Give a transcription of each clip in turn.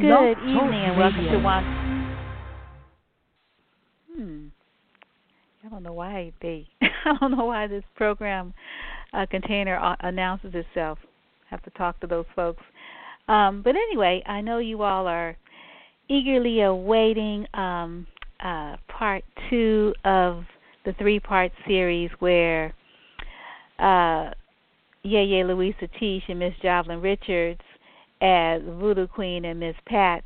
Good Blog evening and welcome to one. Hmm. I don't know why they. I don't know why this program uh, container uh, announces itself. have to talk to those folks. Um, but anyway, I know you all are eagerly awaiting um, uh, part two of the three-part series where uh, Yeye Luisah Teish and Miss Jovelyn Richards as Voodoo Queen and Miss Pat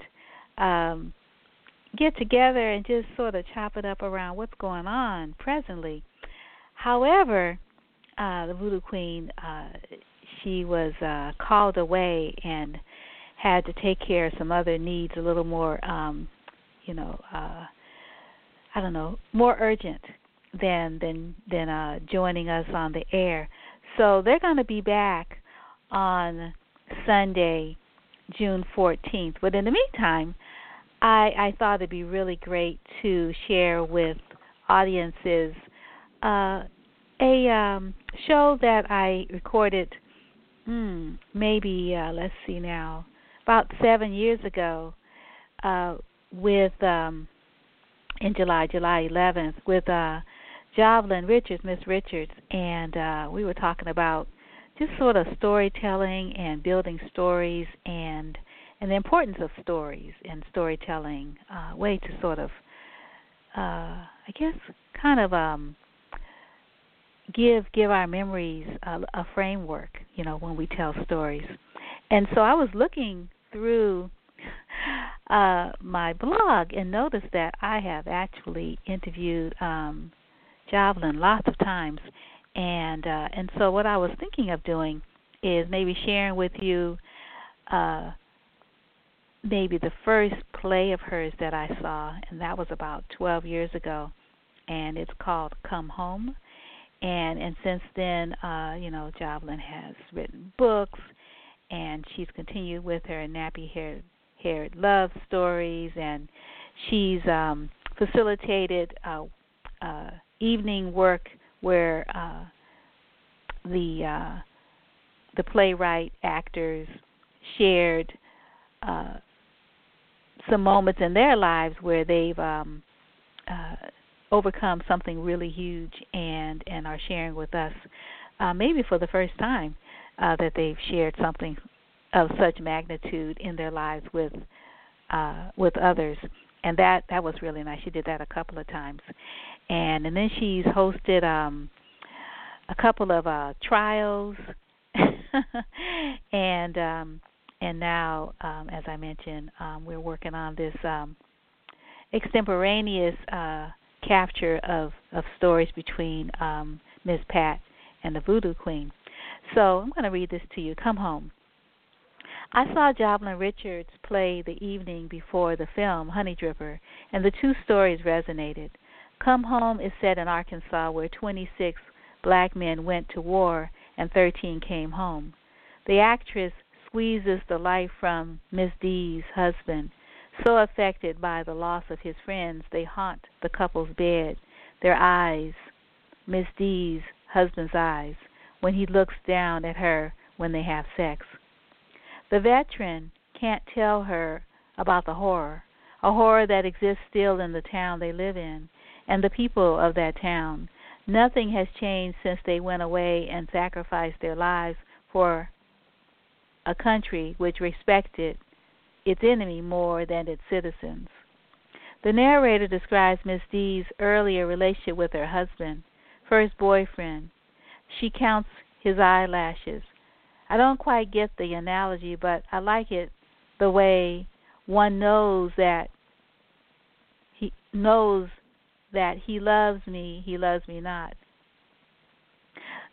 um, get together and just sort of chop it up around what's going on presently. However, uh, the Voodoo Queen, uh, she was uh, called away and had to take care of some other needs a little more, um, you know, uh, I don't know, more urgent than than than uh, joining us on the air. So they're going to be back on Sunday, June 14th. But in the meantime, I, I thought it'd be really great to share with audiences uh, a um, show that I recorded, hmm, maybe uh, let's see now, about seven years ago, uh, with um, in July, July 11th, with uh, Jovelyn Richards, Miss Richards, and uh, we were talking about just sort of storytelling and building stories and and the importance of stories and storytelling, uh, way to sort of, uh, I guess, kind of um, give give our memories a, a framework, you know, when we tell stories. And so I was looking through uh, my blog and noticed that I have actually interviewed um, lots of times, and uh, and so what I was thinking of doing is maybe sharing with you uh, maybe the first play of hers that I saw, and that was about 12 years ago, and it's called Come Home. And and since then, uh, you know, Jovelyn has written books, and she's continued with her nappy hair haired love stories, and she's um, facilitated uh, uh, evening work where uh, the uh, the playwright actors shared uh, some moments in their lives where they've um, uh, overcome something really huge and and are sharing with us uh, maybe for the first time uh, that they've shared something of such magnitude in their lives with uh, with others and that that was really nice she did that a couple of times and and then she's hosted um a couple of uh trials and um and now um as I mentioned um we're working on this um extemporaneous uh capture of of stories between um Ms. Pat and the Voodoo Queen. So I'm going to read this to you. Come home. I saw Jovelyn Richards play the evening before the film Honeydripper, and the two stories resonated. Come Home is set in Arkansas, where 26 black men went to war and 13 came home. The actress squeezes the life from Miss D's husband. So affected by the loss of his friends, they haunt the couple's bed. Their eyes, Miss D's husband's eyes, when he looks down at her when they have sex. The veteran can't tell her about the horror, a horror that exists still in the town they live in and the people of that town. Nothing has changed since they went away and sacrificed their lives for a country which respected its enemy more than its citizens. The narrator describes Miss D's earlier relationship with her husband, first boyfriend. She counts his eyelashes. I don't quite get the analogy, but I like it the way one knows that he knows that he loves me, he loves me not.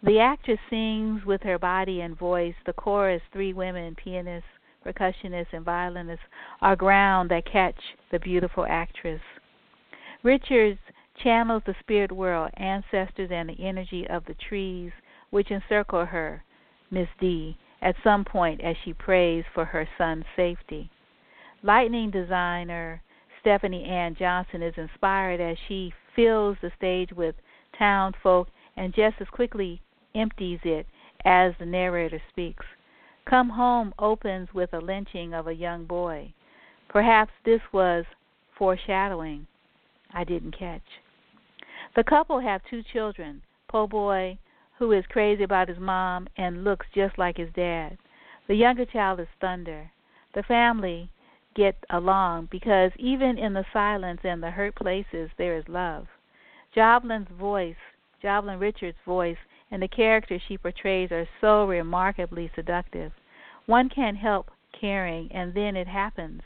The actress sings with her body and voice. The chorus, three women, pianists, percussionists, and violinists, are ground that catch the beautiful actress. Richards channels the spirit world, ancestors, and the energy of the trees which encircle her, Miss D, at some point as she prays for her son's safety. Lightning designer Stephanie Ann Johnson is inspired as she fills the stage with town folk and just as quickly empties it as the narrator speaks. Come Home opens with a lynching of a young boy. Perhaps this was foreshadowing I didn't catch. The couple have two children, Po Boy, who is crazy about his mom and looks just like his dad. The younger child is Thunder. The family get along because even in the silence and the hurt places there is love. Jovelyn's voice, Jovelyn Richards' voice, and the characters she portrays are so remarkably seductive. One can't help caring, and then it happens,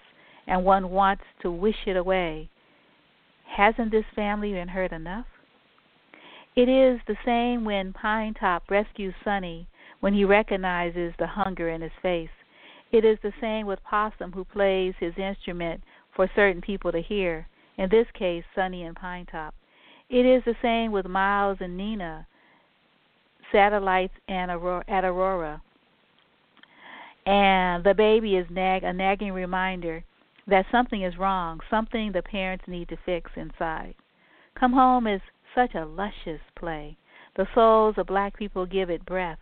and one wants to wish it away. Hasn't this family been hurt enough? It is the same when Pine Top rescues Sonny when he recognizes the hunger in his face. It is the same with Possum who plays his instrument for certain people to hear, in this case, Sonny and Pine Top. It is the same with Miles and Nina, satellites and Aurora, at Aurora. And the baby is nag, a nagging reminder that something is wrong, something the parents need to fix inside. Come Home is such a luscious play. The souls of black people give it breath.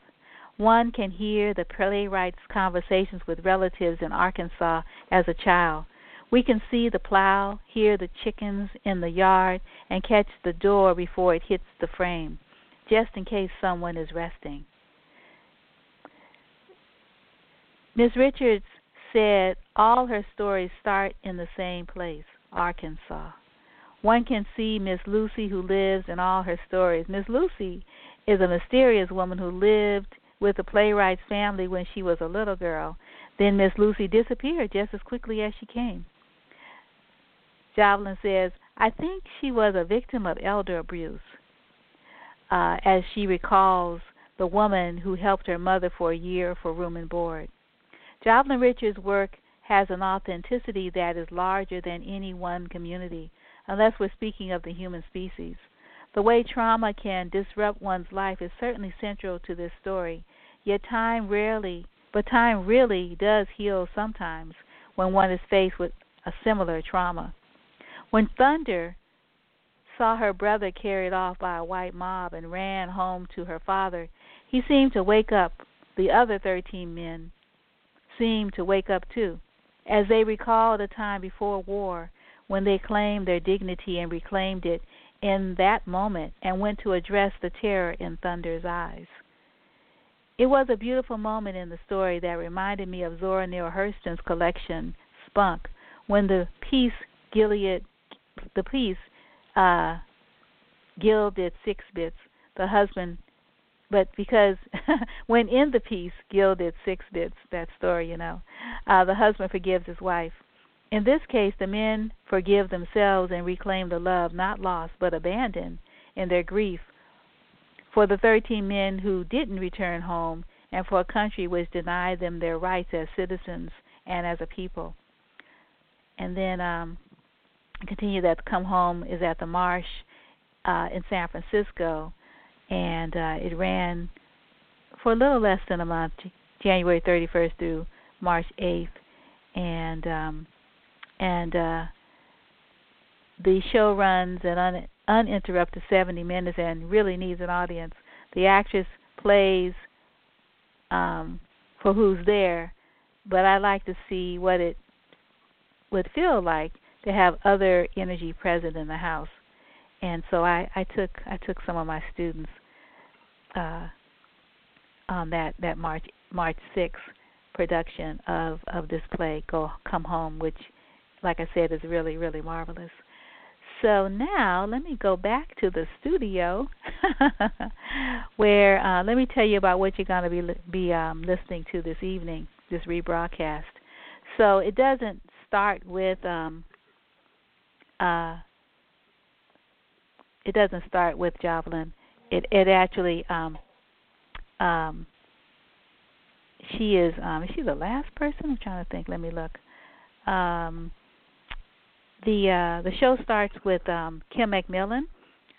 One can hear the playwright's conversations with relatives in Arkansas as a child. We can see the plow, hear the chickens in the yard, and catch the door before it hits the frame, just in case someone is resting. Miss Richards said all her stories start in the same place, Arkansas. One can see Miss Lucy who lives in all her stories. Miss Lucy is a mysterious woman who lived with the playwright's family when she was a little girl. Then Miss Lucy disappeared just as quickly as she came. Jovelyn says, I think she was a victim of elder abuse, uh, as she recalls the woman who helped her mother for a year for room and board. Jovelyn Richards' work has an authenticity that is larger than any one community, unless we're speaking of the human species. The way trauma can disrupt one's life is certainly central to this story. Yet time rarely, but time really does heal sometimes when one is faced with a similar trauma. When Thunder saw her brother carried off by a white mob and ran home to her father, he seemed to wake up the other 13 men seemed to wake up too, as they recalled a time before war when they claimed their dignity and reclaimed it in that moment and went to address the terror in Thunder's eyes. It was a beautiful moment in the story that reminded me of Zora Neale Hurston's collection Spunk, when the piece Gilead, the piece uh, Gil did six bits. The husband but because when in the piece Gil did six bits, that story, you know, uh, the husband forgives his wife. In this case, the men forgive themselves and reclaim the love not lost but abandoned in their grief. For the 13 men who didn't return home and for a country which denied them their rights as citizens and as a people. And then um, continue that Come Home is at the Marsh uh, in San Francisco. And uh, it ran for a little less than a month, January 31st through March 8th, and um, and uh, the show runs an un- uninterrupted 70 minutes and really needs an audience. The actress plays um, for who's there, but I like to see what it would feel like to have other energy present in the house. And so I, I took I took some of my students uh, on that that March March 6th production of of this play, Go Come Home, which, like I said, is really really marvelous. So now let me go back to the studio, where uh, let me tell you about what you're going to be be um, listening to this evening, this rebroadcast. So it doesn't start with um, uh, it doesn't start with Jovelyn it it actually um um she is um is she the last person? I'm trying to think. Let me look. Um the uh the show starts with um Kim McMillan,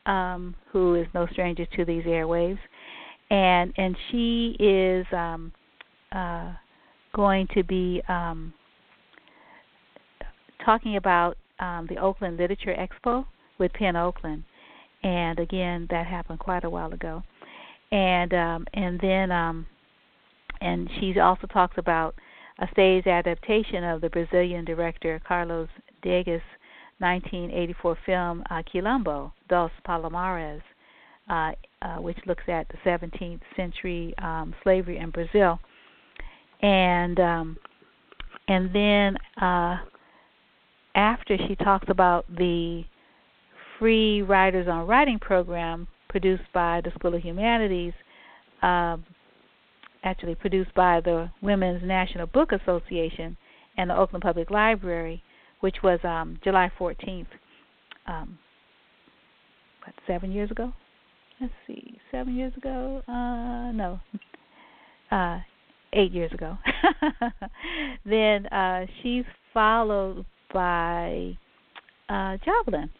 um, who is no stranger to these airwaves. And and she is um uh going to be um talking about um the Oakland Literature Expo with PEN Oakland and again that happened quite a while ago and um and then um and she also talks about a stage adaptation of the Brazilian director Carlos Diegues' 1984 film uh, Quilombo dos Palmares, uh, uh, which looks at the 17th century um, slavery in Brazil, and um, and then uh, after she talks about the free Writers on Writing program produced by the School of Humanities, uh, actually produced by the Women's National Book Association and the Oakland Public Library, which was um, July 14th, um, what, seven years ago? Let's see, seven years ago? Uh, no, uh, eight years ago. then uh, she's followed by uh,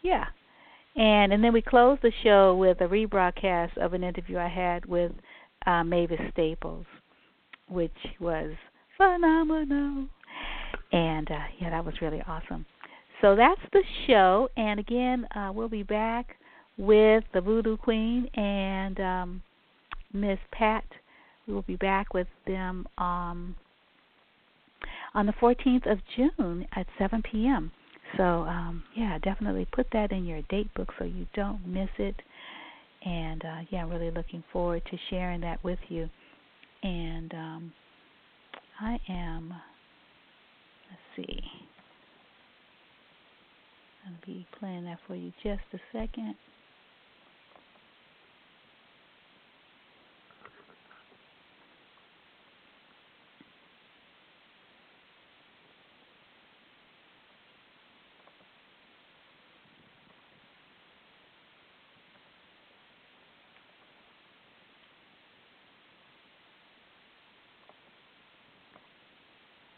yeah. And and then we closed the show with a rebroadcast of an interview I had with uh, Mavis Staples, which was phenomenal. And uh, yeah, that was really awesome. So that's the show. And again, uh, we'll be back with the Voodoo Queen and um, Miss Pat. We will be back with them um, on the 14th of June at 7 p.m. So um, yeah, definitely put that in your date book so you don't miss it. And uh, yeah, really looking forward to sharing that with you. And um, I am. Let's see. I'll be playing that for you just a second.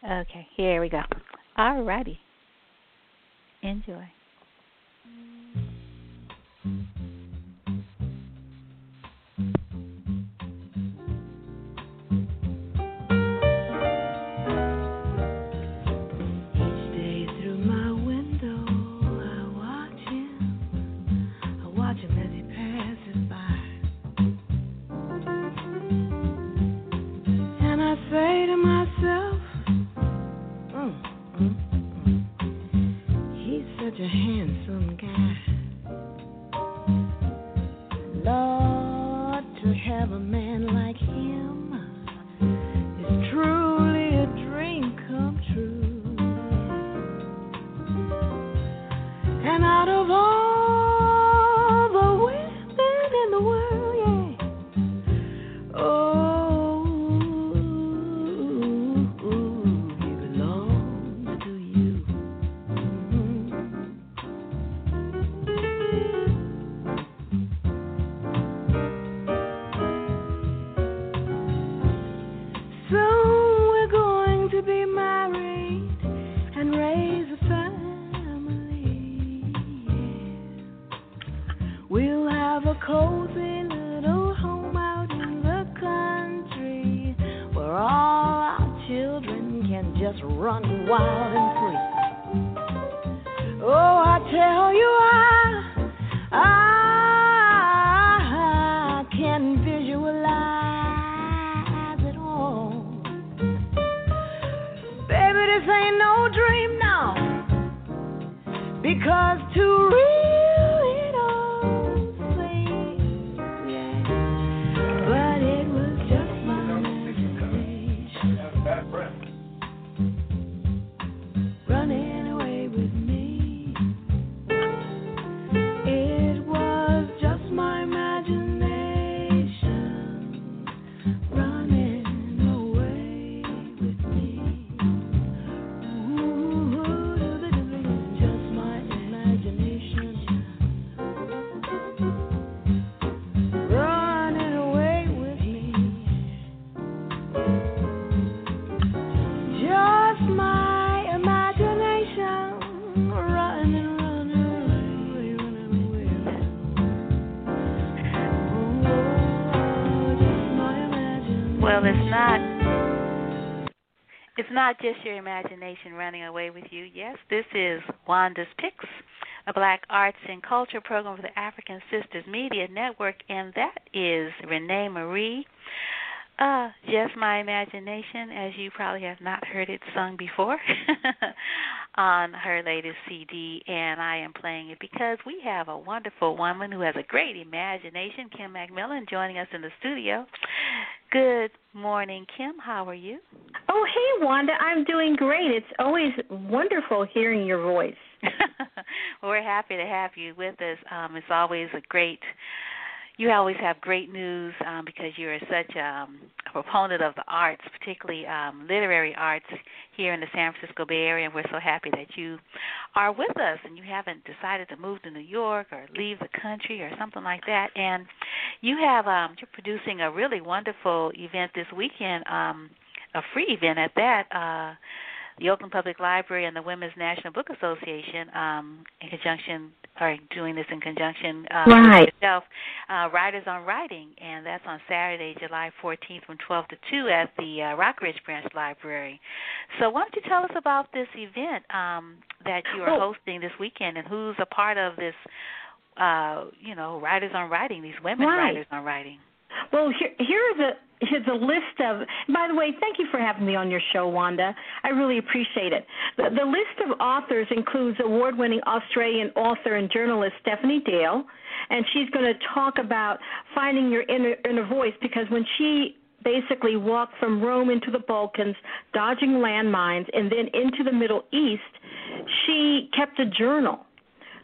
Okay, here we go. All righty. Enjoy. Not just your imagination running away with you. Yes, this is Wanda's Picks, a black arts and culture program for the African Sisters Media Network, and that is René Marie Uh, just my imagination, as you probably have not heard it sung before on her latest CD, and I am playing it because we have a wonderful woman who has a great imagination, Kim McMillan, joining us in the studio. Good morning, Kim. How are you? Oh, hey, Wanda. I'm doing great. It's always wonderful hearing your voice. We're happy to have you with us. Um, it's always a great you always have great news um, because you're such um, a proponent of the arts, particularly um, literary arts here in the San Francisco Bay Area. And we're so happy that you are with us and you haven't decided to move to New York or leave the country or something like that. And you have um, you're producing a really wonderful event this weekend, um, a free event at that. Uh, the Oakland Public Library and the Women's National Book Association, um, in conjunction, are doing this in conjunction uh, right. with yourself, uh, Writers on Writing, and that's on Saturday, July 14th from 12 to 2 at the uh, Rockridge Branch Library. So why don't you tell us about this event um, that you are oh. hosting this weekend and who's a part of this, uh, you know, Writers on Writing, these women right. writers on writing? Well, here, here's a a list of. By the way, thank you for having me on your show, Wanda. I really appreciate it. The, the list of authors includes award-winning Australian author and journalist Stephanie Dale, and she's going to talk about finding your inner inner voice because when she basically walked from Rome into the Balkans, dodging landmines, and then into the Middle East, she kept a journal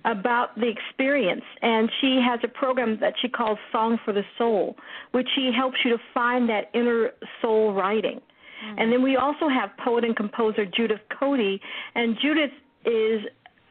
about the experience and she has a program that she calls Song for the Soul, which she helps you to find that inner soul writing. Mm-hmm. And then we also have poet and composer Judith Cody, and Judith is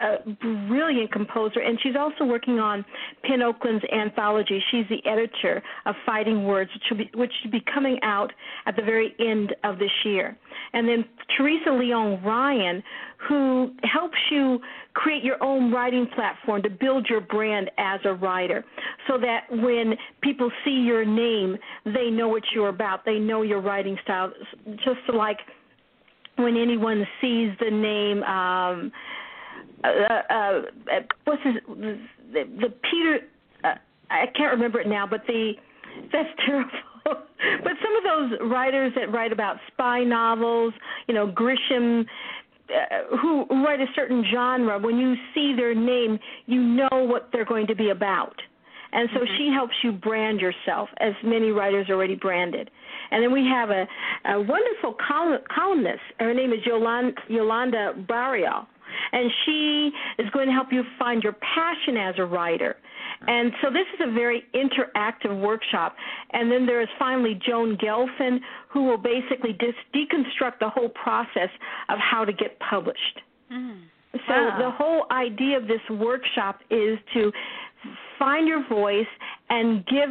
a brilliant composer, and she's also working on PEN Oakland's anthology. She's the editor of Fighting Words, which will be, which will be coming out at the very end of this year. And then Teresa LeYung Ryan, who helps you create your own writing platform to build your brand as a writer so that when people see your name, they know what you're about. They know your writing style. Just like when anyone sees the name, um, uh, uh, uh, what's his the, the Peter uh, I can't remember it now, but the that's terrible. but some of those writers that write about spy novels, you know, Grisham, uh, who write a certain genre, when you see their name, you know what they're going to be about. And so mm-hmm. she helps you brand yourself, as many writers already branded. And then we have a, a wonderful columnist. Her name is Yolanda, Yolanda Barrial and she is going to help you find your passion as a writer. And so this is a very interactive workshop. And then there is finally Joan Gelfand, who will basically dis- deconstruct the whole process of how to get published. Mm. So wow. the whole idea of this workshop is to find your voice and give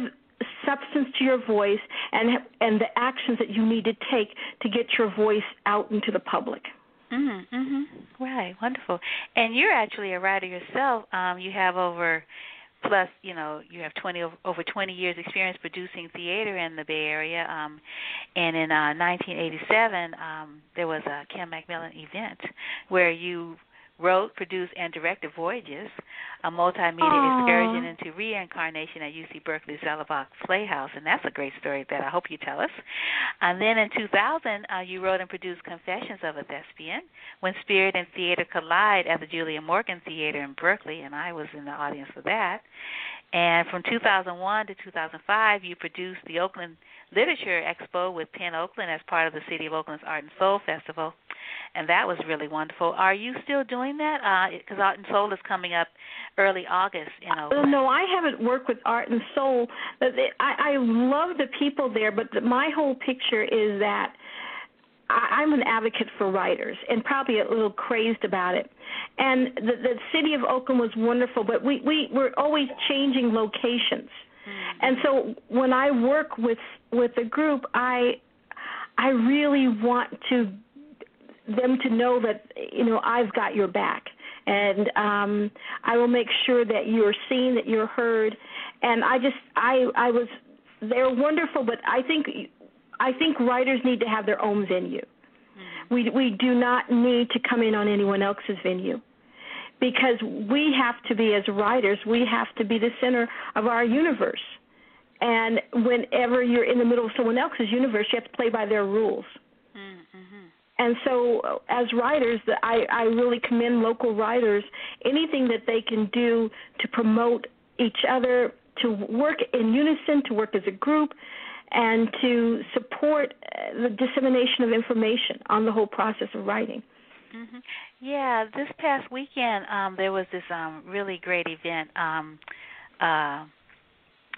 substance to your voice and and the actions that you need to take to get your voice out into the public. Mhm. Mhm. Right. Wonderful. And you're actually a writer yourself. Um, you have over plus, you know, you have 20 over 20 years experience producing theater in the Bay Area. Um, and in uh, 1987, um, there was a Kim McMillan event where you wrote, produced, and directed Voyages, a multimedia Aww. excursion into reincarnation at UC Berkeley's Zellerbach Playhouse, and that's a great story that I hope you tell us. And then in 2000, uh, you wrote and produced Confessions of a Thespian, When Spirit and Theater Collide at the Julia Morgan Theater in Berkeley, and I was in the audience for that. And from 2001 to 2005, you produced the Oakland Literature Expo with PEN Oakland as part of the City of Oakland's Art and Soul Festival, and that was really wonderful. Are you still doing that? Because uh, Art and Soul is coming up early August in Oakland. Uh, no, I haven't worked with Art and Soul. But I, I love the people there, but my whole picture is that I, I'm an advocate for writers and probably a little crazed about it. And the, the city of Oakland was wonderful, but we we were always changing locations. Mm-hmm. And so when I work with with a group, I I really want to them to know that you know I've got your back, and um, I will make sure that you're seen, that you're heard, and I just I I was they're wonderful, but I think I think writers need to have their own venue. Mm-hmm. We we do not need to come in on anyone else's venue because we have to be as writers we have to be the center of our universe And whenever you're in the middle of someone else's universe, you have to play by their rules. Mm-hmm. And so, as writers, I, I really commend local writers. Anything that they can do to promote each other, to work in unison, to work as a group, and to support uh, the dissemination of information on the whole process of writing. Mm-hmm. Yeah, this past weekend um, there was this um, really great event. Um, uh,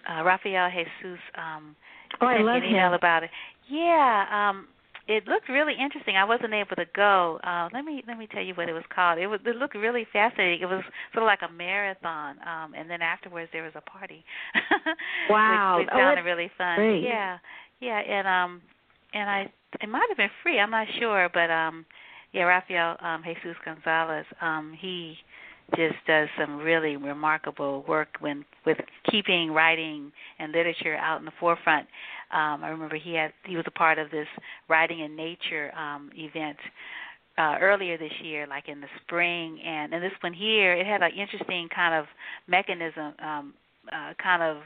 uh, Rafael Jesus um, oh, I love an email him. about it. Yeah, um, it looked really interesting. I wasn't able to go. Uh, let me let me tell you what it was called. It was it looked really fascinating. It was sort of like a marathon, um, and then afterwards there was a party. wow, which, which oh, sounded really fun. Great. Yeah, yeah, and um, and I it might have been free. I'm not sure, but um, yeah, Rafael um, Jesus Gonzalez. Um, he just does some really remarkable work when with keeping writing and literature out in the forefront. Um, I remember he had he was a part of this writing in nature um, event uh, earlier this year, like in the spring, and and this one here it had an interesting kind of mechanism, um, uh, kind of.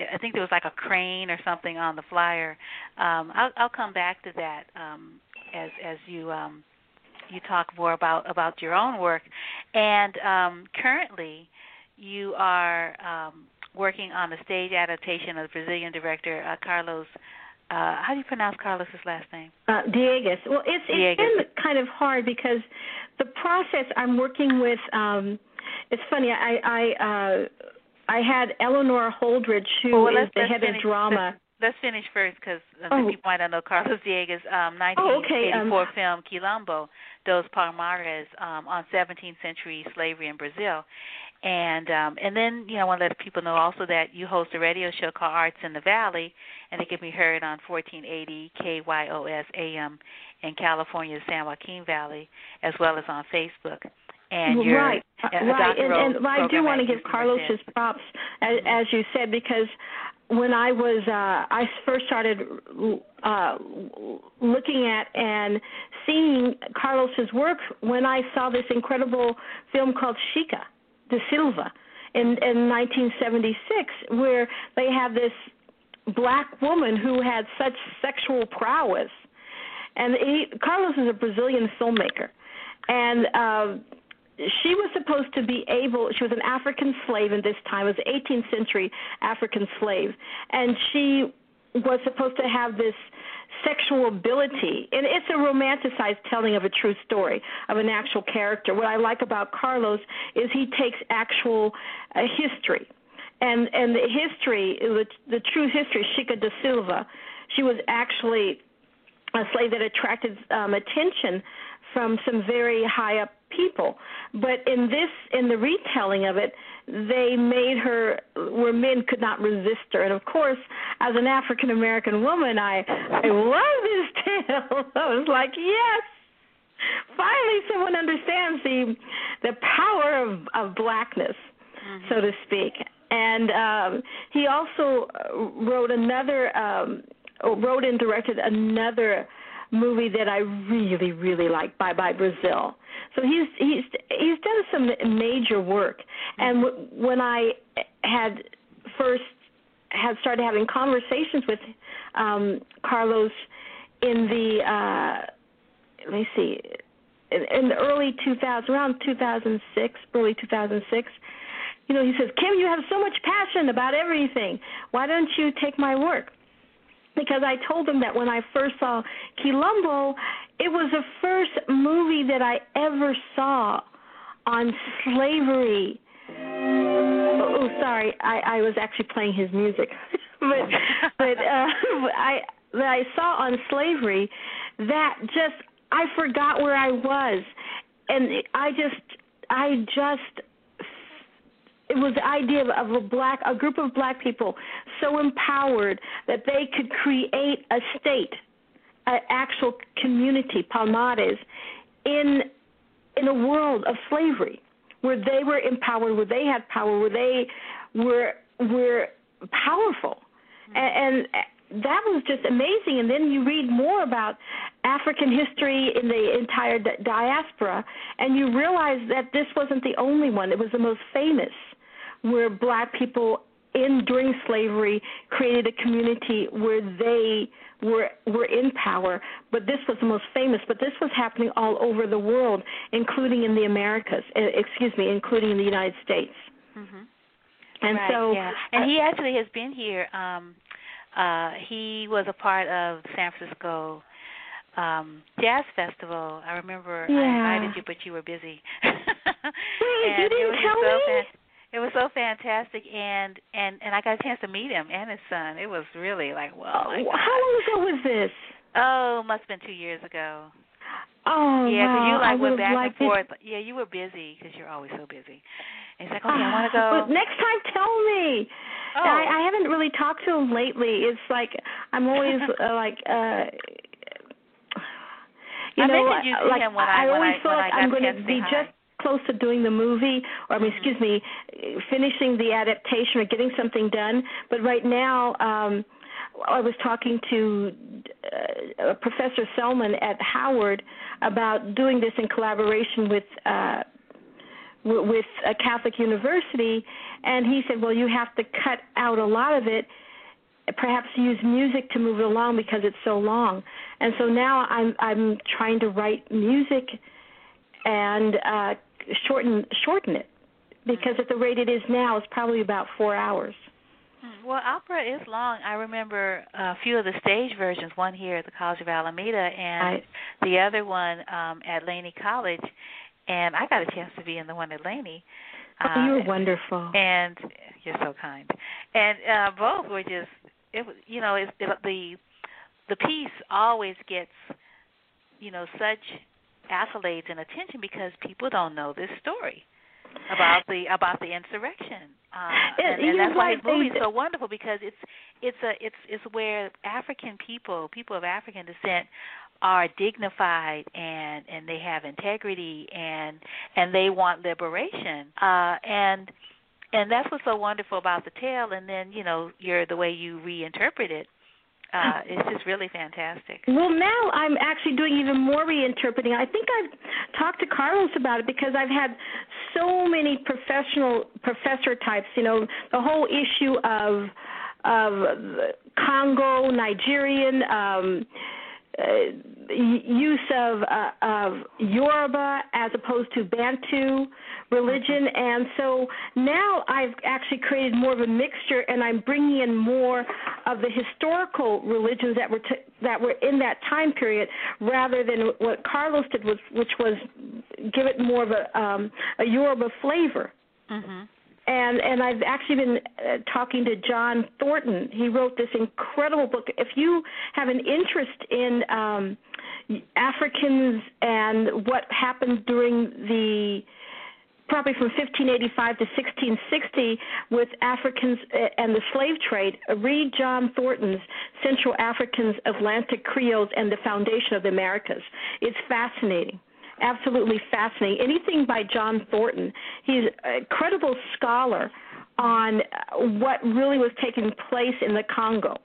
I think there was like a crane or something on the flyer. Um, I'll, I'll come back to that um, as as you um, you talk more about about your own work. And um, currently, you are um, working on a stage adaptation of the Brazilian director uh, Carlos. Uh, how do you pronounce Carlos's last name? Uh, Diegues. Well, it's Diegues. it's been kind of hard because the process I'm working with. Um, it's funny. I I uh, I had Eleanor Holdridge, who well, well, is the head of drama. Let's, finish first because uh, Oh. people might not know Carlos Diegues' Um, Oh, okay, 1984 um, film Quilombo dos Palmares um, on 17th century slavery in Brazil. And um, and then you know I want to let people know also that you host a radio show called Arts in the Valley, and it can be heard on 1480 KYOS AM in California's San Joaquin Valley, as well as on Facebook. And you're right, a right, and, doctoral and I do want to give Carlos his props, as, as you said, because when I was uh, I first started uh, looking at and seeing Carlos's work when I saw this incredible film called Xica da Silva in, in 1976, where they have this black woman who had such sexual prowess, and he, Carlos is a Brazilian filmmaker, and. Uh, she was supposed to be able she was an african slave in this time it was an 18th century african slave. And she was supposed to have this sexual ability. And it's a romanticized telling of a true story of an actual character. What i like about carlos is he takes actual uh, history. And and the history the, the true history Xica da Silva she was actually a slave that attracted um, attention from some very high up people. But in this, in the retelling of it, they made her where men could not resist her. And of course, as an African American woman, I I love this tale. I was like, yes. Finally, someone understands the the power of of blackness, so to speak. And um, he also uh, wrote another, um, wrote and directed another movie that I really, really like, Bye Bye Brazil. So he's he's he's done some major work. And w- when I had first had started having conversations with um, Carlos in the uh, let me see in, in the early 2000s, around 2006, early 2006. You know, he says, Kim, you have so much passion about everything. Why don't you take my work? Because I told him that when I first saw Quilombo, it was the first movie that I ever saw on slavery. Oh, oh sorry, I, I was actually playing his music, but but uh, I that I saw on slavery that just I forgot where I was, and I just I just it was the idea of, of a black a group of black people so empowered that they could create a state, an actual community, Palmares, in in a world of slavery, where they were empowered, where they had power, where they were were powerful, mm-hmm. and, and that was just amazing. And then you read more about African history in the entire di- diaspora, and you realize that this wasn't the only one. It was the most famous, where black people in during slavery created a community where they were were in power, but this was the most famous. But this was happening all over the world, including in the Americas. Uh, excuse me, including in the United States. Mhm. And right, so, yeah. and he actually has been here. Um, uh, he was a part of San Francisco um jazz festival. I remember yeah. I invited you, but you were busy. Wait, you didn't tell so me. It was so fantastic, and and and I got a chance to meet him and his son. It was really like, well, Oh, how long ago was this? Oh, must have been two years ago. Oh, yeah, wow. you like I went back and liked it. forth. Yeah, you were busy because you're always so busy. And he's like, okay, I want to Ah, go. But next time, tell me. oh, I, I haven't really talked to him lately. It's like I'm always uh, like uh you I know you like him when I- when always I- feel when like I got I'm going to to be hi. just close to doing the movie or I mean excuse me finishing the adaptation or getting something done but right now um I was talking to uh, Professor Selman at Howard about doing this in collaboration with uh w- with a Catholic university, and he said, "Well, you have to cut out a lot of it, perhaps use music to move it along because it's so long." And so now I'm I'm trying to write music and uh, shorten shorten it because at the rate it is now, it's probably about four hours. Hmm, Well, opera is long. I remember a few of the stage versions. One here at the College of Alameda, and I, the other one um at Laney College. And I got a chance to be in the one at Laney. oh, you Uh, were wonderful. and you're so kind. And uh both were just it was you know it's it, the the piece always gets you know such accolades and attention because people don't know this story about the about the insurrection. Uh, and, and that's why his movie is so wonderful because it's it's a it's it's where African people, people of African descent are dignified and and they have integrity and and they want liberation. Uh and and that's what's so wonderful about the tale and then, you know, your the way you reinterpret it. Uh it's just really fantastic. Well, now I'm actually doing even more reinterpreting. I think I've talked to Carlos about it because I've had so many professional professor types. You know, the whole issue of of Congo, Nigerian. Um, uh, use of uh, of Yoruba as opposed to Bantu religion, and so now I've actually created more of a mixture, and I'm bringing in more of the historical religions that were t- that were in that time period, rather than what Carlos did, was which was give it more of a um, a Yoruba flavor Mhm. And and I've actually been uh, talking to John Thornton. He wrote this incredible book. If you have an interest in um, Africans and what happened during the probably from 1585 to 1660 with Africans uh, and the slave trade, read John Thornton's Central Africans, Atlantic Creoles, and the Foundation of the Americas. It's fascinating absolutely fascinating. Anything by John Thornton. He's a credible scholar on what really was taking place in the Congo.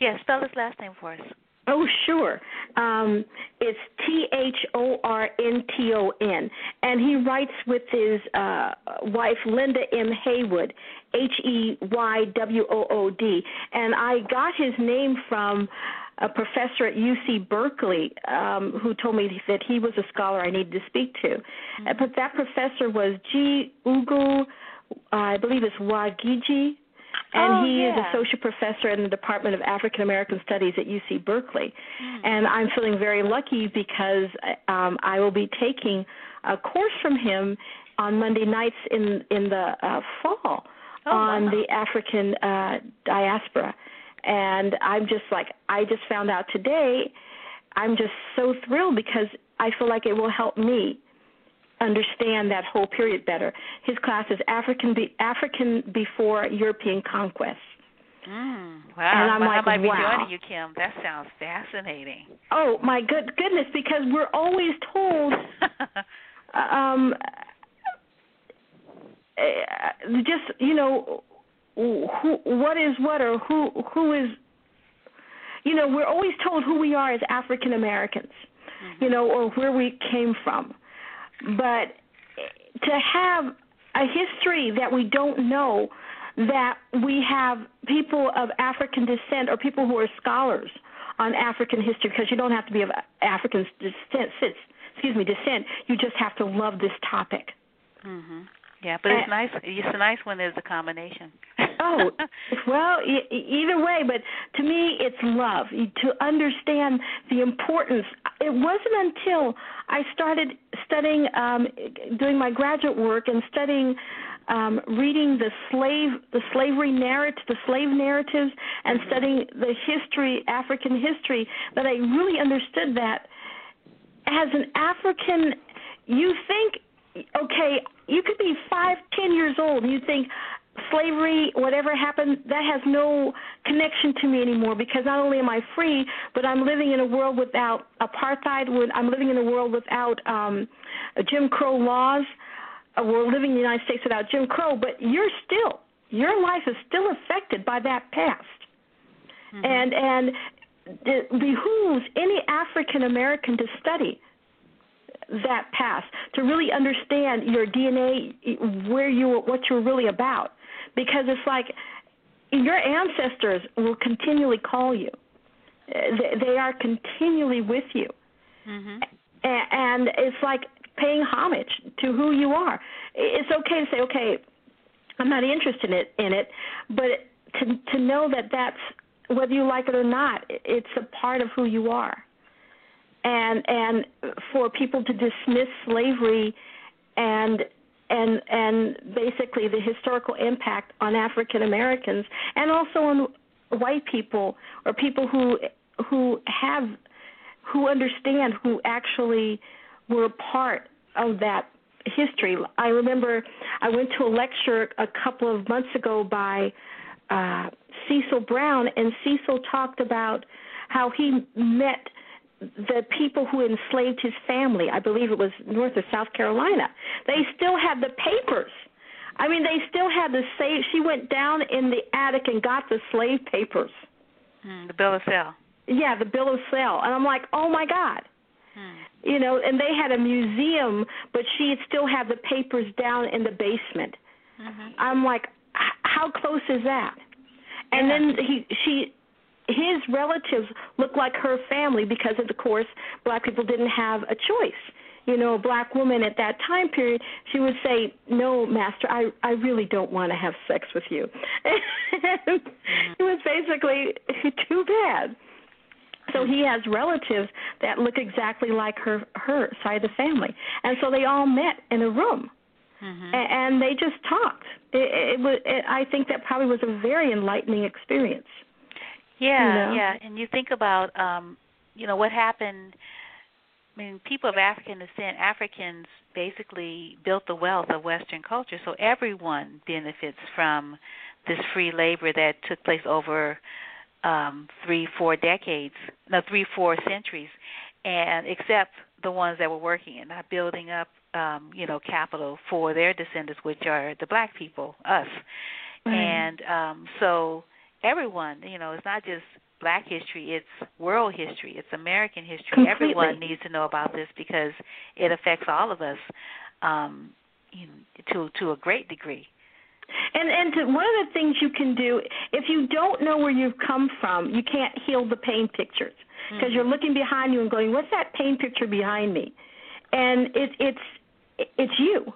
Yeah, spell his last name for us. Oh, sure. Um, it's T H O R N T O N. And he writes with his uh, wife, Linda M. Heywood, H E Y W O O D. And I got his name from a professor at UC Berkeley um, who told me that he was a scholar I needed to speak to. Mm-hmm. But that professor was G. Ugo, uh, I believe it's Nwokeji and Oh, he is yeah. associate professor in the Department of African American Studies at UC Berkeley. Mm. And I'm feeling very lucky because um, I will be taking a course from him on Monday nights in in the uh, fall Oh, on wow. the African uh, diaspora. And I'm just like I just found out today. I'm just so thrilled because I feel like it will help me understand that whole period better. His class is African be, African before European conquest. Mm, wow. And I'm Well, I like, might be wow. joining you, Kim. That sounds fascinating. Oh my good goodness! Because we're always told, um, uh, just you know, who what is what or who who is. You know, we're always told who we are as African Americans, you know, or where we came from. But to have a history that we don't know that we have people of African descent or people who are scholars on African history because you don't have to be of African descent. Excuse me, descent. You just have to love this topic. Mhm. Yeah, but it's nice. It's nice when there's a combination. Oh, well, e- either way, but to me, it's love. To understand the importance. It wasn't until I started studying, um, doing my graduate work and studying um, reading the slave the slavery narrative the slave narratives and mm-hmm. studying the history African history that I really understood that as an African you think okay you could be five ten years old and you think slavery whatever happened that has no connection to me anymore because not only am I free but I'm living in a world without apartheid I'm living in a world without um Jim Crow laws. Uh, we're living in the United States without Jim Crow, but you're still your life is still affected by that past, mm-hmm. and and it behooves any African American to study that path to really understand your DNA, where you what you're really about, because it's like your ancestors will continually call you. They are continually with you, mm-hmm. and it's like paying homage to who you are. It's okay to say, okay, I'm not interested in it, in it but to to know that that's whether you like it or not, it's a part of who you are. And and for people to dismiss slavery and and and basically the historical impact on African Americans and also on white people or people who who have who understand who actually were part of that history. I remember I went to a lecture a couple of months ago by uh, Cecil Brown, and Cecil talked about how he met the people who enslaved his family. I believe it was North or South Carolina. They still had the papers. I mean, they still had the same. She went down in the attic and got the slave papers. Mm, the bill of sale. Yeah, the bill of sale, and I'm like, oh my God. Hmm you know, and they had a museum, but she still had the papers down in the basement. Mm-hmm. I'm like, how close is that? And yeah. then he, she, his relatives looked like her family because of the course black people didn't have a choice. You know, a black woman at that time period, she would say, "No, master, I I really don't want to have sex with you." mm-hmm. it was basically too bad. So he has relatives that look exactly like her her side of the family, and so they all met in a room, mm-hmm. and, and they just talked. It, it was. It, I think that probably was a very enlightening experience. Yeah, you know? yeah, and you think about, um, you know, what happened. I mean, people of African descent, Africans basically built the wealth of Western culture, so everyone benefits from this free labor that took place over um, three, four decades, no, three, four centuries, and except the ones that were working and not building up, um, you know, capital for their descendants, which are the black people, us. Mm. And um, so everyone, you know, it's not just black history, it's world history, it's American history. Completely. Everyone needs to know about this because it affects all of us um, you know, to to a great degree. And and to, one of the things you can do if you don't know where you've come from, you can't heal the pain pictures because mm-hmm. you're looking behind you and going, "What's that pain picture behind me?" And it, it's it's you.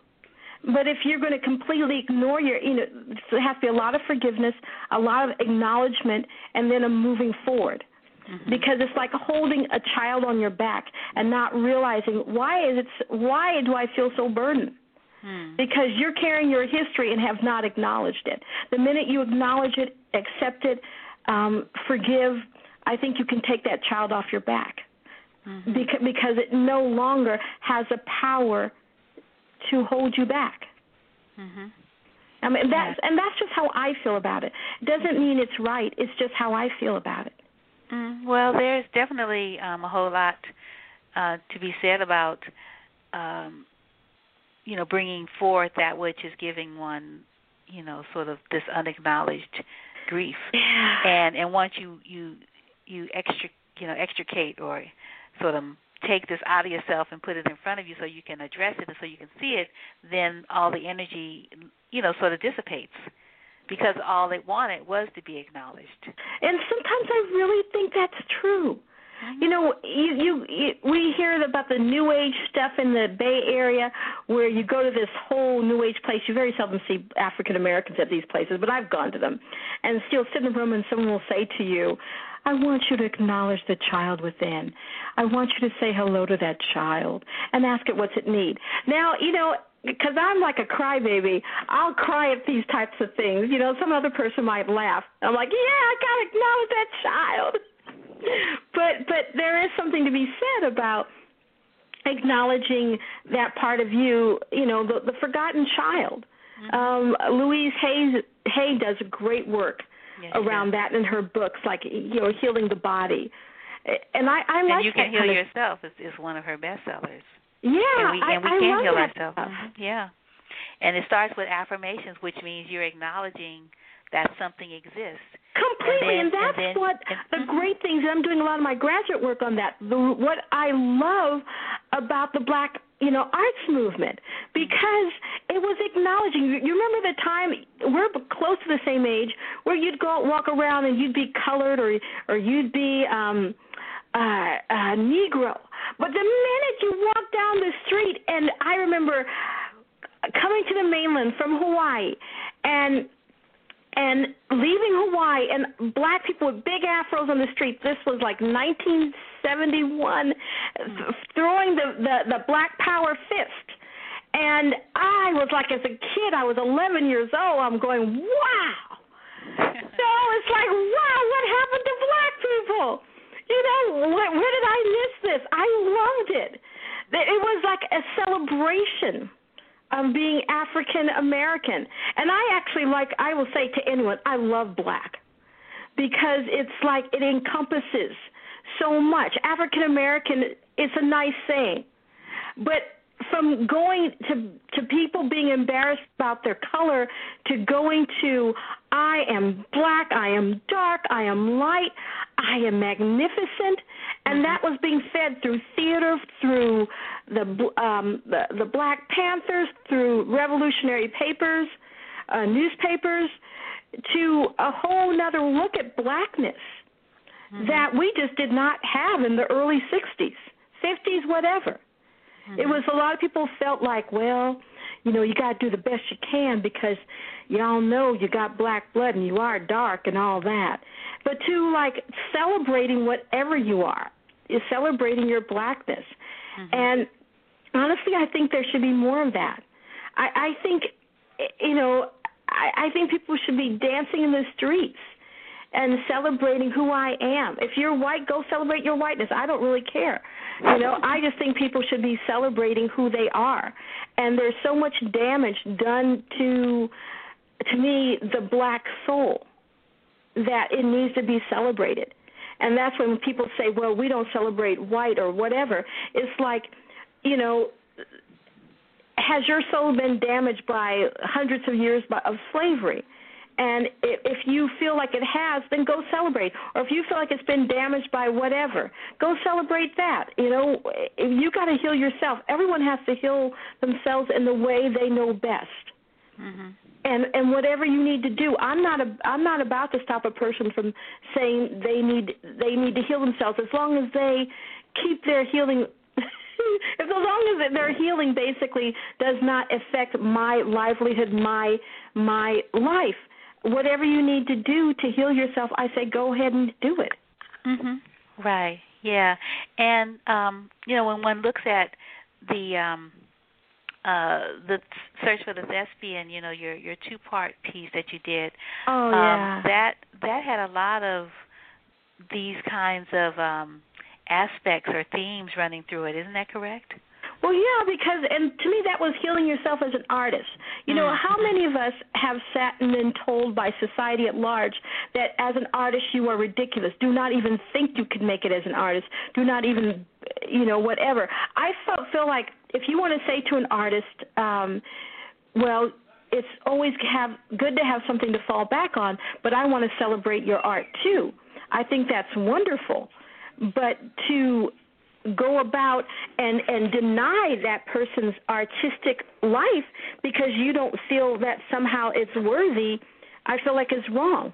But if you're going to completely ignore your, you know, there has to be a lot of forgiveness, a lot of acknowledgement, and then a moving forward. Mm-hmm. Because it's like holding a child on your back and not realizing why is it why do I feel so burdened? Hmm. Because you're carrying your history and have not acknowledged it. The minute you acknowledge it, accept it, um, forgive, I think you can take that child off your back. Mm-hmm. Because, because it no longer has a power to hold you back. Mm-hmm. I mean that's and that's just how I feel about it. It doesn't mean it's right. It's just how I feel about it. Mm, well, there's definitely um, a whole lot uh, to be said about um, you know, bringing forth that which is giving one, you know, sort of this unacknowledged grief. Yeah. And and once you you you extra you know extricate or sort of take this out of yourself and put it in front of you so you can address it and so you can see it, then all the energy, you know, sort of dissipates. because all it wanted was to be acknowledged. And sometimes I really think that's true. Mm-hmm. You know, you, you, you we hear about the new age stuff in the Bay Area where you go to this whole new age place. You very seldom see African Americans at these places, but I've gone to them. And you'll sit in a room and someone will say to you, I want you to acknowledge the child within. I want you to say hello to that child and ask it what's it need. Now, you know, because I'm like a crybaby, I'll cry at these types of things. You know, some other person might laugh. I'm like, yeah, I gotta acknowledge that child. but but there is something to be said about acknowledging that part of you. You know, the, the forgotten child. Mm-hmm. Um, Louise Hay Hay does great work yes, around that in her books, like you know, healing the body. And I, I and you can heal yourself is, is one of her bestsellers. Yeah, and we, and we I, can I heal ourselves. Mm-hmm. Yeah, and it starts with affirmations, which means you're acknowledging that something exists. Completely, and, then, and that's and then, what the mm-hmm. great things. I'm doing a lot of my graduate work on that. The, what I love about the Black you know arts movement because it was acknowledging you remember the time we're close to the same age where you'd go out walk around and you'd be colored or or you'd be um uh, uh negro but the minute you walk down the street and i remember coming to the mainland from hawaii and and leaving Hawaii and black people with big afros on the street. This was like 1971, throwing the, the the black power fist. And I was like, as a kid, I was 11 years old. I'm going, wow. so it's like, wow, what happened to black people? You know, where, where did I miss this? I loved it. It was like a celebration um, being African American. And I actually like, I will say to anyone, I love black because it's like it encompasses so much. African American is a nice saying, but from going to to people being embarrassed about their color to going to I am black, I am dark, I am light, I am magnificent, and that was being fed through theater, through the um, the, the Black Panthers, through revolutionary papers, uh, newspapers, to a whole nother look at blackness mm-hmm. that we just did not have in the early '60s, '50s, whatever. Mm-hmm. It was a lot of people felt like, well, you know, you got to do the best you can because y'all know you got black blood and you are dark and all that. But to like celebrating whatever you are, is celebrating your blackness. Mm-hmm. And honestly, I think there should be more of that. I, I think, you know, I, I think people should be dancing in the streets and celebrating who I am. If you're white, go celebrate your whiteness. I don't really care. You know, I just think people should be celebrating who they are. And there's so much damage done to to me the black soul that it needs to be celebrated. And that's when people say, "Well, we don't celebrate white or whatever." It's like, you know, has your soul been damaged by hundreds of years of slavery? And if you feel like it has, then go celebrate. Or if you feel like it's been damaged by whatever, go celebrate that. You know, you got to heal yourself. Everyone has to heal themselves in the way they know best. Mm-hmm. And and whatever you need to do, I'm not a, I'm not about to stop a person from saying they need they need to heal themselves as long as they keep their healing as long as their healing basically does not affect my livelihood, my my life, whatever you need to do to heal yourself, I say go ahead and do it. Mhm. Right. Yeah. And um, you know, when one looks at the um uh the search for the thespian, you know, your your two part piece that you did. Oh um, yeah. That that had a lot of these kinds of um aspects or themes running through it. Isn't that correct? Well, yeah, because and to me that was healing yourself as an artist. You know, mm-hmm. how many of us have sat and been told by society at large that as an artist you are ridiculous. Do not even think you can make it as an artist. Do not even, you know, whatever. I felt feel like if you want to say to an artist, um, well, it's always have good to have something to fall back on, but I want to celebrate your art too. I think that's wonderful. But to go about and and deny that person's artistic life because you don't feel that somehow it's worthy I feel like is wrong.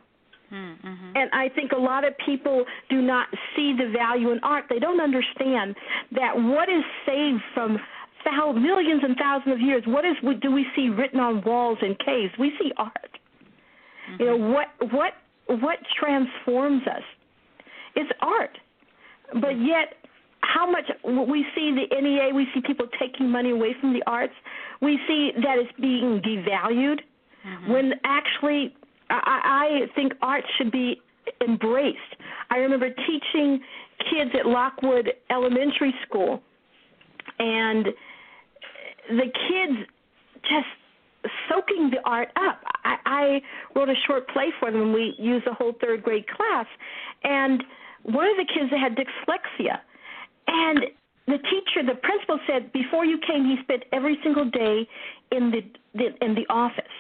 Mm-hmm. And I think a lot of people do not see the value in art. They don't understand that what is saved from thou- millions and thousands of years, what is do we see written on walls and caves? We see art. Mm-hmm. You know what what what transforms us? It's art. But yet how much we see the NEA, we see people taking money away from the arts. We see that it's being devalued Mm-hmm. when actually I, I think art should be embraced. I remember teaching kids at Lockwood Elementary School, and the kids just soaking the art up. I, I wrote a short play for them. and We used a whole third grade class, and one of the kids that had dyslexia, and the teacher, the principal said before you came, he spent every single day in the, the in the office.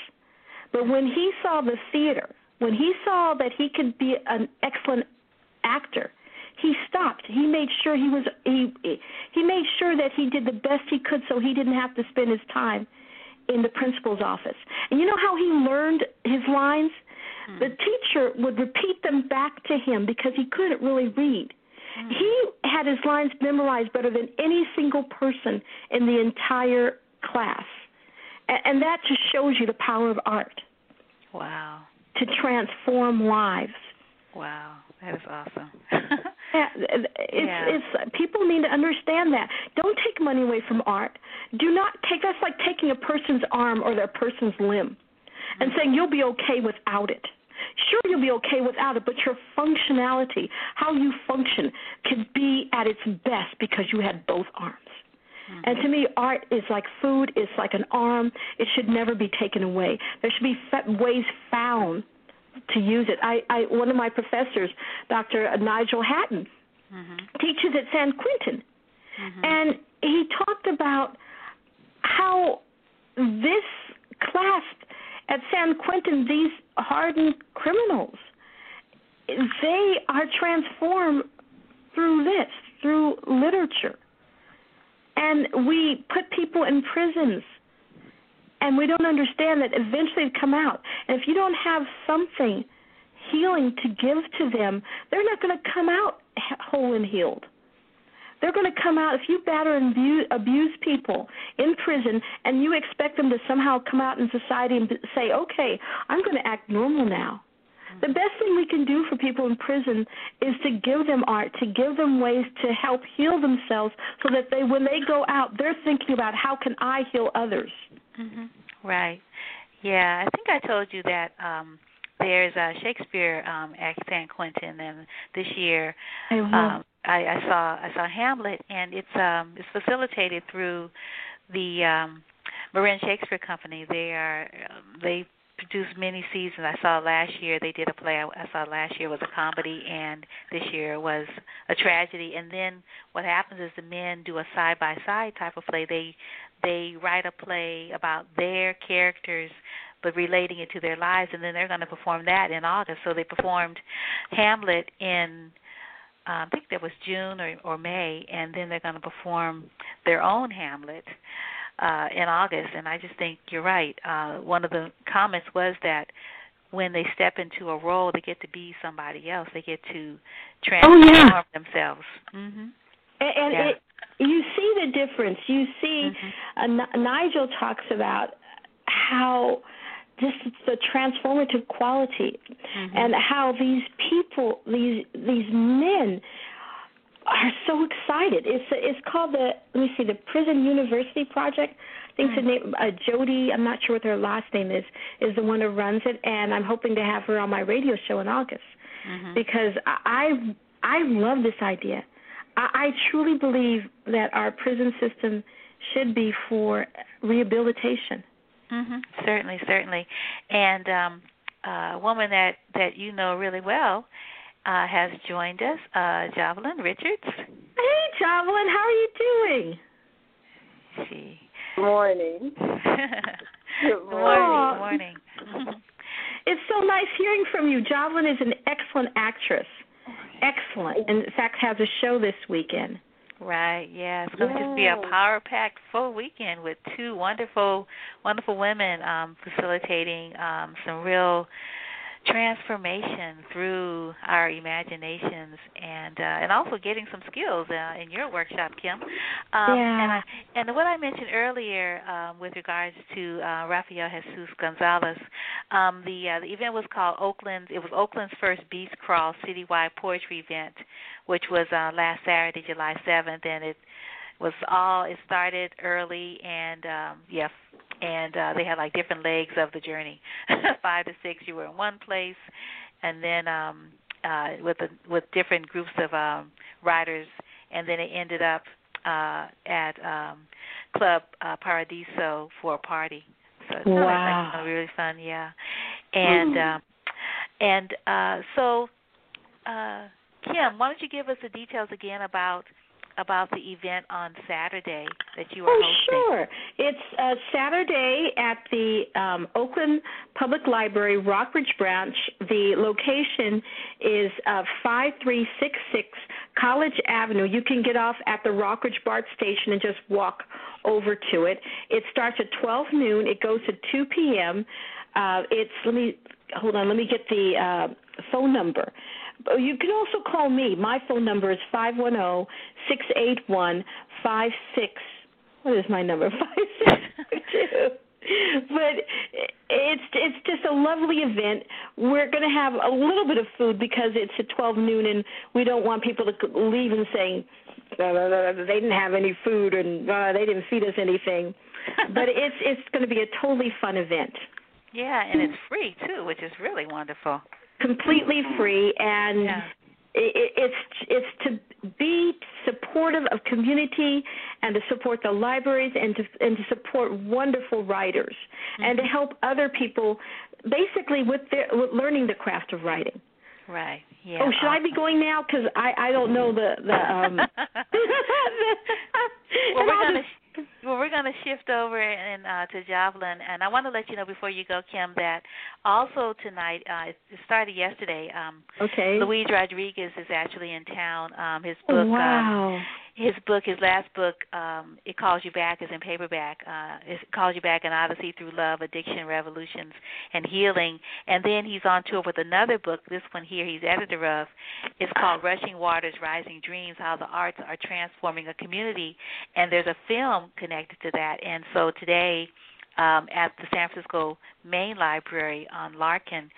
But when he saw the theater, when he saw that he could be an excellent actor, he stopped. He made sure he was he he made sure that he did the best he could so he didn't have to spend his time in the principal's office. And you know how he learned his lines? Hmm. The teacher would repeat them back to him because he couldn't really read. Mm. He had his lines memorized better than any single person in the entire class. And, and that just shows you the power of art Wow. to transform lives. Wow. That is awesome. Yeah, it's Yeah. it's people need to understand that. Don't take money away from art. Do not take that's like taking a person's arm or their person's limb and mm. saying you'll be okay without it. Sure you'll be okay without it, but your functionality, how you function could be at its best because you had both arms. And to me, art is like food. It's like an arm. It should never be taken away. There should be ways found to use it. I, I, one of my professors, Dr. Nigel Hatton, mm-hmm. teaches at San Quentin, Mm-hmm. and he talked about how this class at San Quentin, these hardened criminals, they are transformed through this, through literature. And we put people in prisons, and we don't understand that eventually they come out. And if you don't have something healing to give to them, they're not going to come out whole and healed. They're going to come out if you batter and abuse, abuse people in prison, and you expect them to somehow come out in society and say, "Okay, I'm going to act normal now." The best thing we can do for people in prison is to give them art, to give them ways to help heal themselves, so that they, when they go out, they're thinking about how can I heal others. hmm Right. Yeah, I think I told you that um there's a Shakespeare um at San Quentin and this year um I, I saw I saw Hamlet and it's um it's facilitated through the um Marin Shakespeare Company. They are um, they produce many seasons. I saw last year they did a play I, I saw last year was a comedy and this year was a tragedy and then what happens is the men do a side by side type of play. They they write a play about their characters but relating it to their lives and then they're going to perform that in August. So they performed Hamlet in I think that was June or, or May, and then they're going to perform their own Hamlet uh, in August. And I just think you're right. Uh, one of the comments was that when they step into a role, they get to be somebody else. They get to transform Oh, yeah. themselves. hmm And, and Yeah. it, you see the difference. You see, Mhm. uh, Ni- Nigel talks about how just the transformative quality, Mhm. and how these people, these these men, are so excited. It's it's called the let me see the Prison University Project. I think the name uh, Jody. I'm not sure what her last name is. Is the one who runs it, and I'm hoping to have her on my radio show in August Mhm. because I I love this idea. I, I truly believe that our prison system should be for rehabilitation. Hmm Certainly, certainly. And um, uh, a woman that that you know really well uh, has joined us, uh, Jovelyn Richards. Hey, Jovelyn, how are you doing? She. Morning. good morning. morning. Good morning. It's so nice hearing from you. Jovelyn is an excellent actress. Excellent. And in fact, has a show this weekend. Right. Yeah. It's going to just be a power-packed full weekend with two wonderful, wonderful women um, facilitating um, some real transformation through our imaginations and uh, and also getting some skills uh, in your workshop, Kim. Um, yeah. And, I, and what I mentioned earlier um, with regards to uh, Rafael Jesus Gonzalez, um, the uh, the event was called Oakland. It was Oakland's first Beast Crawl citywide poetry event, which was uh, last Saturday, July 7th, and it was all. It started early and um, yeah and uh, they had like different legs of the journey. Five to six, you were in one place, and then um, uh, with a, with different groups of um, riders, and then it ended up uh, at um, Club uh, Paradiso for a party. So it's wow. like, really fun, yeah. And mm. um, and uh, so, uh, Kim, why don't you give us the details again about about the event on Saturday that you are oh, hosting? sure. It's uh, Saturday at the um, Oakland Public Library Rockridge branch. The location is uh, 5366 College Avenue. You can get off at the Rockridge BART station and just walk over to it. It starts at 12 noon. It goes to 2 p.m. Uh, it's let me hold on. Let me get the uh, phone number. You can also call me. My phone number is five one zero six eight one five six. What is my number? Five six two. But it's it's just a lovely event. We're going to have a little bit of food because it's at 12 noon, and we don't want people to leave and saying they didn't have any food and uh, they didn't feed us anything. but it's it's going to be a totally fun event. Yeah, and it's free too, which is really wonderful completely free and yeah. it, it's it's to be supportive of community and to support the libraries and to and to support wonderful writers mm-hmm. and to help other people basically with their with learning the craft of writing right yeah oh should awesome. i be going now because i i don't know the the um well we're to well, we're going to shift over and uh, to Jovelyn, and I want to let you know before you go, Kim, that also tonight, uh, it started yesterday. Um, okay. Luis Rodriguez is actually in town. Um, his oh, book, wow. um, his book, his last book, um, it calls you back, is in paperback. Uh, it calls you back: an odyssey through love, addiction, revolutions, and healing. And then he's on tour with another book. This one here, he's editor of. It's called Rushing Waters, Rising Dreams: How the Arts Are Transforming a Community. And there's a film connected to that. And so today. Um, at the San Francisco Main Library on Larkin,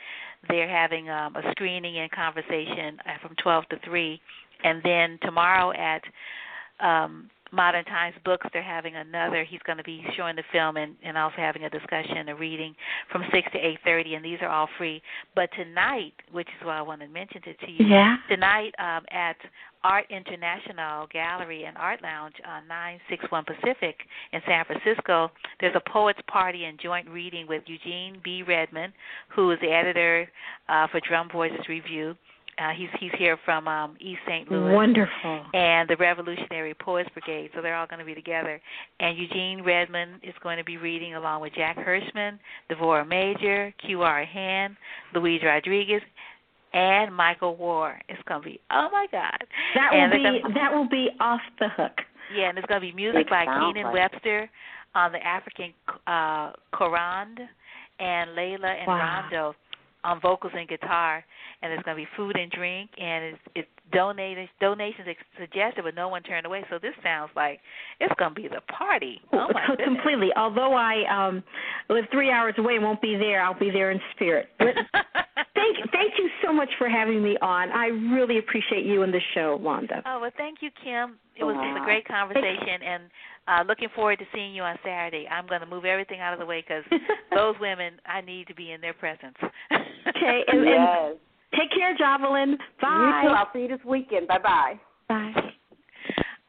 they're having um, a screening and conversation uh, from 12 to 3 and then tomorrow at um, Modern Times Books, they're having another. He's going to be showing the film and, and also having a discussion, a reading from six to eight thirty, and these are all free. But tonight, which is why I wanted to mention it to you, yeah. tonight um, at Art International Gallery and Art Lounge on 961 Pacific in San Francisco. There's a poets party and joint reading with Eugene B. Redmond, who is the editor uh, for Drum Voices Review, uh, he's he's here from um, East St. Louis. Wonderful. And the Revolutionary Poets Brigade, so they're all going to be together. And Eugene Redmond is going to be reading along with Jack Hirschman, Devorah Major, Q.R. Hand, Luis Rodriguez, and Michael Warr. It's going to be oh my God. That and will be gonna, that will be off the hook. Yeah, and there's going to be music it by Keenan like. Webster on the African uh, Korand and Layla and wow. Rondo on vocals and guitar, and there's going to be food and drink, and it's, it's donated donations suggested, but no one turned away. So this sounds like it's going to be the party. Oh my goodness. completely. Although I um live three hours away and won't be there, I'll be there in spirit. thank thank you so much for having me on. I really appreciate you and the show, Wanda. Oh well, thank you, Kim. It was wow. a great conversation, and uh, looking forward to seeing you on Saturday. I'm going to move everything out of the way because those women, I need to be in their presence. okay, and, yes. and take care, Jovelyn. Bye. You too. I'll see you this weekend. Bye bye. Bye.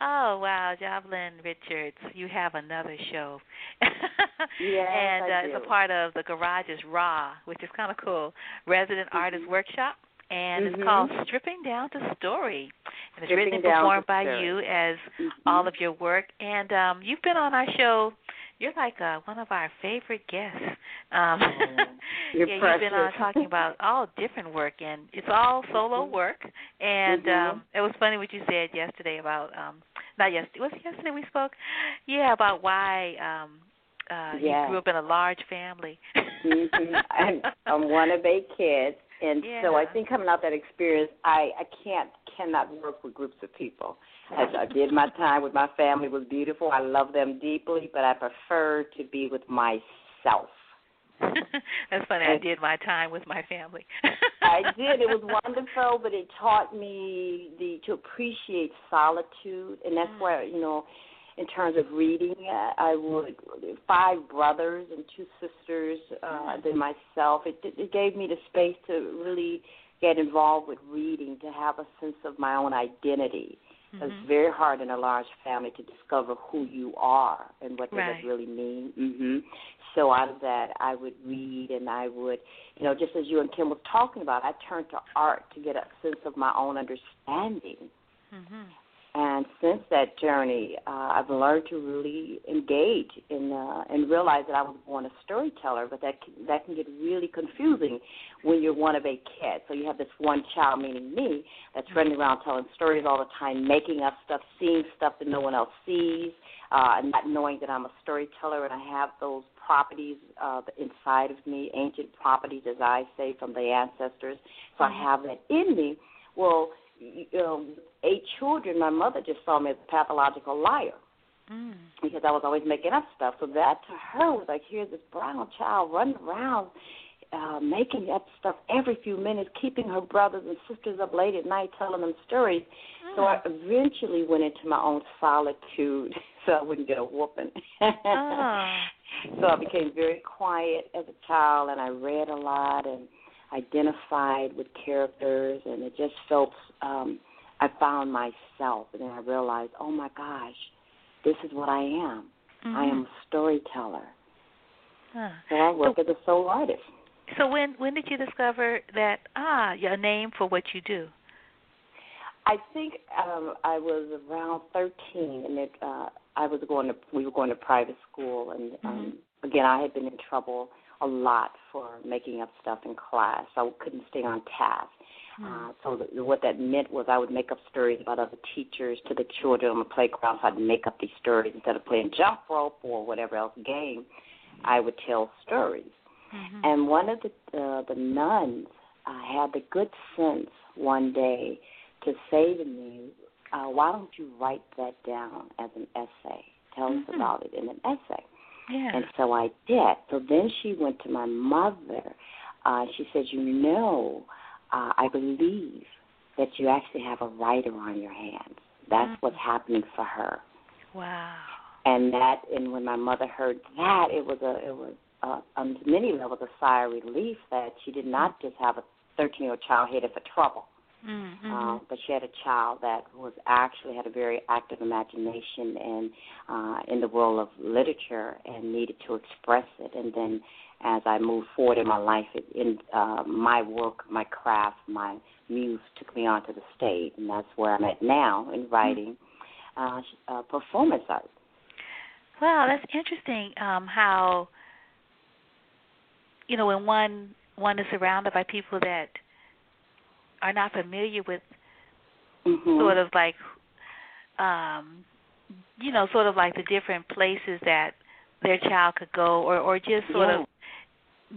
Oh wow, Jovelyn Richards, you have another show. yes, and uh, I it's a part of the Garage's Raw, which is kind of cool. Resident mm-hmm. Artist Workshop, and mm-hmm. it's called Stripping Down to Story. And it's Stripping written and performed by Story. you as mm-hmm. all of your work. And um, you've been on our show. You're like uh, one of our favorite guests. Um, Oh, you're yeah, precious. you've been on talking about all different work, and it's all solo Mhm. work. And Mhm. um, it was funny what you said yesterday about um, not yesterday. Was it yesterday we spoke? Yeah, about why um, uh, Yes. you grew up in a large family. hmm I'm, I'm one of eight kids, and so I think coming out that experience, I I can't cannot work with groups of people. As I did my time with my family was beautiful. I love them deeply, but I prefer to be with myself. That's funny. I did my time with my family. I did. It was wonderful, but it taught me the to appreciate solitude, and that's Mm. where you know, in terms of reading, I would five brothers and two sisters, uh, Mm. than myself. It it gave me the space to really get involved with reading, to have a sense of my own identity. Mhm. It's very hard in a large family to discover who you are and what does Right. it really mean. hmm So out of that, I would read and I would, you know, just as you and Kim was talking about, I turned to art to get a sense of my own understanding. Mhm. And since that journey, uh, I've learned to really engage in uh, and realize that I was born a storyteller, but that can, that can get really confusing when you're one of eight kids. So you have this one child, meaning me, that's running around telling stories all the time, making up stuff, seeing stuff that no one else sees, uh, and not knowing that I'm a storyteller and I have those properties uh, inside of me, ancient properties, as I say, from the ancestors. So I have that in me. Well, know, eight children, my mother just saw me as a pathological liar Mm. because I was always making up stuff. So that to her was like, here's this brown child running around uh, making up stuff every few minutes, keeping her brothers and sisters up late at night telling them stories. So I eventually went into my own solitude so I wouldn't get a whooping. Oh. so I became very quiet as a child and I read a lot and identified with characters and it just felt um I found myself and then I realized, oh my gosh, this is what I am. I am a storyteller. Huh. So I work as a solo artist. So when when did you discover that ah your name for what you do? I think um I was around thirteen and it uh I was going to we were going to private school and um again I had been in trouble a lot for making up stuff in class. I couldn't stay on task. Uh, so the, what that meant was I would make up stories about other teachers to the children on the playground. So I'd make up these stories instead of playing jump rope or whatever else game. I would tell stories. Mm-hmm. And one of the uh, the nuns uh, had the good sense one day to say to me, uh, "Why don't you write that down as an essay? Tell us Mhm. about it in an essay." Yeah. And so I did. So then she went to my mother. Uh, she said, You know, uh, I believe that you actually have a writer on your hands. That's Mhm. what's happening for her. wow. And that, and when my mother heard that, it was a, it was uh, on many levels a sigh of relief that she did not just have a 13 year old child headed for trouble. Mm-hmm. Uh, but she had a child that was actually had a very active imagination and uh, in the world of literature and needed to express it. And then as I moved forward in my life, it, in uh, my work, my craft, my muse took me onto the stage, and that's where I'm at now in writing uh, uh, performance art. Wow, that's interesting. Um, how you know when one one is surrounded by people that are not familiar with Mm-hmm. sort of like um you know sort of like the different places that their child could go or or just sort Yeah. of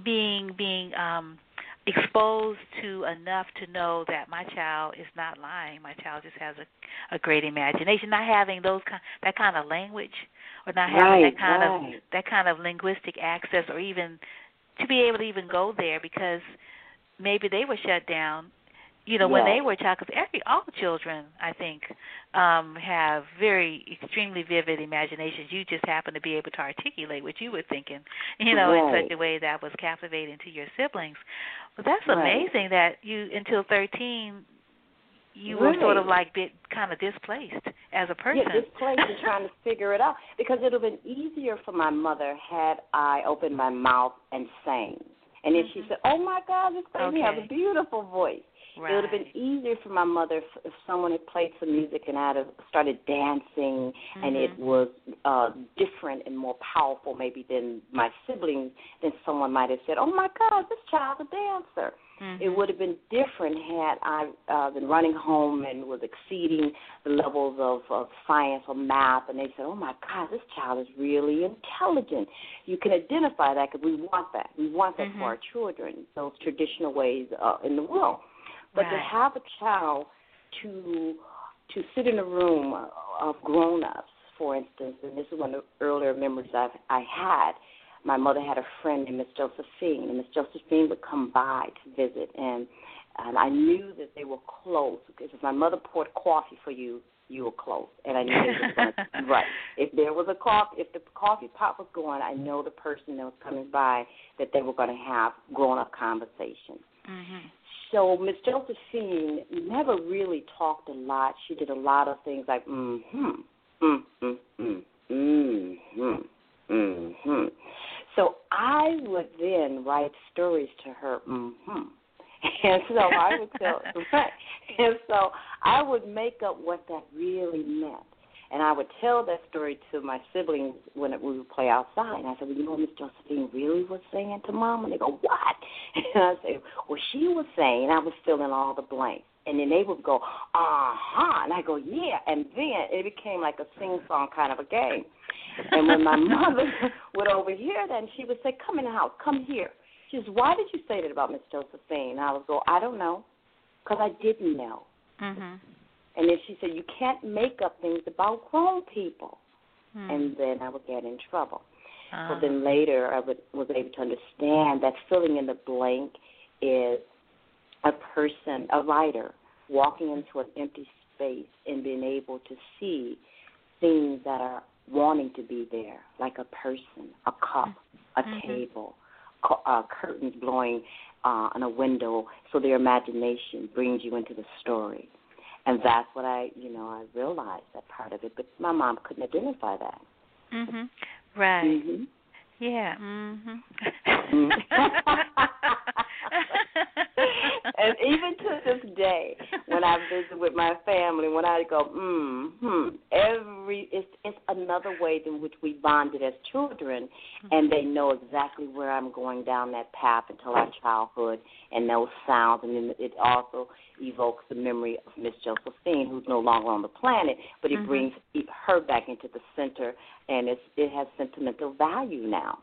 being being um exposed to enough to know that my child is not lying my child just has a a great imagination not having those kind that kind of language or not having Right, that kind right. of that kind of linguistic access or even to be able to even go there because maybe they were shut down you know when they were child because every all children i think um have very extremely vivid imaginations you just happen to be able to articulate what you were thinking you know in such a way that was captivating to your siblings but that's Right. amazing that you until 13 you were sort of like bit kind of displaced as a person Yeah, this place is trying to figure it out because it would have been easier for my mother had I opened my mouth and sang. And then she Mhm. said, "Oh my God, this baby has a beautiful voice." Right. It would have been easier for my mother if, if someone had played some music and I'd have started dancing, mm-hmm. and it was uh different and more powerful, maybe than my siblings. Then someone might have said, "Oh my God, this child's a dancer." Mm-hmm. It would have been different had I uh, been running home and was exceeding the levels of, of science or math, and they said, "Oh my God, this child is really intelligent." You can identify that because we want that. We want that Mhm. for our children. Those traditional ways uh, in the world. But to have a child to to sit in a room of grown-ups, for instance, and this is one of the earlier memories I've, I had. My mother had a friend named Miss Josephine, and Miss Josephine would come by to visit, and and I knew that they were close because if my mother poured coffee for you, you were close, and I knew they were to right. If there was a coffee, if the coffee pot was going, I know the person that was coming by that they were going to have grown-up conversations. Mhm. So Miss Josephine never really talked a lot. She did a lot of things like mm-hmm, mm-hmm, mm-hmm, mm-hmm. So I would then write stories to her, mm-hmm. And so I would tell, right. And so I would make up what that really meant. And I would tell that story to my siblings when we would play outside. And I said, Well, you know what Miss Josephine really was saying to Mom? And they go, What? And I say, Well, she was saying, I was filling all the blanks. And then they would go, Uh huh. And I go, Yeah. And then it became like a sing song kind of a game. And when my mother would overhear that, and she would say, Come in the house, come here. She says, Why did you say that about Miss Josephine? And I would go, I don't know. Because I didn't know. Mhm. And then she said, You can't make up things about grown people. Hmm. And then I would get in trouble. uh So then later I would, was able to understand that filling in the blank is a person, a writer, walking into an empty space and being able to see things that are wanting to be there, like a person, a cup, a Mhm. table, uh, curtains blowing uh, on a window, so their imagination brings you into the story. And that's what I, you know, I realized that part of it, but my mom couldn't identify that. Mhm. Right. hmm Yeah. Mhm. and even to this day, when I visit with my family, when I go, mm, hmm, every it's it's another way in which we bonded as children, and they know exactly where I'm going down that path until our childhood, and those sounds, and then it also evokes the memory of Miss Josephine, who's no longer on the planet, but it Mhm. brings her back into the center, and it's it has sentimental value now.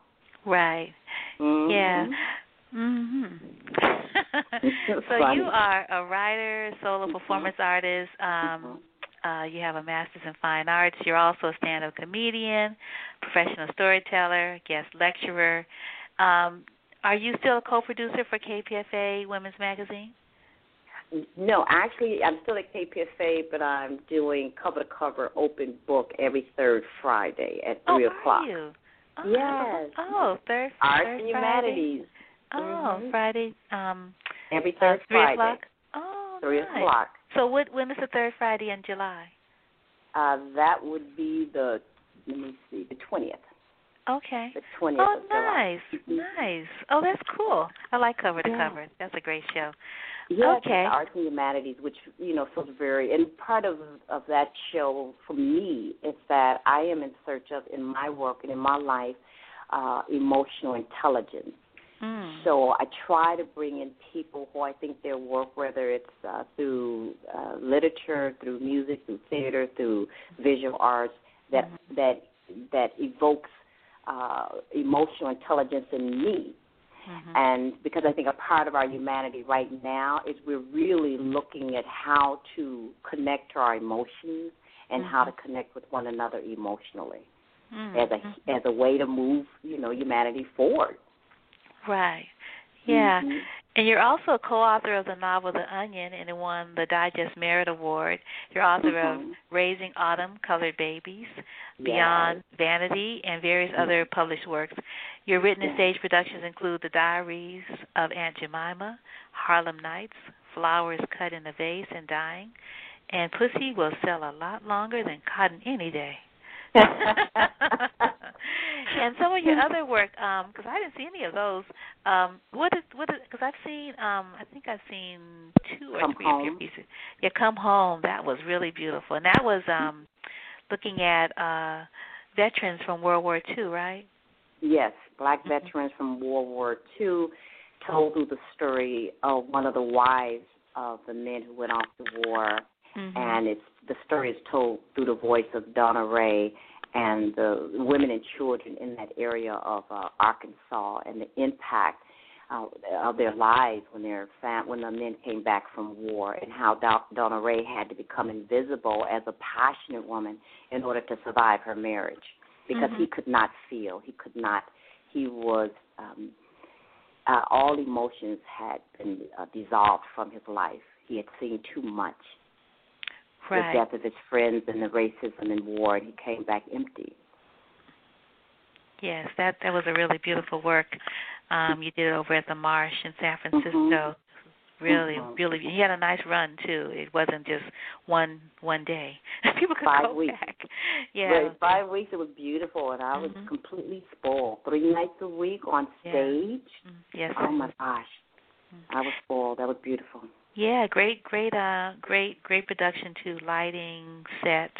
right. Mhm. Yeah. Mhm. So you are a writer, solo performance artist. Um, uh, you have a master's in fine arts. You're also a stand-up comedian, professional storyteller, guest lecturer. Um, are you still a co-producer for KPFA Women's Magazine? No, actually, I'm still at KPFA, but I'm doing cover to cover open book every third Friday at oh, three are you? Oh, Yes. Oh, third. Arts third and humanities. Oh, Mhm. Friday. Um, Every uh, third three Friday. o'clock. Oh, Three nice. o'clock. So what? When is the third Friday in July? Uh, that would be the let me see, the twentieth. Okay. The twentieth Oh, of July. nice, nice. Oh, that's cool. I like cover to Yeah. cover. That's a great show. Yes, Okay. arts and humanities, which you know feels very, and part of of that show for me is that I am in search of in my work and in my life uh, emotional intelligence. Mm. So I try to bring in people who I think their work, whether it's uh, through uh, literature, through music, through theater, through visual arts, that Mhm. that that evokes uh, emotional intelligence in me. Mhm. And because I think a part of our humanity right now is we're really looking at how to connect to our emotions and how to Mhm. connect with one another emotionally Mm. as a as a way to move, you know, humanity forward. Right. Yeah. Mhm. And you're also a co-author of the novel The Onion, and it won the Digest Merit Award. You're author of Mhm. Raising Autumn Colored Babies, Yes. Beyond Vanity, and various Yes. other published works. Your written and stage productions include The Diaries of Aunt Jemima, Harlem Nights, Flowers Cut in a Vase and Dying, and Pussy Will Sell a Lot Longer Than Cotton Any Day. and some of your other work, because um, I didn't see any of those. Um, what is what is? Because I've seen, um, I think I've seen two or come three home. of your pieces. Yeah, come home. That was really beautiful, and that was um, looking at uh, veterans from World War II, right? Yes, black mm-hmm. veterans from World War II told through the story of one of the wives of the men who went off to war, mm-hmm. and it's the story is told through the voice of Donna Ray and the women and children in that area of uh, Arkansas and the impact uh, of their lives when their fam- when the men came back from war and how Do- Donna Ray had to become invisible as a passionate woman in order to survive her marriage because mm-hmm. he could not feel he could not he was um, uh, all emotions had been uh, dissolved from his life he had seen too much right. the death of his friends and the racism and war, and he came back empty. Yes, that that was a really beautiful work. Um, you did it over at the Marsh in San Francisco. Mm-hmm. Really, mm-hmm. really, he had a nice run too. It wasn't just one one day. People could five go weeks. back. Yeah, right, five weeks. It was beautiful, and I was mm-hmm. completely spoiled. Three nights a week on stage. Mm-hmm. Yes. Oh my gosh, Mm-hmm. I was spoiled. That was beautiful. Yeah, great, great, uh, great, great production too. Lighting, set.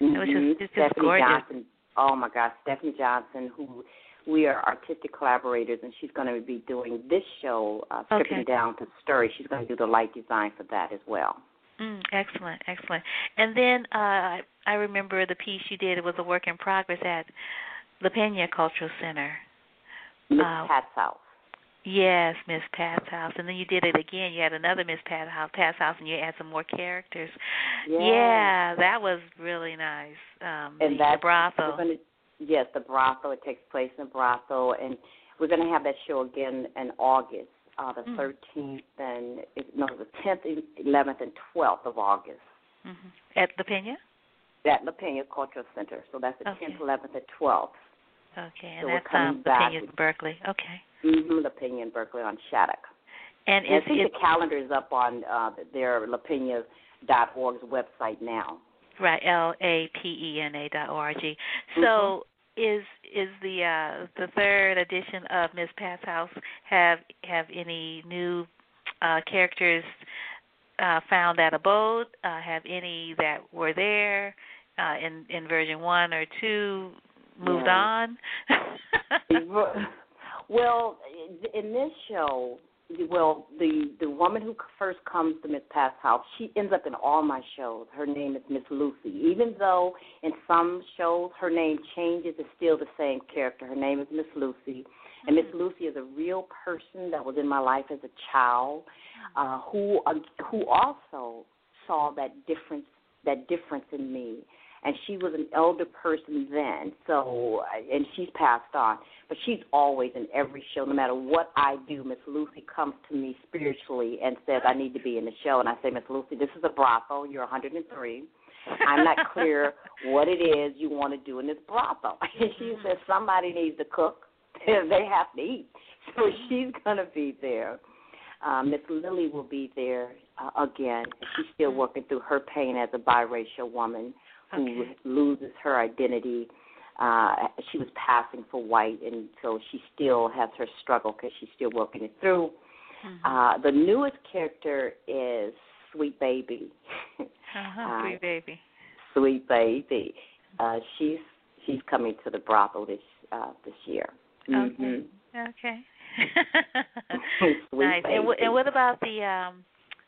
It was just, it's just Stephanie gorgeous. Johnson. Oh my gosh, Stephanie Johnson, who we are artistic collaborators, and she's going to be doing this show, uh, stripping Okay. down to story. She's going to do the light design for that as well. Mm, excellent, excellent. And then uh, I remember the piece you did. It was a work in progress at La Pena Cultural Center. Miss Uh, Pat's house. Yes, Miss Pat's house, and then you did it again. You had another Miss Pat house, Pat's house, and you had some more characters. Yeah. Yeah, that was really nice. Um, and the, the brothel. Gonna, yes, the brothel. It takes place in the brothel, and we're going to have that show again in August, uh, the Mm. 13th and no, the 10th, 11th, and 12th of August hmm At La Pena. at La Pena Cultural Center. So that's the Okay. 10th, 11th, and 12th. Okay, and So that's um, Pena, Berkeley. Okay. Mm-hmm, in Berkeley on Shattuck. And And is I think it the calendar is up on uh, their lapena.org's website now. right? L A P E N A dot O R G. So. Mhm. Is is the uh the third edition of Miss Pat's House have have any new uh characters uh found that abode? Uh have any that were there uh in in version 1 or 2 moved Yeah. on? well, in this show, well, the the woman who first comes to Miss Pat's house, she ends up in all my shows. Her name is Miss Lucy. Even though in some shows her name changes, it's still the same character. Her name is Miss Lucy, and Miss Lucy is a real person that was in my life as a child, uh, who uh, who also saw that difference that difference in me and she was an elder person then so and she's passed on. But she's always in every show no matter what i do miss lucy comes to me spiritually and says i need to be in the show. And i say miss lucy this is a brothel. You're 103 i'm not clear what it is you want to do in this brothel. And she says somebody needs to cook. They have to eat. So she's going to be there. Uh, Miss Lily will be there uh, again. She's still working through her pain as a biracial woman who Okay. loses her identity. Uh, she was passing for white, and so she still has her struggle because she's still working it through. Mhm. Uh, the newest character is Sweet Baby. uh-huh, uh, sweet baby. Sweet Baby. Uh, she's she's coming to the brothel this uh, this year. Okay. Mhm. Okay. Sweet nice. baby. And, wh- and what about the um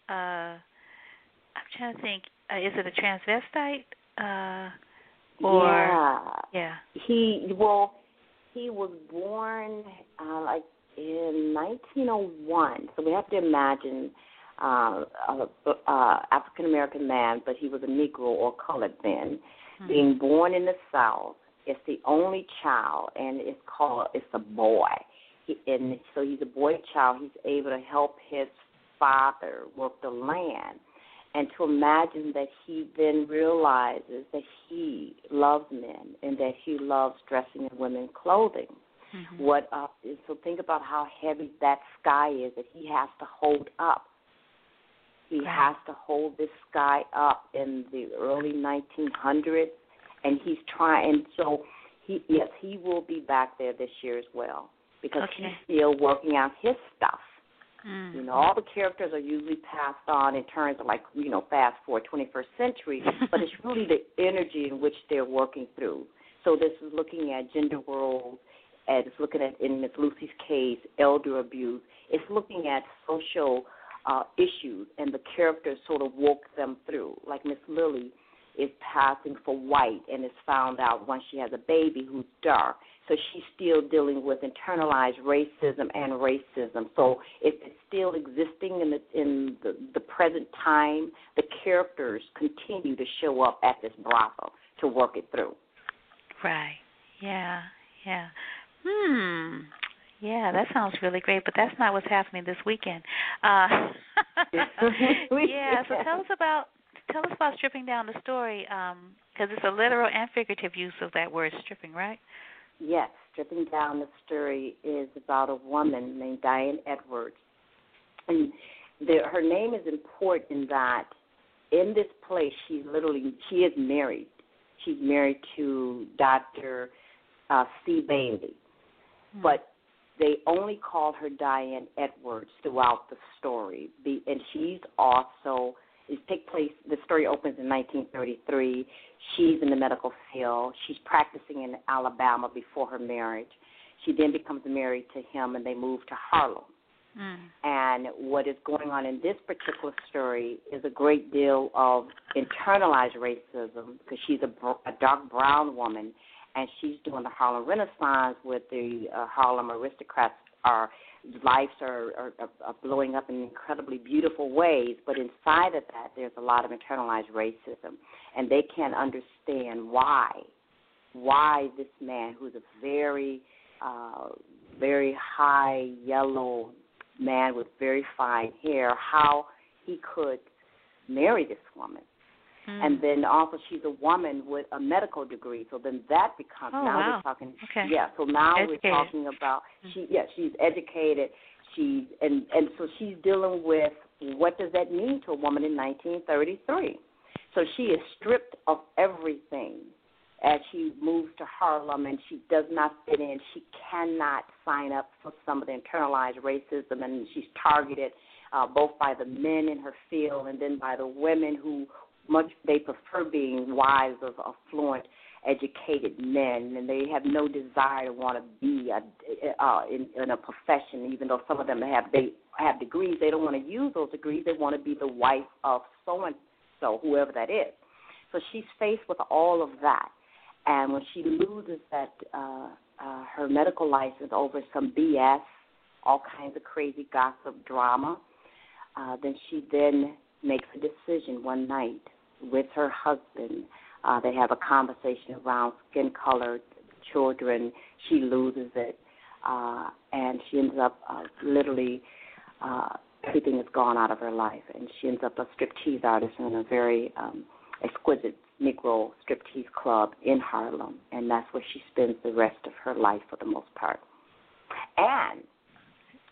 uh I'm trying to think uh, is it a transvestite uh or yeah. yeah. He well, he was born uh, like in 1901. So we have to imagine uh, a uh, African American man, but he was a Negro or colored man, Mhm. being born in the South. It's the only child, and it's called it's a boy. He, and so he's a boy child. He's able to help his father work the land and to imagine that he then realizes that he loves men and that he loves dressing in women's clothing. Mhm. What uh, so think about how heavy that sky is that he has to hold up. He has to hold this sky up in the early 1900s, and he's trying. So he yes, he will be back there this year as well because okay. he's still working out his stuff. Mm. You know, all the characters are usually passed on in terms of like, you know, fast forward 21st century, but it's really the energy in which they're working through. So this is looking at gender roles, and it's looking at, in Miss Lucy's case, elder abuse. It's looking at social uh, issues, and the characters sort of walk them through. Like Miss Lily is passing for white and is found out once she has a baby who's dark. So she's still dealing with internalized racism and racism. So if it's still existing in the in the, the present time, the characters continue to show up at this brothel to work it through. Right. Yeah. Yeah. Hmm. Yeah, that sounds really great, but that's not what's happening this weekend. Uh, yeah, so tell us about tell us about stripping down the story, because um, it's a literal and figurative use of that word stripping, right? Yes, stripping down the story is about a woman named Diane Edwards, and the, her name is important in that in this place she literally she is married. She's married to Dr. Uh, C. Bailey, hmm. but they only call her Diane Edwards throughout the story. And she's also it take place the story opens in 1933. She's in the medical field. She's practicing in Alabama before her marriage. She then becomes married to him and they move to Harlem. Mm. And what is going on in this particular story is a great deal of internalized racism because she's a, a dark brown woman and she's doing the Harlem Renaissance with the uh, Harlem aristocrats are lives are, are, are blowing up in incredibly beautiful ways, but inside of that, there's a lot of internalized racism, and they can't understand why, why this man, who's a very, uh, very high yellow man with very fine hair, how he could marry this woman Mm. And then also she's a woman with a medical degree. So then that becomes oh, now wow. we're talking okay. yeah, so now educated. we're talking about mm. she yeah, she's educated. She's and and so she's dealing with what does that mean to a woman in 1933. So she is stripped of everything as she moves to Harlem and she does not fit in. She cannot sign up for some of the internalized racism and she's targeted uh, both by the men in her field and then by the women who much they prefer being wives of affluent, educated men, and they have no desire to want to be a, uh, in, in a profession. Even though some of them have they have degrees, they don't want to use those degrees. They want to be the wife of so and so, whoever that is. So she's faced with all of that, and when she loses that uh, uh, her medical license over some BS, all kinds of crazy gossip drama, uh, then she then makes a decision one night with her husband. Uh, they have a conversation around skin color, children. She loses it, uh, and she ends up uh, literally uh, everything is gone out of her life, and she ends up a striptease artist in a very um, exquisite Negro striptease club in Harlem, and that's where she spends the rest of her life for the most part. And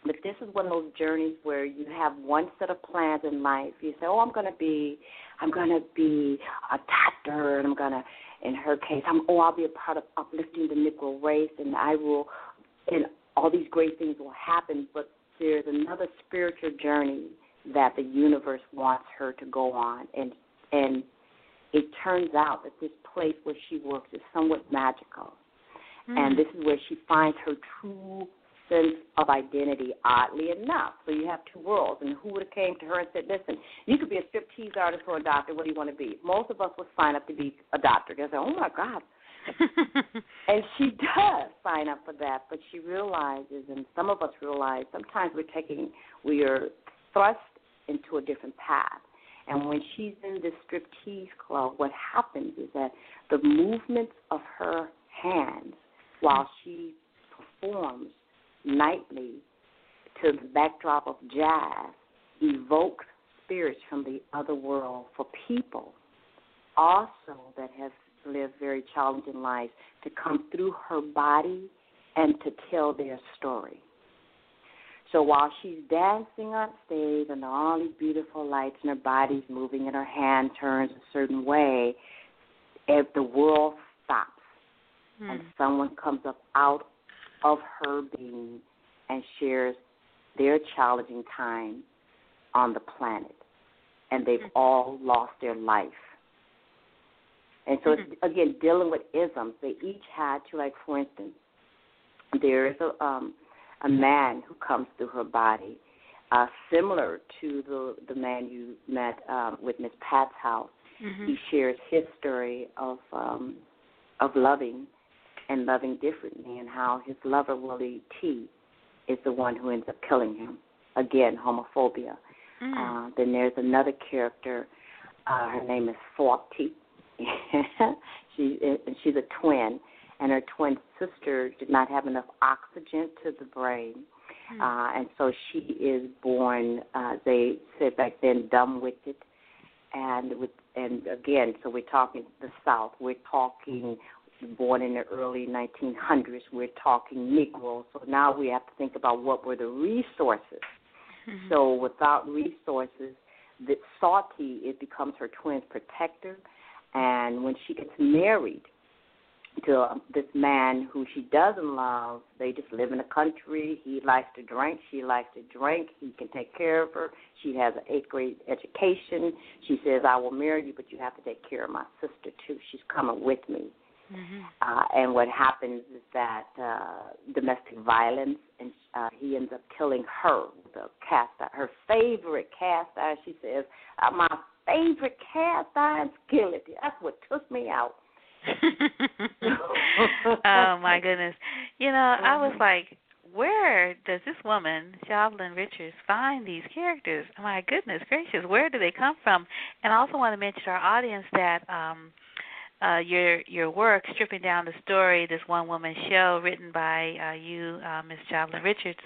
but this is one of those journeys where you have one set of plans in life. You say, "Oh, I'm going to be, I'm going to be a doctor, and I'm going to." In her case, I'm. Oh, I'll be a part of uplifting the Negro race, and I will, and all these great things will happen. But there's another spiritual journey that the universe wants her to go on, and and it turns out that this place where she works is somewhat magical, mm. and this is where she finds her true sense of identity, oddly enough. So you have two worlds. And who would have came to her and said, listen, you could be a striptease artist or a doctor. What do you want to be? Most of us would sign up to be a doctor. They say, oh, my God. and she does sign up for that, but she realizes, and some of us realize, sometimes we're taking, we are thrust into a different path. And when she's in this striptease club, what happens is that the movements of her hands while she performs nightly to the backdrop of jazz evokes spirits from the other world for people also that have lived very challenging lives to come through her body and to tell their story. So while she's dancing on stage and all these beautiful lights and her body's moving and her hand turns a certain way, if the world stops Hmm. and someone comes up out of her being and shares their challenging time on the planet, and they've all lost their life. And so, it's, again, dealing with isms, they each had to, like, for instance, there is a um, a man who comes through her body, uh, similar to the the man you met um, with Miss Pat's house. Mhm. He shares his story of um, of loving and loving differently, and how his lover Willie T is the one who ends up killing him. Again, homophobia. Mm. Uh, then there's another character. Uh, her name is Salty. she and she's a twin, and her twin sister did not have enough oxygen to the brain, Hmm. uh, and so she is born. Uh, they said back then, dumb-witted, and with and again, so we're talking the South. We're talking born in the early 1900s. We're talking Negroes. So now we have to think about what were the resources. Mhm. So without resources, that Salty it becomes her twin's protector, and when she gets married to um, this man who she doesn't love, they just live in the country. He likes to drink, she likes to drink. He can take care of her. She has an eighth grade education. She says, "I will marry you, but you have to take care of my sister too. She's coming with me." Mhm. uh, and what happens is that uh, domestic violence, and uh, he ends up killing her with a cast iron, her favorite cast iron. She says, uh, "My favorite cast iron skillet. That's what took me out." oh my goodness. You know, I was like, where does this woman, Jovelyn Richards, find these characters? My goodness gracious, where do they come from? And I also want to mention to our audience that um uh your your work, Stripping Down the Story, this one woman show written by uh you, uh Miss Jovelyn Richards,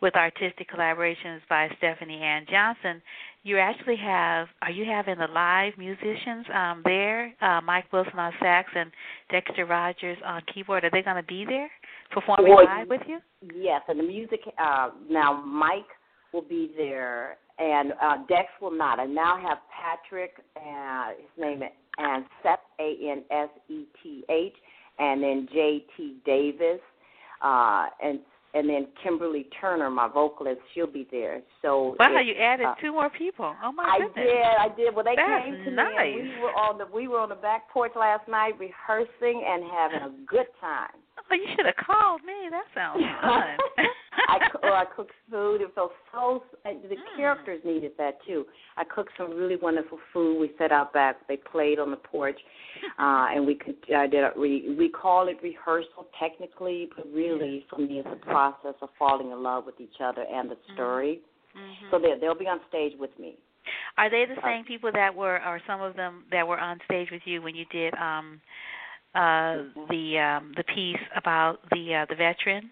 with artistic collaborations by Stephanie Ann Johnson, you actually have are you having the live musicians um there uh mike wilson on sax and dexter rogers on keyboard are they going to be there performing Well, live with you Yes, and the music. Uh, now Mike will be there, and uh, Dex will not. I now have Patrick. Uh, his name is Anseth, A N S E T H, and then J T Davis, uh, and and then Kimberly Turner, my vocalist. She'll be there. So wow it- you added uh, two more people oh my I goodness I did, I did. Well, they That's came to nice. me, and we were on the we were on the back porch last night rehearsing and having a good time. oh you should have called me that sounds fun I or I cooked food. It felt so. and The Mm. characters needed that too. I cooked some really wonderful food. We set out back. They played on the porch, uh, and we could. I did. A, we we call it rehearsal technically, but really for me it's a process of falling in love with each other and the story. Mhm. So they they'll be on stage with me. Are they the Uh, same people that were, or some of them that were on stage with you when you did um, uh, the um, the piece about the uh, the veteran?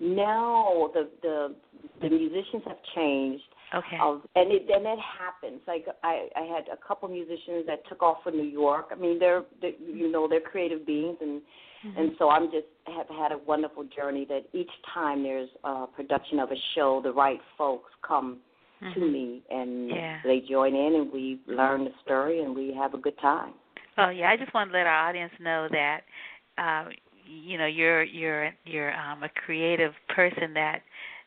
No, the the the musicians have changed. Okay. of and it and it happens like i i had a couple musicians that took off for new york i mean they're, they you know they're creative beings and Mhm. and so i'm just have had a wonderful journey that each time there's a production of a show the right folks come to Mhm. me and Yeah. they join in and we learn the story and we have a good time Oh yeah, I just want to let our audience know that uh, you know you're you're you're um, a creative person that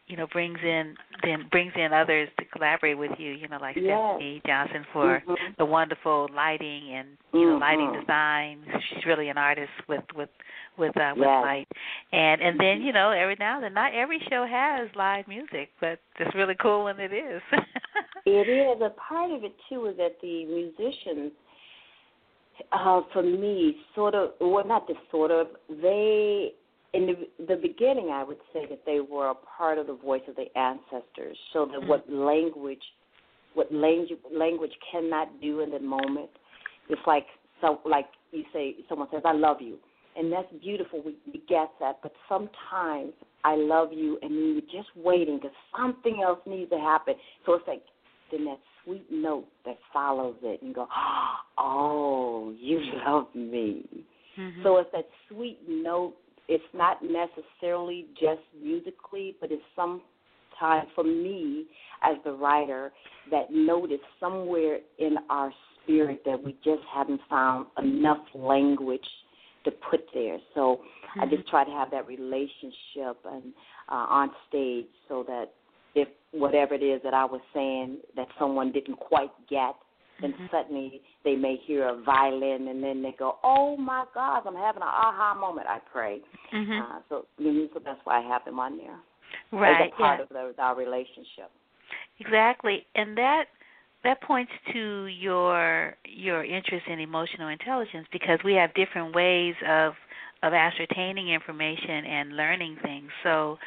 you know brings in then brings in others to collaborate with you. You know, like Yes. Stephanie Johnson for Mhm. the wonderful lighting and you know lighting Mhm. design. She's really an artist with with with uh, with Yes. light. And and then you know every now and then not every show has live music, but it's really cool when it is. It is. A part of it too is that the musicians, uh, for me, sort of, well, not just sort of, they, in the, the beginning, I would say that they were a part of the voice of the ancestors. So that what language, what language, language cannot do in the moment, it's like so, like you say, someone says, "I love you," and that's beautiful. We, we get that, but sometimes I love you, and you're just waiting because something else needs to happen. So it's like then that sweet note that follows it, and go, "Oh, you love me." Mhm. So it's that sweet note. It's not necessarily just musically, but it's sometimes for me as the writer that note is somewhere in our spirit that we just haven't found enough language to put there. So mm-hmm. I just try to have that relationship and uh, on stage so that if whatever it is that I was saying that someone didn't quite get, then mm-hmm. suddenly they may hear a violin and then they go, "Oh my God, I'm having an aha moment." I pray. Mm-hmm. Uh, so, so that's why I have them on there. Right. As a part yeah. of the, our relationship. Exactly, and that that points to your your interest in emotional intelligence because we have different ways of of ascertaining information and learning things. So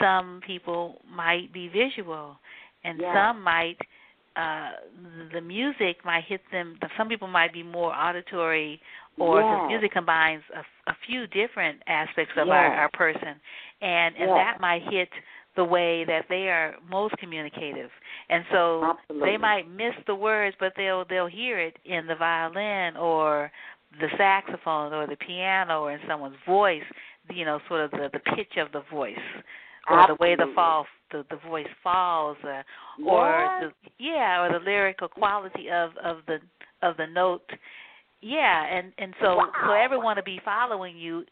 some people might be visual and some might uh the music might hit them some people might be more auditory or the music combines a, a few different aspects of our, our person and and that might hit the way that they are most communicative and so Absolutely. they might miss the words but they'll they'll hear it in the violin or the saxophone or the piano or in someone's voice you know sort of the the pitch of the voice or Absolutely. the way the fall the the voice falls uh, or the yeah or the lyrical quality of of the of the note yeah and and so wow. so everyone will be following you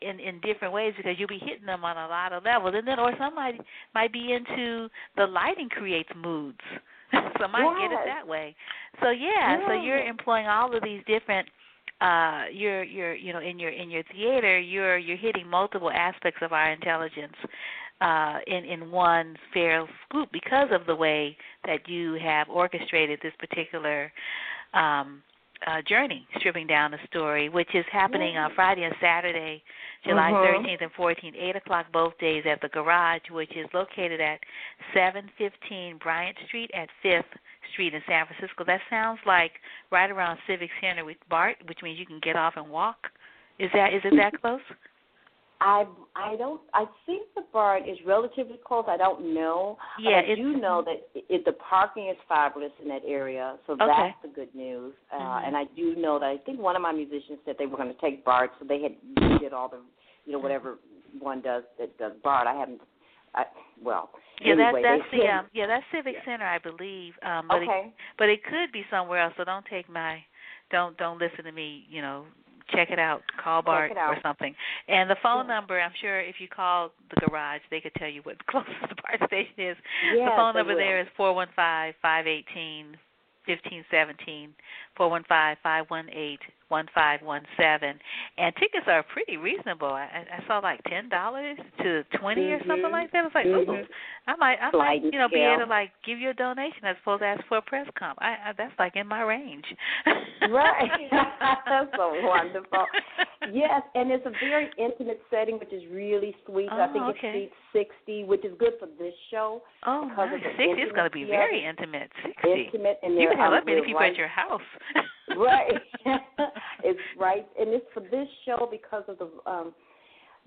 in in different ways because you'll be hitting them on a lot of levels and then or somebody might be into the lighting creates moods so might yes. get it that way so yeah yes. so you're employing all of these different uh you're you're you know in your in your theater you're you're hitting multiple aspects of our intelligence uh, in in one fair swoop because of the way that you have orchestrated this particular um, uh, journey, stripping down the story, which is happening on Friday and Saturday, July mm-hmm. 13th and 14th, 8 o'clock both days at the Garage, which is located at 715 Bryant Street at 5th Street in San Francisco. That sounds like right around Civic Center with BART, which means you can get off and walk. Is that is it that close? I I don't I think the BART is relatively close. I don't know. Yeah, but I do know that it, the parking is fabulous in that area, so okay. that's the good news. Uh, mm-hmm. And I do know that I think one of my musicians said they were going to take BART, so they had did all the you know whatever one does that does BART. I haven't. I, well, yeah, anyway, that, that's the um, yeah that's Civic yeah. Center, I believe. Um, but okay. it, but it could be somewhere else. So don't take my don't don't listen to me. You know, check it out. Call Bart or something. And the phone yeah. number, I'm sure if you call the garage, they could tell you what the closest BART station is. Yes, the phone number will. there is four one five five eighteen fifteen seventeen four one five five one eight one five one seven. And tickets are pretty reasonable. I i saw like ten dollars to 20 mm-hmm. or something like that. It's like mm-hmm. ooh i might i might you know be able to like give you a donation as opposed to ask for a press comp i, I that's like in my range. Right. That's so wonderful. Yes and it's a very intimate setting which is really sweet. Oh, i think okay. it's seat 60 which is good for this show oh because nice. of the 60 is going to be very intimate. 60 intimate and you can have that many people right, at your house right. It's right and it's for this show because of the um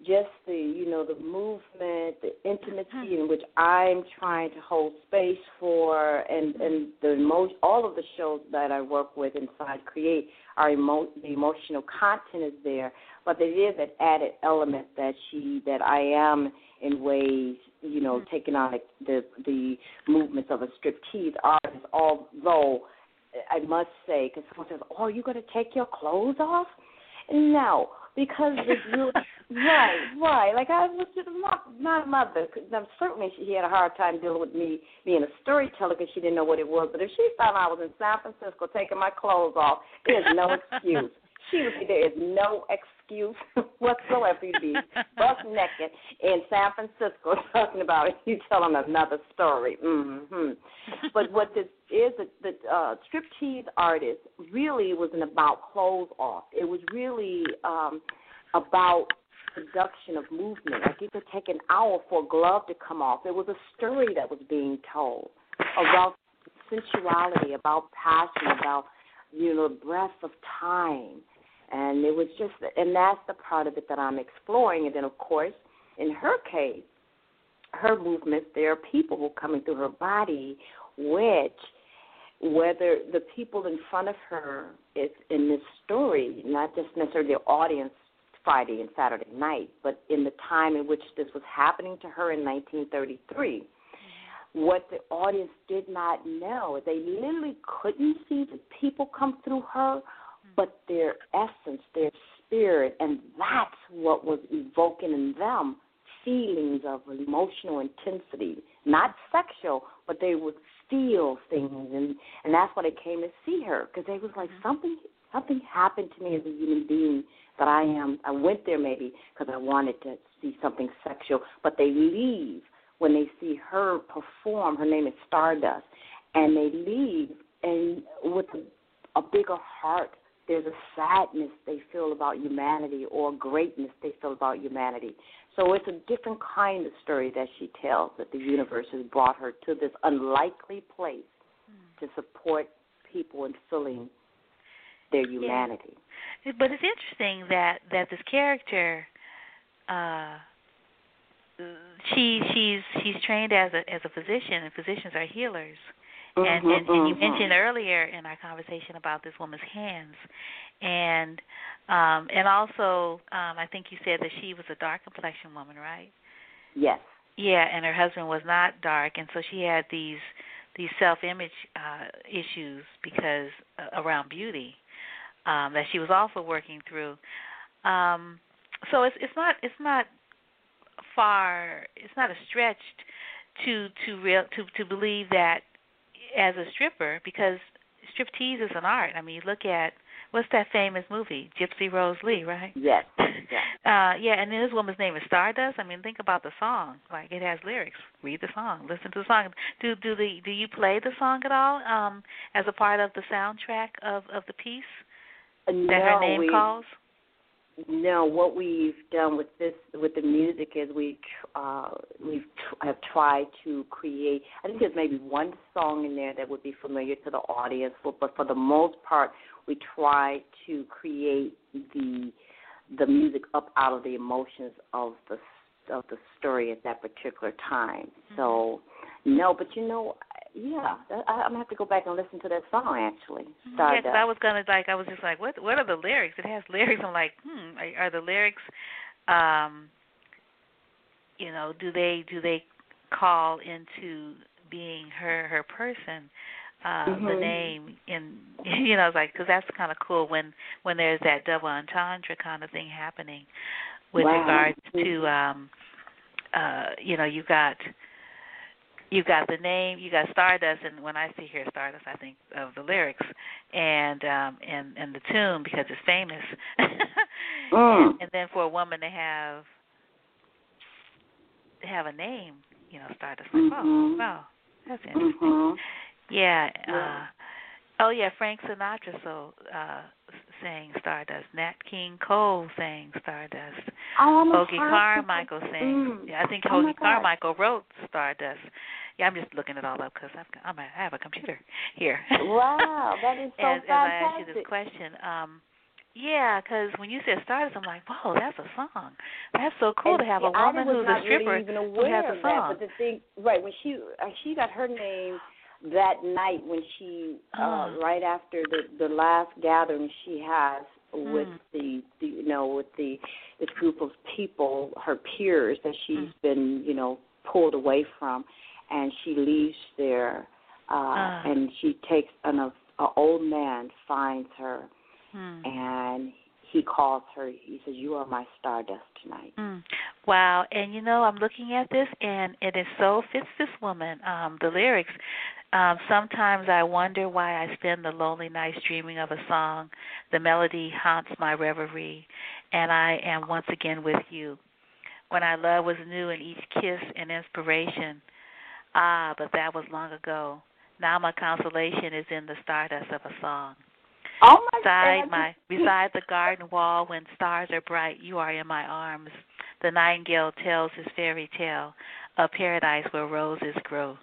just the you know the movement, the intimacy in which I'm trying to hold space for, and and the emo- all of the shows that I work with inside create our emo- the emotional content is there, but there is that added element that she that I am in ways you know taking on the the movements of a striptease artist, although I must say because someone says, "Oh, are you going to take your clothes off?" No, because the right, right. Like I was just my, my mother. Now, certainly, she had a hard time dealing with me being a storyteller because she didn't know what it was. But if she found I was in San Francisco taking my clothes off, there's no excuse. She would say there is no excuse whatsoever you be buck naked in San Francisco talking about it. You telling another story. Mm-hmm. But what this is, the, the uh, striptease artist really wasn't about clothes off. It was really um, about production of movement. Like it could take an hour for a glove to come off. There was a story that was being told about sensuality, about passion, about you know, breath of time. And it was just, and that's the part of it that I'm exploring. And then, of course, in her case, her movements, there are people coming through her body, which, whether the people in front of her is in this story, not just necessarily the audience Friday and Saturday night, but in the time in which this was happening to her in 1933, what the audience did not know, they literally couldn't see the people come through her, but their essence, their spirit, and that's what was evoking in them feelings of emotional intensity, not sexual, but they would feel things, and and that's why they came to see her because they was like Mm-hmm. something something happened to me as a human being that I am. I went there maybe because I wanted to see something sexual, but they leave when they see her perform. Her name is Stardust, and they leave and with a, a bigger heart. There's a sadness they feel about humanity, or greatness they feel about humanity. So it's a different kind of story that she tells that the universe has brought her to this unlikely place to support people in filling their humanity. But it's interesting that that this character, uh, she she's she's trained as a as a physician, and physicians are healers. And, Mhm, and and you mhm. mentioned earlier in our conversation about this woman's hands, and um and also um I think you said that she was a dark complexion woman, right? Yes. Yeah, and her husband was not dark, and so she had these these self-image uh, issues because uh, around beauty um, that she was also working through. Um, so it's it's not it's not far it's not a stretch to to real to to believe that as a stripper because striptease is an art. I mean, you look at what's that famous movie, Gypsy Rose Lee, right? Yes. Yes. Uh yeah, and this woman's name is Stardust. I mean, think about the song. Like it has lyrics. Read the song. Listen to the song. Do do the do you play the song at all um as a part of the soundtrack of of the piece that no, her name we, calls? No, what we've done with this with the music is we uh, we've tr- have tried to create. I think there's maybe one song in there that would be familiar to the audience, but, but for the most part, we try to create the the music up out of the emotions of the of the story at that particular time. So, no, but you know, yeah, I, I'm gonna have to go back and listen to that song actually. Yeah, because I was gonna like I was just like, what what are the lyrics? It has lyrics. I'm like, hmm, are, are the lyrics, um, you know, do they do they call into being her her person? Uh, The Mhm. name in you know, it's like because that's kind of cool when when there's that double entendre kind of thing happening with Wow. regards to um, uh, you know, you got you got the name, you got Stardust, and when I see here Stardust, I think of the lyrics and um and and the tune because it's famous. Mm. and, and then for a woman to have to have a name, you know, Stardust, like, oh, Mhm. wow, that's interesting. Mhm. Yeah. Yeah. Uh, oh yeah, Frank Sinatra so uh sang Stardust. Nat King Cole sang Stardust. Oh, a Carmichael sang. Mm. Yeah, I think Oh, Carmichael wrote Stardust. Yeah, I'm just looking it all up because I've got, I'm a, I have a computer here. Wow, that is so as, as I ask you this question, um, yeah, because when you said Stardust, I'm like, whoa, that's a song. That's so cool And to have a woman who's a stripper really even who aware has a of song. that. But the thing, right when she uh, she got her name that night when she uh Ah. right after the the last gathering she has with Mm. the, the you know with the this group of people her peers that she's Mm. been you know pulled away from and she leaves there uh Ah. and she takes an a, a old man finds her Hmm. and he calls her he says you are my stardust tonight Mm. Wow, and you know, I'm looking at this, and it is so fits this woman. Um, the lyrics. Um, sometimes I wonder why I spend the lonely nights dreaming of a song. The melody haunts my reverie, and I am once again with you. When our love was new, and each kiss an inspiration. Ah, but that was long ago. Now my consolation is in the stardust of a song. Oh my beside God. my beside the garden wall when stars are bright you are in my arms the nightingale tells his fairy tale a paradise where roses grow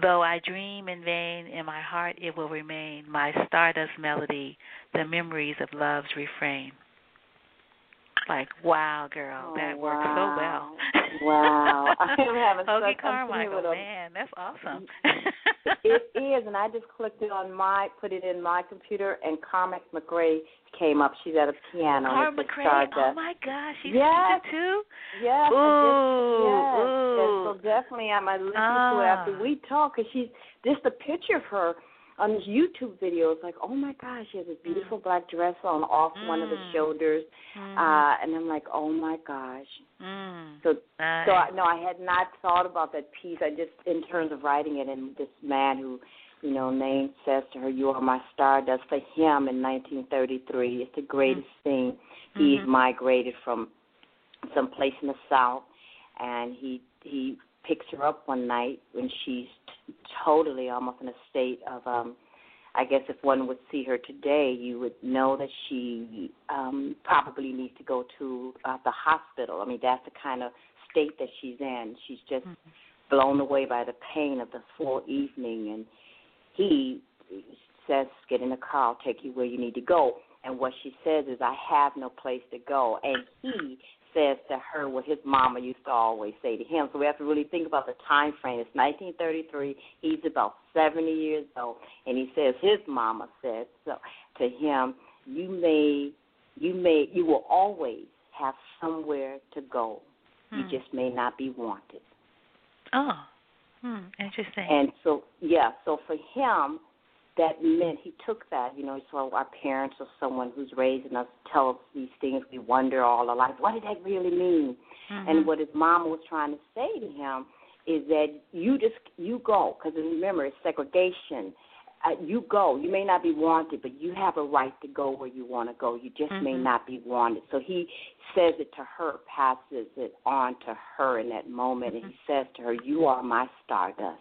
though i dream in vain in my heart it will remain my stardust melody the memories of love's refrain like wow girl Oh, that works so well wow. wow, I am having Hoagy such Carmichael, with man, that's awesome. it is, and I just clicked it on my, put it in my computer, and Carmen McRae came up. She's at a piano. It's McRae, oh my gosh, she's yes. too. Yes, ooh, yes. ooh. And so definitely, I might listen ah. to it after we talk, because she's just a picture of her on this YouTube videos, like, oh my gosh, she has a beautiful mm. black dress on off mm. one of the mm. shoulders, mm. uh, and I'm like, oh my gosh. Mm. So, nice. so I, no, I had not thought about that piece. I just, in terms of writing it, and this man who, you know, name says to her, "You are my star." stardust." For him, in 1933, it's the greatest mm. thing. He mm-hmm. migrated from some place in the south, and he he picks her up one night when she's t- totally almost in a state of um I guess if one would see her today, you would know that she um probably needs to go to uh, the hospital. I mean, that's the kind of state that she's in. She's just mm-hmm. blown away by the pain of the full evening and he says, "Get in the car. I'll take you where you need to go." And what she says is, "I have no place to go." And he says to her what his mama used to always say to him. So we have to really think about the time frame. It's 1933. He's about 70 years old, and he says his mama said so to him, "You may, you may, you will always have somewhere to go. Hmm. You just may not be wanted." Oh, hmm, interesting. And so, yeah, so for him, that meant he took that, you know, so our parents or someone who's raising us tell us these things we wonder all our life, what did that really mean? Mm-hmm. And what his mom was trying to say to him is that you just you go because remember it's segregation. Uh, you go. You may not be wanted, but you have a right to go where you want to go. You just mm-hmm. may not be wanted. So he says it to her, passes it on to her in that moment, mm-hmm. and he says to her, "You are my stardust."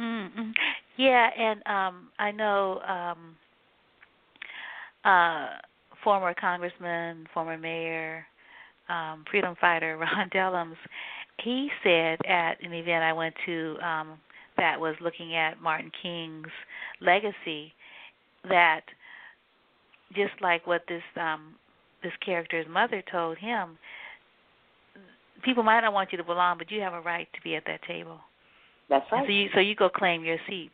Mm-hmm. Yeah, and um I know um uh former congressman, former mayor, um freedom fighter Ron Dellums, he said at an event I went to um that was looking at Martin King's legacy that just like what this um this character's mother told him, people might not want you to belong, but you have a right to be at that table. That's right. So you so you go claim your seat.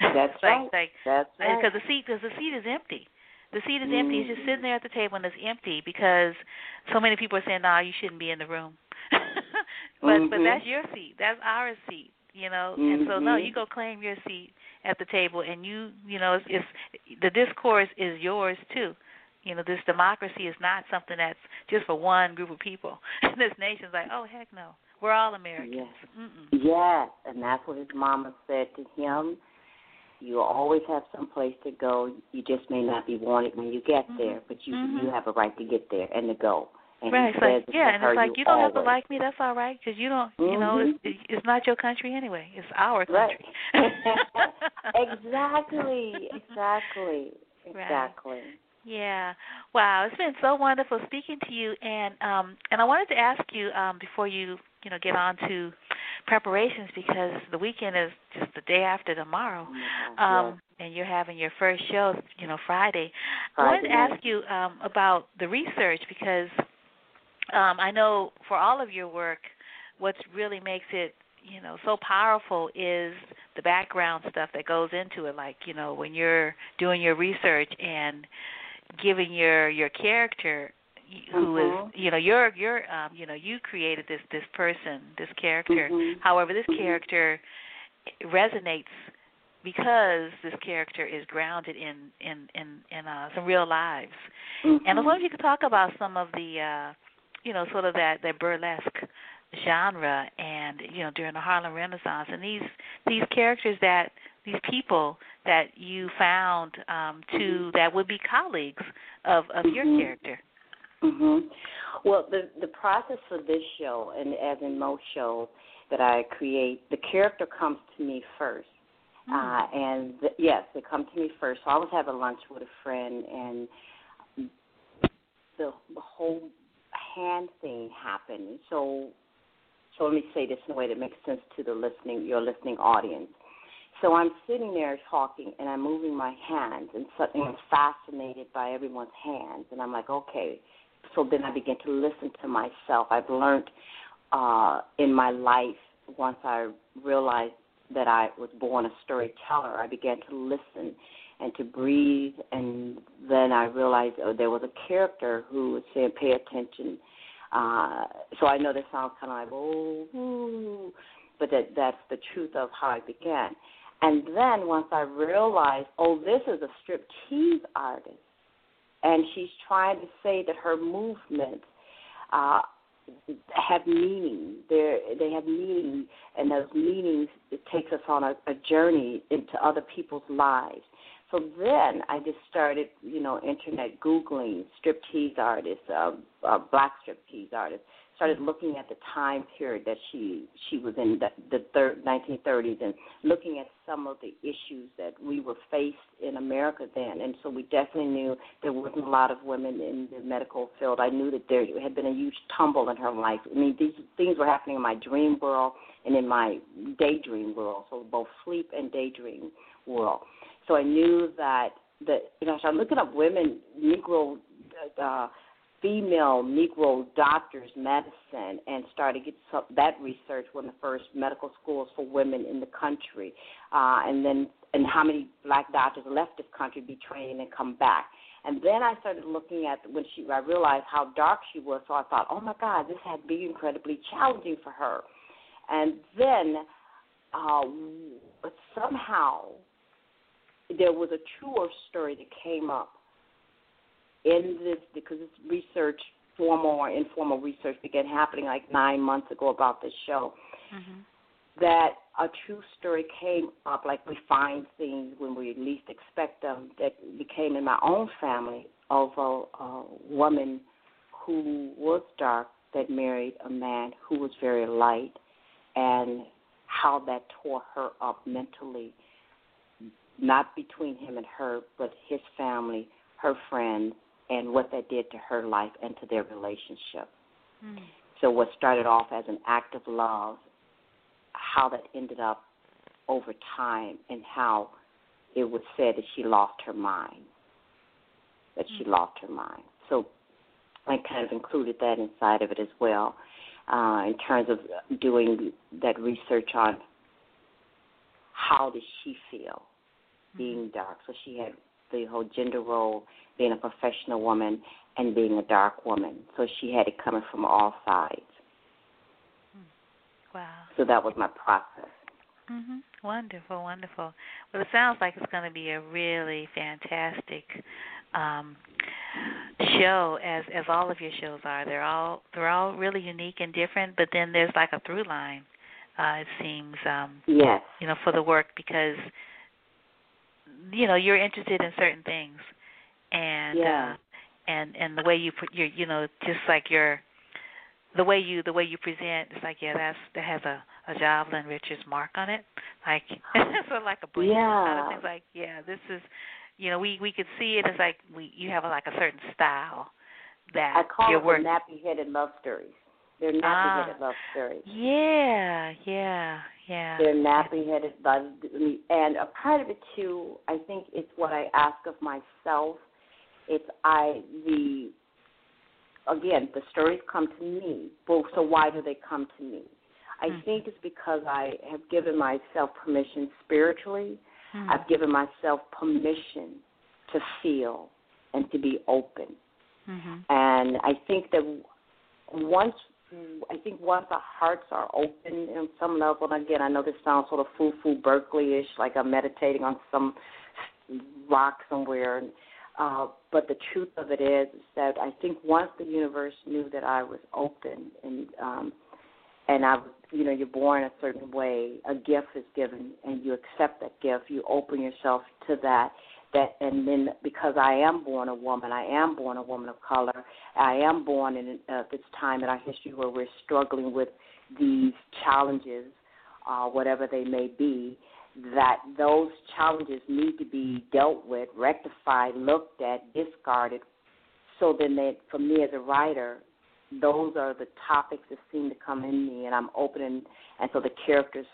That's like, right. Like, That's right. Because the seat, because the seat is empty. The seat is empty. It's just Mm-hmm. sitting there at the table and it's empty because so many people are saying, "Nah, you shouldn't be in the room." but but Mhm. that's your seat. That's our seat. You know. And so no, you go claim your seat at the table, and you you know it's, it's the discourse is yours too. You know, this democracy is not something that's just for one group of people. this nation's like, oh heck no, we're all Americans. Yes. Mm-mm. Yes, and that's what his mama said to him. You always have some place to go. You just may not be wanted when you get Mhm. there, but you Mhm. you have a right to get there and to go. And right. It's like yeah, and it's like you you don't have to like me. That's all right because you don't. You know, Mhm. it's, it's not your country anyway. It's our country. Right. country. exactly. Exactly. Right. Exactly. Yeah. Wow, it's been so wonderful speaking to you and um and I wanted to ask you um before you, you know, get on to preparations because the weekend is just the day after tomorrow. Um and you're having your first show, you know, Friday. I Friday wanted to ask you um about the research because um I know for all of your work what really makes it you know so powerful is the background stuff that goes into it like you know when you're doing your research and giving your your character who is Mhm. you know you're you're um you know you created this this person this character Mhm. however this Mhm. character resonates because this character is grounded in in in in uh some real lives and I was Mhm. wondering if you could talk about some of the uh you know sort of that that burlesque genre and you know during the Harlem Renaissance and these these characters that these people that you found um to that would be colleagues of of your Mhm. character. Mhm. Well, the the process for this show, and as in most shows that I create, the character comes to me first. Hmm. Uh, and th- yes, they come to me first. So I was having lunch with a friend, and the, the whole hand thing happened. So, so let me say this in a way that makes sense to the listening, your listening audience. So I'm sitting there talking, and I'm moving my hands, and suddenly I'm fascinated by everyone's hands, and I'm like, okay. So then I begin to listen to myself. I've learned uh, in my life once I realized that I was born a storyteller. I began to listen and to breathe, and then I realized oh, there was a character who was saying, "Pay attention." Uh, so I know this sounds kind of like oh, but that that's the truth of how I began. And then once I realized, oh, this is a striptease artist, and she's trying to say that her movements uh, have meaning. They they have meaning, and those meanings it takes us on a, a journey into other people's lives. So then I just started, you know, internet googling striptease artists, uh, uh, black striptease artists, started looking at the time period that she she was in the, the thir- 1930s and looking at some of the issues that we were faced in America then. And so we definitely knew there wasn't a lot of women in the medical field. I knew that there had been a huge tumble in her life. I mean, these things were happening in my dream world and in my daydream world, so both sleep and daydream world. So I knew that that you know, so I'm looking up women, Negro. Uh, female Negro doctors medicine and started get some, that research when the first medical schools for women in the country, uh, and then and how many black doctors left this country, be trained and come back. And then I started looking at when she, I realized how dark she was. So I thought, oh my God, this had to be incredibly challenging for her. And then, uh, somehow, there was a truer story that came up in this because this research, formal or informal research, began happening like nine months ago about this show. Mm-hmm. That a true story came up, like we find things when we least expect them, that became in my own family of a, a woman who was dark that married a man who was very light, and how that tore her up mentally, not between him and her, but his family, her friends, and what that did to her life and to their relationship. Mm. So, what started off as an act of love, how that ended up over time, and how it was said that she lost her mind. That mm. she lost her mind. So, I kind of included that inside of it as well, uh, in terms of doing that research on how did she feel mm. being dark. So she had the whole gender role, being a professional woman and being a dark woman. So she had it coming from all sides. Hmm. Wow. So that was my process. Mhm. Wonderful, wonderful. Well, it sounds like it's going to be a really fantastic um show as as all of your shows are. They're all they're all really unique and different, but then there's like a through line. Uh it seems um yes. you know for the work because you know you're interested in certain things and yeah. uh and and the way you put your you know just like your the way you the way you present it's like yeah that's that has a a Jovelyn Richards mark on it like sort of like a brand yeah. kind of things like yeah this is you know we we could see it as like we you have a, like a certain style that I call your it work. the nappy headed love stories. They're nappy headed ah. love stories. Yeah, yeah, yeah. They're nappy headed love and a part of it too, I think it's what I ask of myself. It's I the again, the stories come to me. But so why do they come to me? I mm-hmm. think it's because I have given myself permission spiritually. Mm-hmm. I've given myself permission to feel and to be open. Mm-hmm. And I think that once I think once the hearts are open on some level, and again, I know this sounds sort of foo-foo Berkeley-ish, like I'm meditating on some rock somewhere. Uh, but the truth of it is, is that I think once the universe knew that I was open and um, and I, you know, you're born a certain way, a gift is given, and you accept that gift. You open yourself to that, that and then because I am born a woman, I am born a woman of color. I am born in uh, this time in our history where we're struggling with these challenges, uh, whatever they may be. That those challenges need to be dealt with, rectified, looked at, discarded. So then, that for me as a writer, those are the topics that seem to come in me, and I'm opening. And so the characters,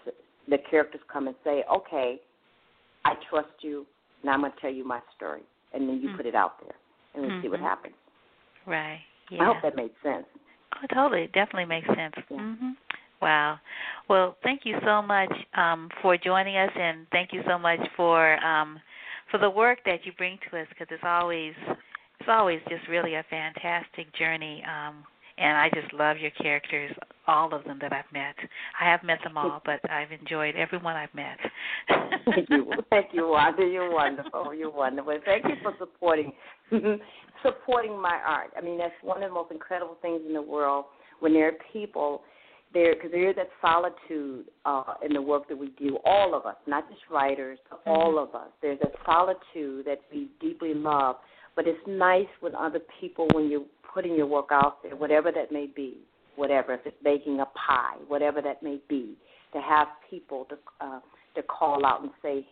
the characters come and say, "Okay, I trust you now I'm going to tell you my story, and then you mm-hmm. put it out there, and we mm-hmm. see what mm-hmm. happens. Right. Yeah. I hope that made sense. Oh, totally. It definitely makes sense. Yeah. Mm-hmm. Wow. Well, thank you so much um, for joining us, and thank you so much for um, for the work that you bring to us because it's always it's always just really a fantastic journey. Um, and I just love your characters, all of them that I've met. I have met them all, but I've enjoyed everyone I've met. thank you, thank you, Wanda. You're wonderful. You're wonderful. Thank you for supporting supporting my art. I mean, that's one of the most incredible things in the world when there are people there because there is that solitude uh, in the work that we do. All of us, not just writers, but mm-hmm. all of us. There's a solitude that we deeply love. But it's nice with other people when you're putting your work out there, whatever that may be, whatever if it's baking a pie, whatever that may be, to have people to uh, to call out and say,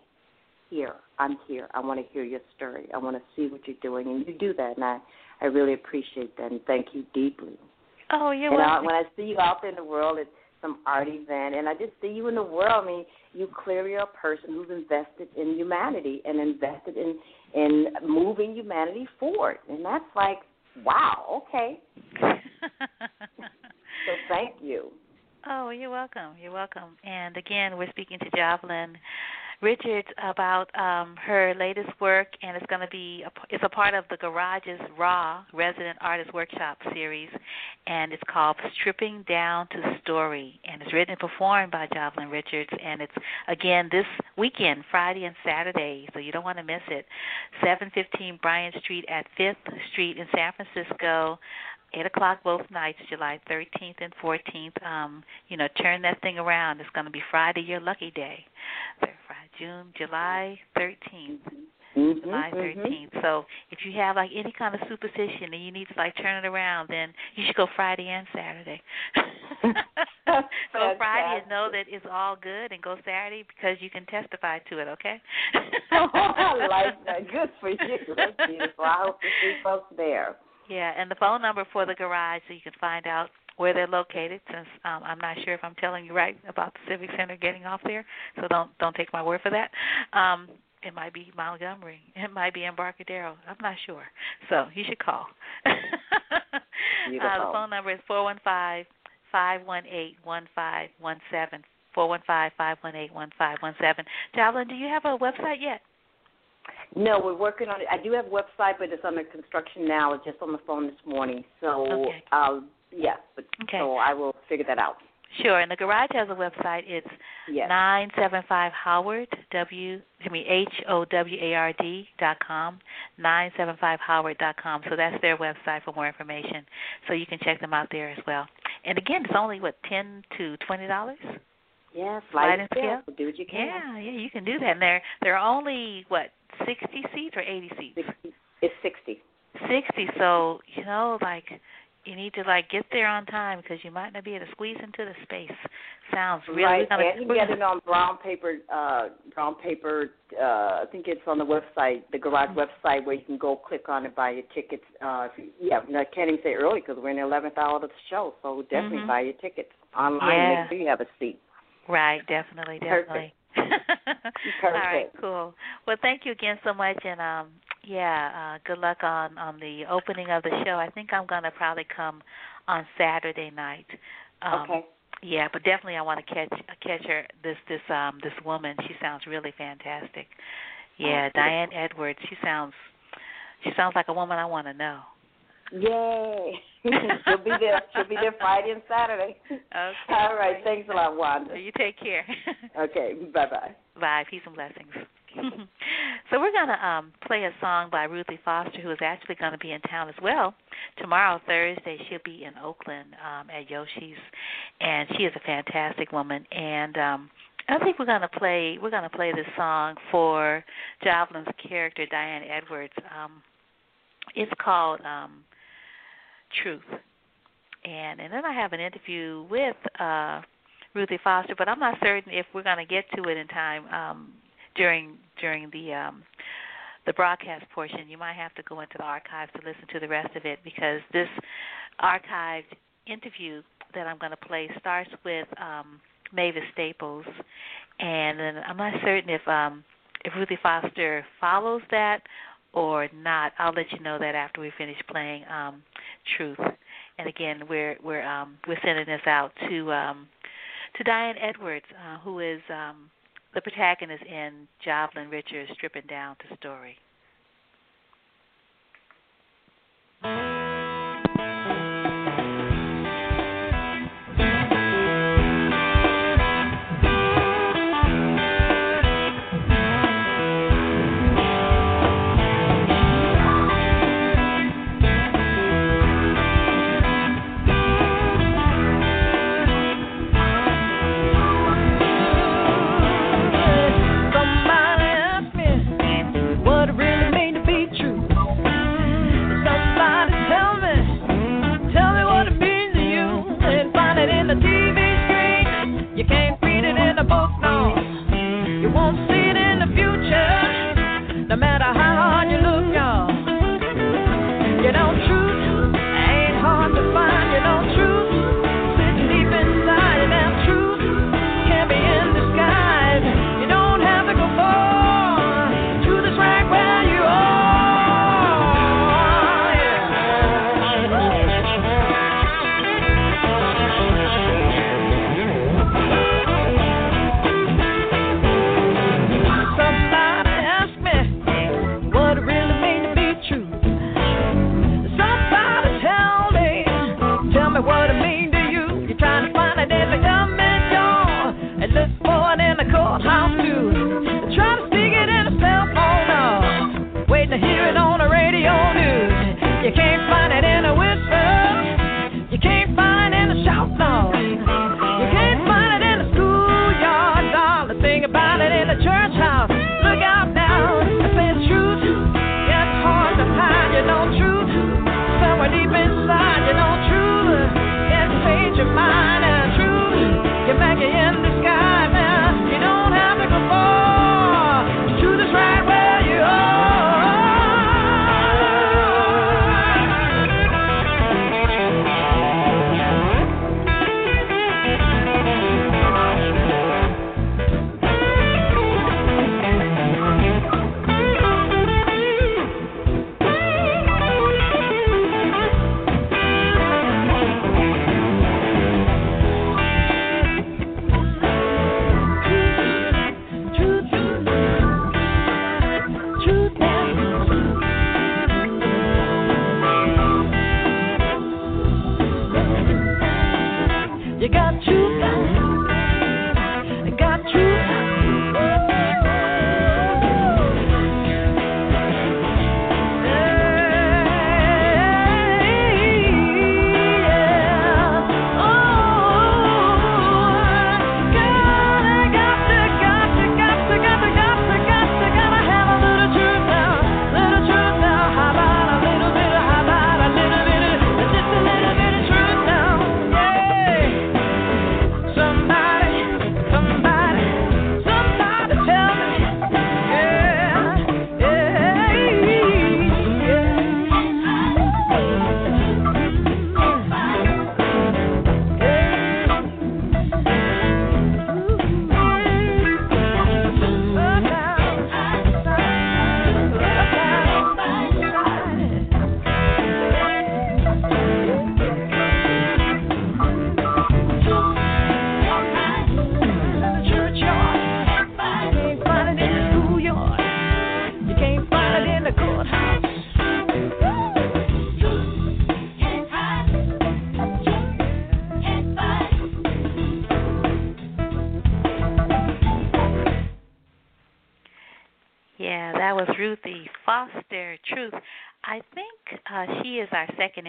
"Here, I'm here. I want to hear your story. I want to see what you're doing," and you do that, and I I really appreciate that, and thank you deeply. Oh, you're and welcome. I, when I see you out there in the world at some art event, and I just see you in the world, I mean, you clearly are a person who's invested in humanity and invested in in moving humanity forward, and that's like, wow, okay. so thank you. Oh, you're welcome. You're welcome. And again, we're speaking to Jovelyn Richards about um, her latest work, and it's going to be a, it's a part of the Garage's Raw Resident Artist Workshop series, and it's called Stripping Down to Story, and it's written and performed by Jovelyn Richards, and it's again this weekend, Friday and Saturday, so you don't want to miss it. 715 Bryant Street at Fifth Street in San Francisco eight o'clock both nights, July 13th and 14th. Um, you know, turn that thing around. It's going to be Friday, your lucky day. Friday, June, July 13th. Mm-hmm, July 13th. Mm-hmm. So if you have like any kind of superstition and you need to like turn it around, then you should go Friday and Saturday. go Friday and know that it's all good, and go Saturday because you can testify to it. Okay. oh, I like that. Good for you. That's beautiful. I hope to see folks there. Yeah, and the phone number for the garage so you can find out where they're located since um I'm not sure if I'm telling you right about the Civic Center getting off there. So don't don't take my word for that. Um it might be Montgomery. It might be Embarcadero. I'm not sure. So you should call. uh, the phone number is four one five five one eight one five one seven. Four one five five one eight one five one seven. Jovelyn, do you have a website yet? No, we're working on it. I do have a website, but it's under construction now. It's just on the phone this morning. So, okay. uh, yeah, but okay. so I will figure that out. Sure, and the garage has a website. It's nine seven five Howard W I mean H O W A R D dot com, nine seven five Howard dot com. So that's their website for more information. So you can check them out there as well. And again, it's only what ten to twenty dollars. Yeah, slide and scale. Do what you can. Yeah, yeah, you can do that. And they're they're only what sixty seats or eighty seats. 60. It's sixty. Sixty. So you know, like you need to like get there on time because you might not be able to squeeze into the space. Sounds really right. Gonna, and you can get it on brown paper. uh Brown paper. uh I think it's on the website, the garage mm-hmm. website, where you can go click on it, buy your tickets. uh Yeah, I can't even say early because we're in the eleventh hour of the show, so definitely mm-hmm. buy your tickets online. Yeah. Make sure you have a seat. Right, definitely, definitely. Perfect. All right, cool. Well, thank you again so much, and um, yeah, uh, good luck on on the opening of the show. I think I'm gonna probably come on Saturday night. Um, okay. Yeah, but definitely I want to catch catch her this this um this woman. She sounds really fantastic. Yeah, oh, Diane Edwards. She sounds she sounds like a woman I want to know. Yay! She'll be there. She'll be there Friday and Saturday. Okay. All right. Thanks a lot, Wanda. You take care. okay. Bye bye. Bye. Peace and blessings. So we're going to um, play a song by Ruthie Foster, who is actually going to be in town as well tomorrow, Thursday. She'll be in Oakland um, at Yoshi's, and she is a fantastic woman. And um, I think we're going to play we're going to play this song for Jovelyn's character Diane Edwards. Um, it's called um, Truth. And and then I have an interview with uh Ruthie Foster, but I'm not certain if we're going to get to it in time um during during the um the broadcast portion. You might have to go into the archives to listen to the rest of it because this archived interview that I'm going to play starts with um Mavis Staples and I'm not certain if um if Ruthie Foster follows that or not. I'll let you know that after we finish playing um Truth and again, we're we're um, we're sending this out to um, to Diane Edwards, uh, who is um, the protagonist in Jovelyn Richards' Stripping Down to Story.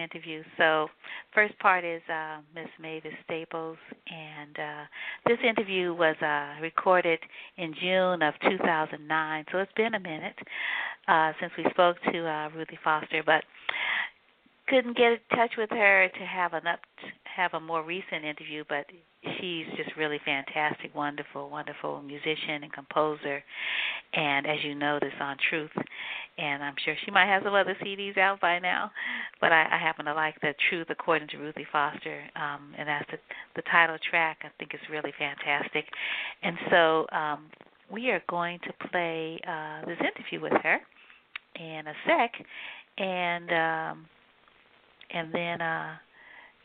Interview. So, first part is uh, Miss Mavis Staples, and uh, this interview was uh, recorded in June of 2009. So it's been a minute uh, since we spoke to uh, Ruthie Foster, but couldn't get in touch with her to have an up have a more recent interview, but she's just really fantastic, wonderful, wonderful musician and composer. And as you notice on Truth, and I'm sure she might have some other CDs out by now, but I, I happen to like the Truth according to Ruthie Foster, um, and that's the, the title track. I think it's really fantastic. And so um, we are going to play uh, this interview with her in a sec, and um, and then. Uh,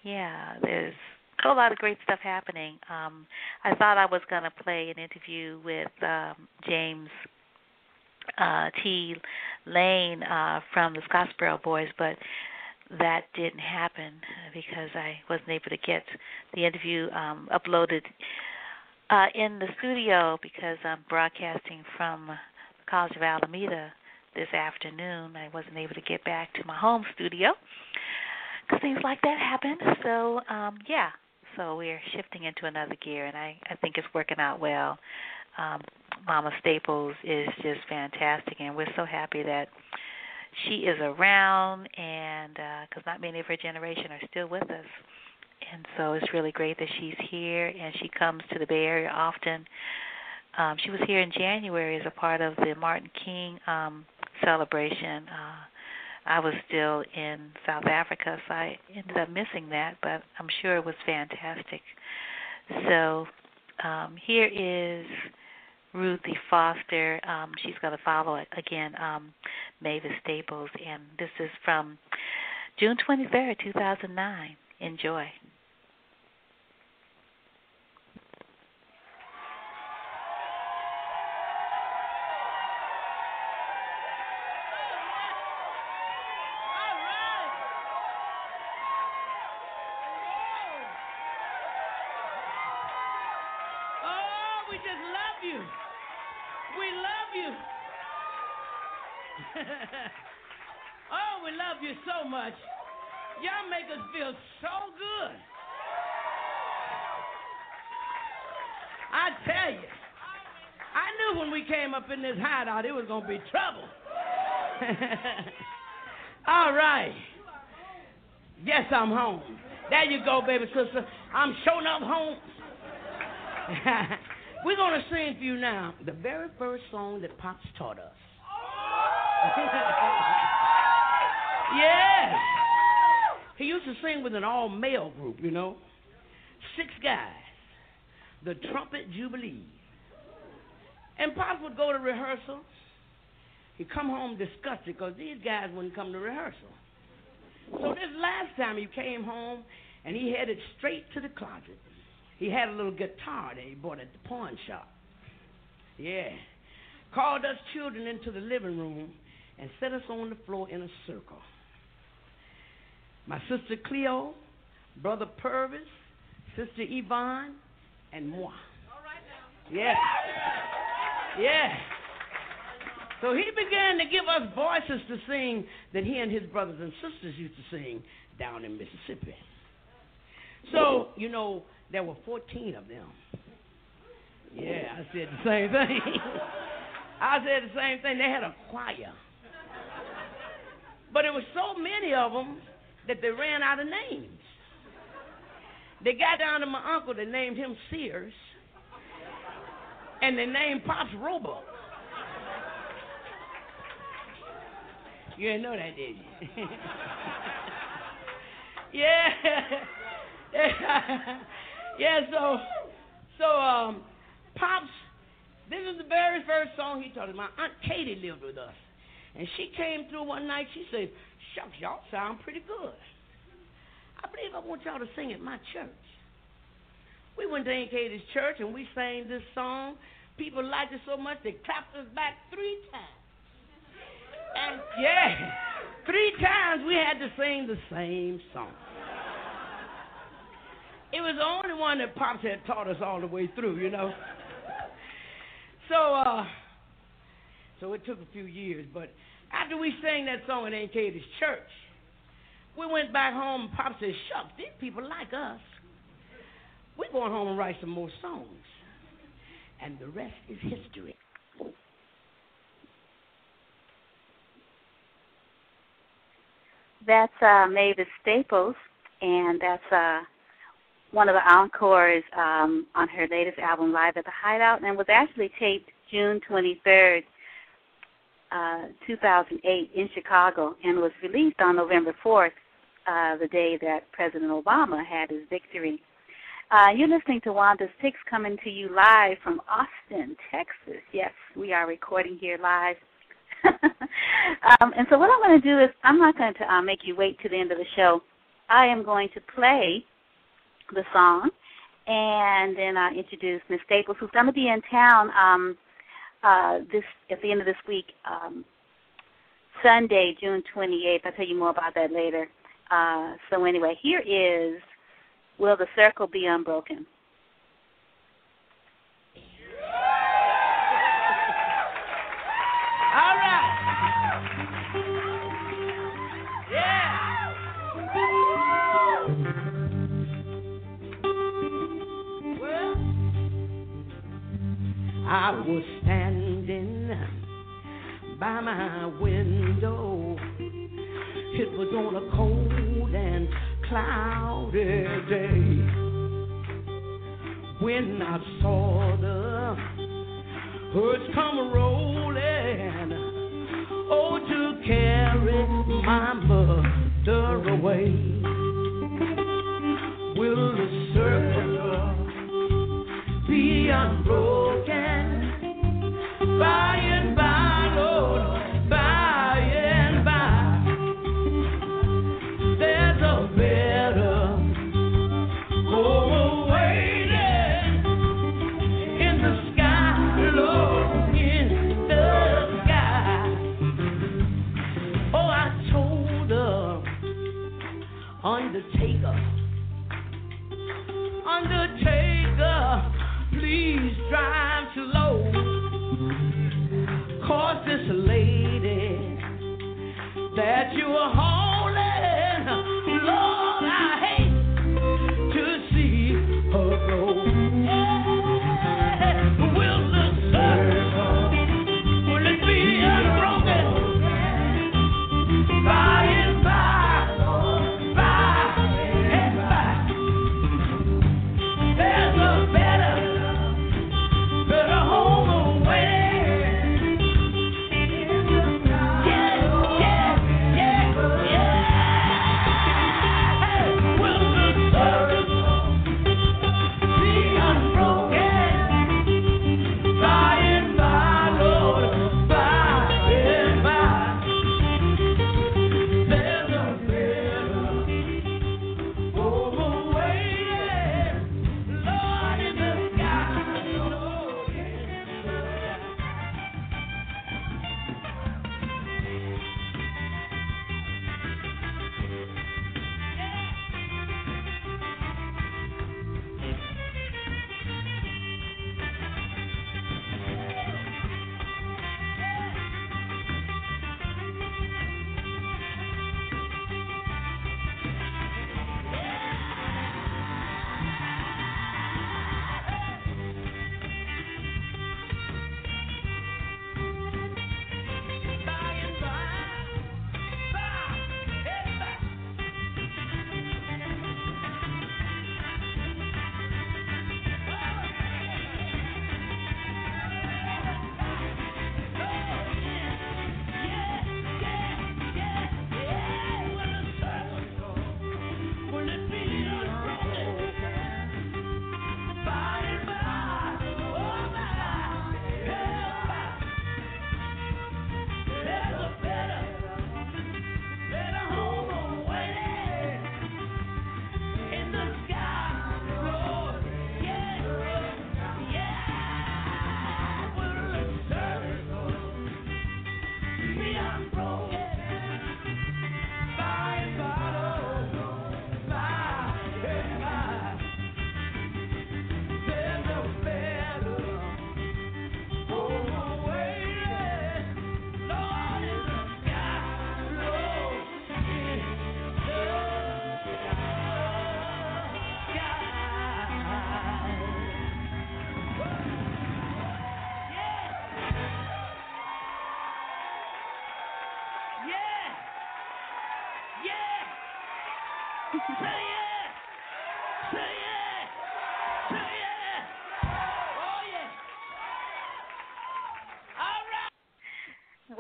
yeah, there's a lot of great stuff happening. Um, I thought I was going to play an interview with um, James uh, T. Lane uh, from the Scottsboro Boys, but that didn't happen because I wasn't able to get the interview um, uploaded uh, in the studio because I'm broadcasting from the College of Alameda this afternoon. I wasn't able to get back to my home studio because things like that happen. So um, yeah, so we're shifting into another gear, and I I think it's working out well. Um, Mama Staples is just fantastic, and we're so happy that she is around, and because uh, not many of her generation are still with us, and so it's really great that she's here, and she comes to the Bay Area often. Um, she was here in January as a part of the Martin King um, celebration. Uh, I was still in South Africa, so I ended up missing that, but I'm sure it was fantastic. So um, here is Ruthie Foster. Um, she's going to follow it again, um, Mavis Staples, and this is from June 23rd, 2009. Enjoy. In this hideout, it was going to be trouble. All right. Yes, I'm home. There you go, baby sister. I'm showing up home. We're going to sing for you now the very first song that Pops taught us. yes. He used to sing with an all male group, you know. Six guys. The Trumpet Jubilee. And Pops would go to rehearsal. He'd come home disgusted because these guys wouldn't come to rehearsal. So this last time he came home and he headed straight to the closet. He had a little guitar that he bought at the pawn shop. Yeah. Called us children into the living room and set us on the floor in a circle. My sister Cleo, brother Purvis, sister Yvonne, and moi. All right now. Yeah. Yeah. So he began to give us voices to sing that he and his brothers and sisters used to sing down in Mississippi. So, you know, there were 14 of them. Yeah, I said the same thing. I said the same thing. They had a choir. But it was so many of them that they ran out of names. They got down to my uncle, they named him Sears and they named Pops Roebuck. You didn't know that, did you? yeah. yeah, so so um Pops this is the very first song he taught us. My Aunt Katie lived with us. And she came through one night, she said, Shucks, y'all sound pretty good. I believe I want y'all to sing at my church. We went to Aunt Katie's church and we sang this song. People liked it so much they clapped us back three times. And yeah, three times we had to sing the same song. It was the only one that Pops had taught us all the way through, you know. So, uh, so it took a few years, but after we sang that song at Aunt Katie's church, we went back home and Pop said, Shucks, these people like us. We're going home and write some more songs. And the rest is history. That's uh, Mavis Staples, and that's uh, one of the encores um, on her latest album, Live at the Hideout, and was actually taped June 23rd, uh, 2008, in Chicago, and was released on November 4th, uh, the day that President Obama had his victory uh, you're listening to Wanda's Picks coming to you live from Austin, Texas. Yes, we are recording here live. um, and so what I'm going to do is I'm not going to uh, make you wait to the end of the show. I am going to play the song, and then I introduce Miss Staples, who's going to be in town um, uh, this at the end of this week, um, Sunday, June 28th. I'll tell you more about that later. Uh, so anyway, here is "Will the Circle Be Unbroken." All right. Yeah. I was standing by my window. It was on a cold and cloudy day when I saw the birds come rolling, oh, to carry my mother away. Will the circle be unbroken by,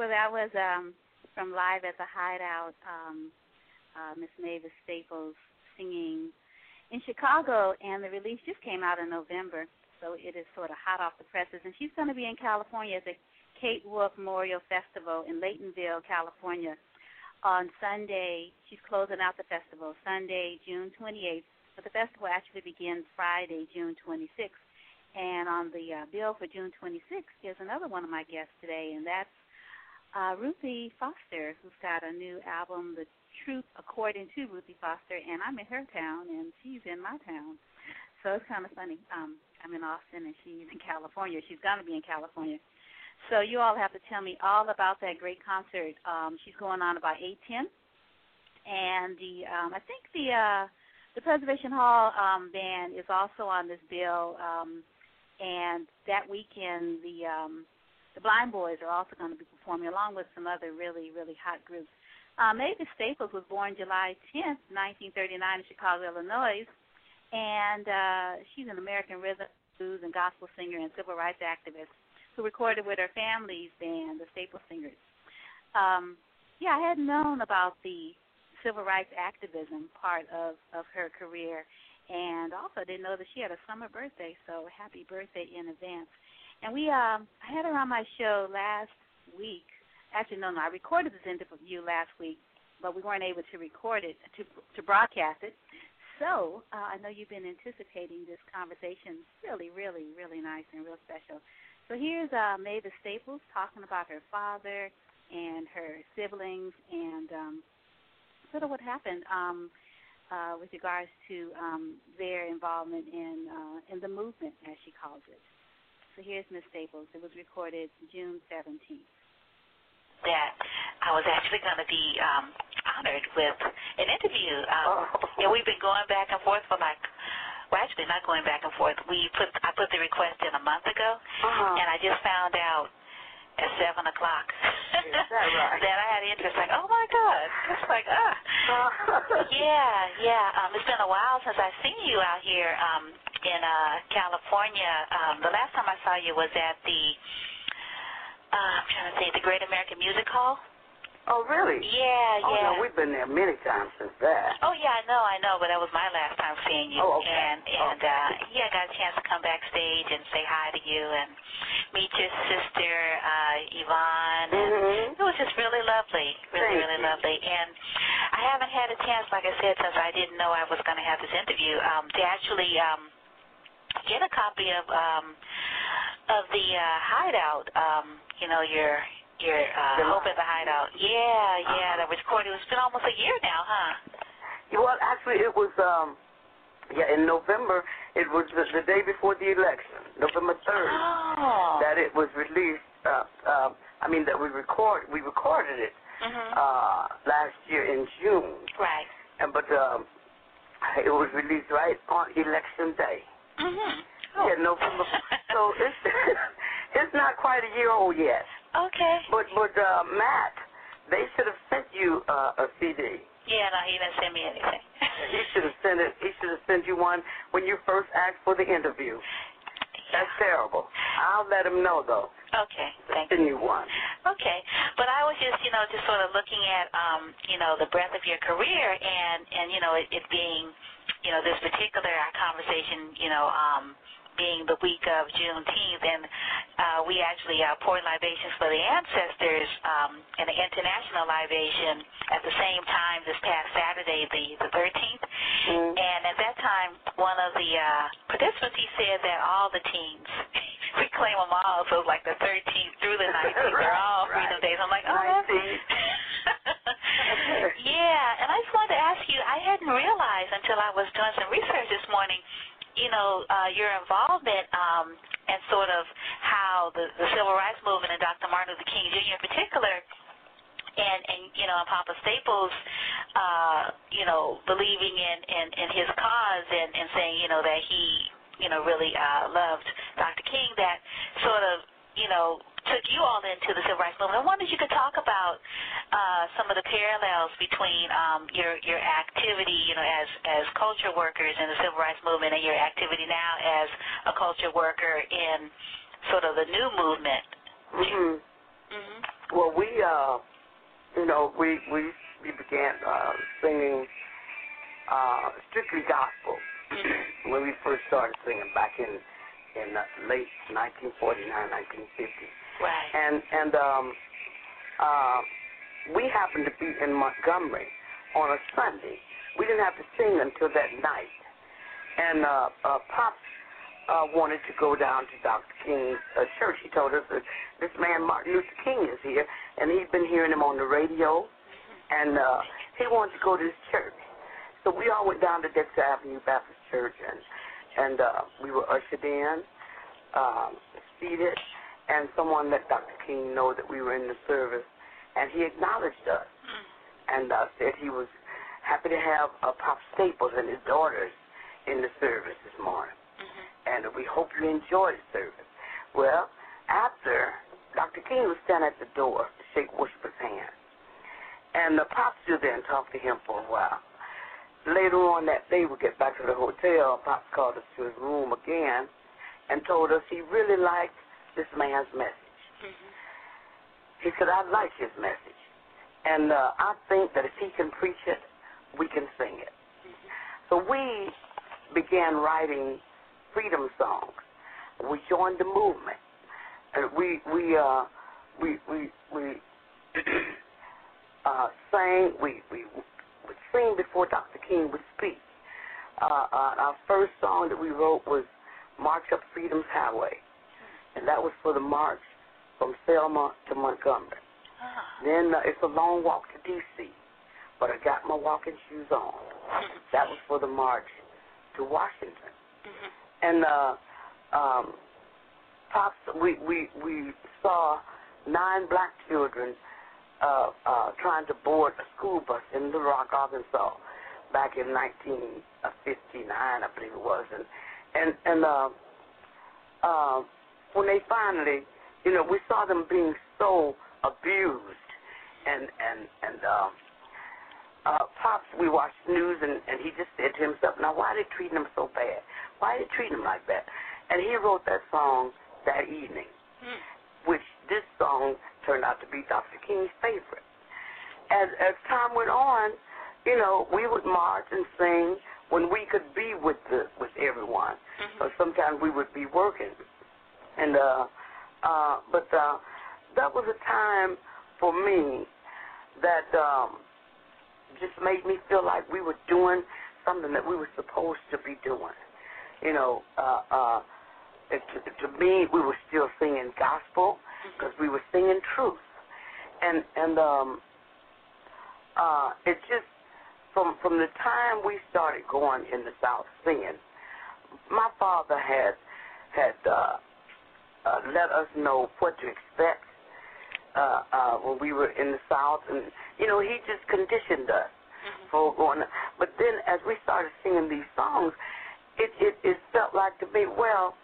Well, that was um, from Live at the Hideout, um, uh, Miss Mavis Staples singing in Chicago, and the release just came out in November, so it is sort of hot off the presses. And she's going to be in California at the Kate Wolf Memorial Festival in Laytonville, California, on Sunday. She's closing out the festival Sunday, June 28th. But the festival actually begins Friday, June 26th. And on the uh, bill for June 26th is another one of my guests today, and that's uh, Ruthie Foster, who's got a new album, The Truth According to Ruthie Foster, and I'm in her town, and she's in my town. So it's kind of funny. Um, I'm in Austin, and she's in California. She's going to be in California. So you all have to tell me all about that great concert. Um, she's going on about 8:10, and the um, I think the uh, the Preservation Hall um, band is also on this bill. Um, and that weekend the um, the Blind Boys are also going to be performing along with some other really really hot groups. Uh, Mavis Staples was born July 10th, 1939, in Chicago, Illinois, and uh, she's an American rhythm, blues, and gospel singer and civil rights activist who recorded with her family's band, the Staples Singers. Um, yeah, I had known about the civil rights activism part of of her career, and also didn't know that she had a summer birthday. So happy birthday in advance. And we, um, I had her on my show last week. Actually, no, no, I recorded this interview last week, but we weren't able to record it to to broadcast it. So uh, I know you've been anticipating this conversation. Really, really, really nice and real special. So here's uh, Mavis Staples talking about her father and her siblings and um, sort of what happened. Um, uh, with regards to um, their involvement in uh, in the movement, as she calls it. So here's Miss Staples. It was recorded June 17th. That I was actually going to be um, honored with an interview. Um, oh. Yeah, we've been going back and forth for like well, actually not going back and forth. We put I put the request in a month ago, uh-huh. and I just found out at seven o'clock. Is that right? that I had interest. Like, oh my God! It's like, ah, yeah, yeah. Um, it's been a while since I've seen you out here um, in uh, California. Um, the last time I saw you was at the, uh, I'm trying to say, the Great American Music Hall. Oh, really? Yeah, oh, yeah. no, we've been there many times since that. Oh, yeah, I know, I know, but that was my last time seeing you. Oh, okay. And, and okay. uh, yeah, I got a chance to come backstage and say hi to you and meet your sister, uh, Yvonne. And mm-hmm. It was just really lovely, really, Thank really you. lovely. And I haven't had a chance, like I said, since I didn't know I was going to have this interview, um, to actually um, get a copy of um, of the uh, hideout. Um, you know, your your uh, The at the Hideout. Yeah, yeah, that was recorded. It's been almost a year now, huh? Well, actually, it was um, yeah, in November. It was the, the day before the election, November third, Oh. that it was released. Uh, uh, I mean, that we record we recorded it mhm. uh, last year in June, right. and but um, it was released right on election day. Mhm. Yeah, November. so it's it's not quite a year old yet. Okay. But but uh, Matt, they should have sent you uh, a CD. Yeah, no, he didn't send me anything. He should have sent it. He should have sent you one when you first asked for the interview. That's terrible. I'll let him know though. Okay, thank Send you. you one. Okay, but I was just, you know, just sort of looking at, um, you know, the breadth of your career and, and you know, it, it being, you know, this particular conversation, you know, um, being the week of Juneteenth, and uh, we actually uh, poured libations for the ancestors um, in an international libation at the same time this past Saturday, the the 13th. Mm. And at that time, one of the uh, participants he said that all the teens, we claim them all, so it's like the 13th through the 19th, they're all Right, Freedom Days. I'm like, oh, right. that's yeah, and I just wanted to ask you, I hadn't realized until I was doing some research this morning, you know, uh, your involvement um, and sort of how the, the civil rights movement and Dr. Martin Luther King Jr. in particular, and and you know, and Papa Staples, uh, you know, believing in, in in his cause and and saying, you know, that he, you know, really uh, loved Dr. King, that sort of, you know, took you all into the civil rights movement. I wondered if you could talk about uh, some of the parallels between um, your your activity, you know, as as culture workers in the civil rights movement, and your activity now as a culture worker in sort of the new movement. hmm Mm-hmm. Well, we uh, you know, we we we began uh, singing uh, strictly gospel Mm-hmm. when we first started singing back in in the late 1949, 1950. Right. and and um uh we happened to be in Montgomery on a Sunday. We didn't have to sing until that night. And uh, uh, Pops uh, wanted to go down to Dr. King's uh, church. He told us that this man, Martin Luther King, is here, and he'd been hearing him on the radio, and uh, he wanted to go to his church. So we all went down to Dexter Avenue Baptist Church, and and uh, we were ushered in, um, seated, and someone let Dr. King know that we were in the service, and he acknowledged us, and uh, said he was happy to have uh, Pop Staples and his daughters in the service this morning and we hope you enjoy the service. Well, after Dr. King was standing at the door to shake worshiper's hand, and the Pop stood there and talked to him for a while. Later on that day, we get back to the hotel. Pop called us to his room again and told us he really liked this man's message. Mm-hmm. He said, I like his message. And uh, I think that if he can preach it, we can sing it. Mm-hmm. So we began writing freedom songs. We joined the movement. And we we uh we we we uh sang we we would sing before Dr. King would speak. Uh, uh, our first song that we wrote was March Up Freedom's Highway. And that was for the march from Selma to Montgomery. Ah. Then uh, it's a long walk to D.C., but I got my walking shoes on. That was for the march to Washington. Mm-hmm and uh, um, pops, we we we saw nine black children uh, uh, trying to board a school bus in Little Rock, Arkansas, back in 1959, I believe it was, and and and uh, uh, when they finally, you know, we saw them being so abused, and and and. Uh, uh, Pops, we watched news, and, and he just said to himself, now, why are they treating them so bad? Why are they treating him like that? And he wrote that song that evening, hmm. which this song turned out to be Dr. King's favorite. As as time went on, you know, we would march and sing when we could be with the with everyone. Mm-hmm. But sometimes we would be working, and uh, uh, but uh, that was a time for me that um, just made me feel like we were doing something that we were supposed to be doing. You know, uh, uh, to, to me, we were still singing gospel because we were singing truth, and and um, uh, it just from from the time we started going in the South singing, my father had had uh, uh, let us know what to expect uh, uh, when we were in the South, and you know he just conditioned us mm-hmm. for going. But then as we started singing these songs, it, it, it felt like to me, well,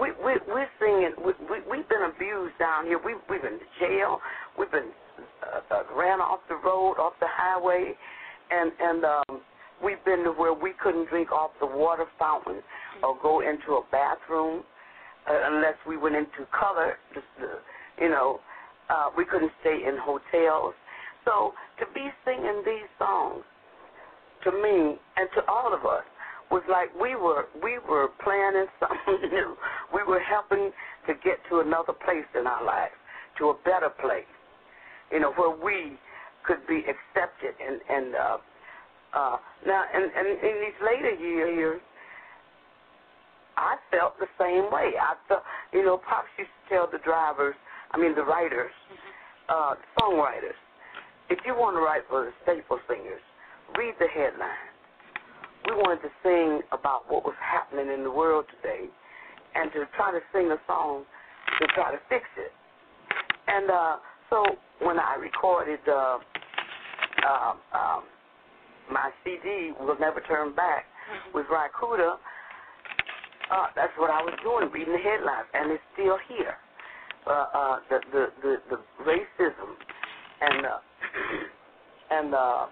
we, we, we're singing, we, we, we've been abused down here. We, we've been to jail. We've been uh, uh, ran off the road, off the highway, and, and um, we've been to where we couldn't drink off the water fountain or go into a bathroom unless we went into color. Uh, you know, uh, we couldn't stay in hotels. So to be singing these songs, to me and to all of us, was like we were we were planning something new. We were helping to get to another place in our life, to a better place, you know, where we could be accepted and and uh, uh, now and, and in these later years, I felt the same way. I felt, you know, Pops used to tell the drivers, I mean the writers, uh, songwriters, if you want to write for the staple singers, read the headline we wanted to sing about what was happening in the world today and to try to sing a song to try to fix it. And uh, so when I recorded uh, uh, um, my CD, We'll Never Turn Back, mm-hmm. with Cooder, uh, that's what I was doing, reading the headlines, and it's still here. Uh, uh, the, the, the, the racism and uh, and uh,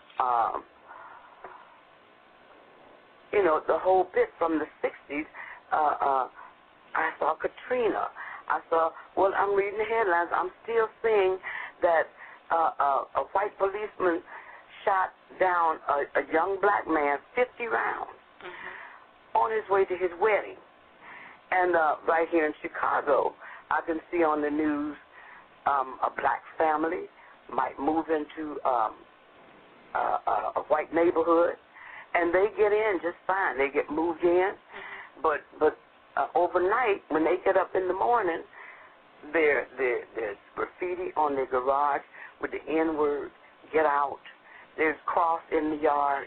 you know, the whole bit from the 60s. Uh, uh, I saw Katrina. I saw, well, I'm reading the headlines. I'm still seeing that uh, uh, a white policeman shot down a, a young black man 50 rounds. On his way to his wedding. And uh, right here in Chicago, I can see on the news um, a black family might move into um, uh, a white neighborhood, and they get in just fine. They get moved in, but but uh, overnight when they get up in the morning, there there there's graffiti on their garage with the N word, get out. There's cross in the yard.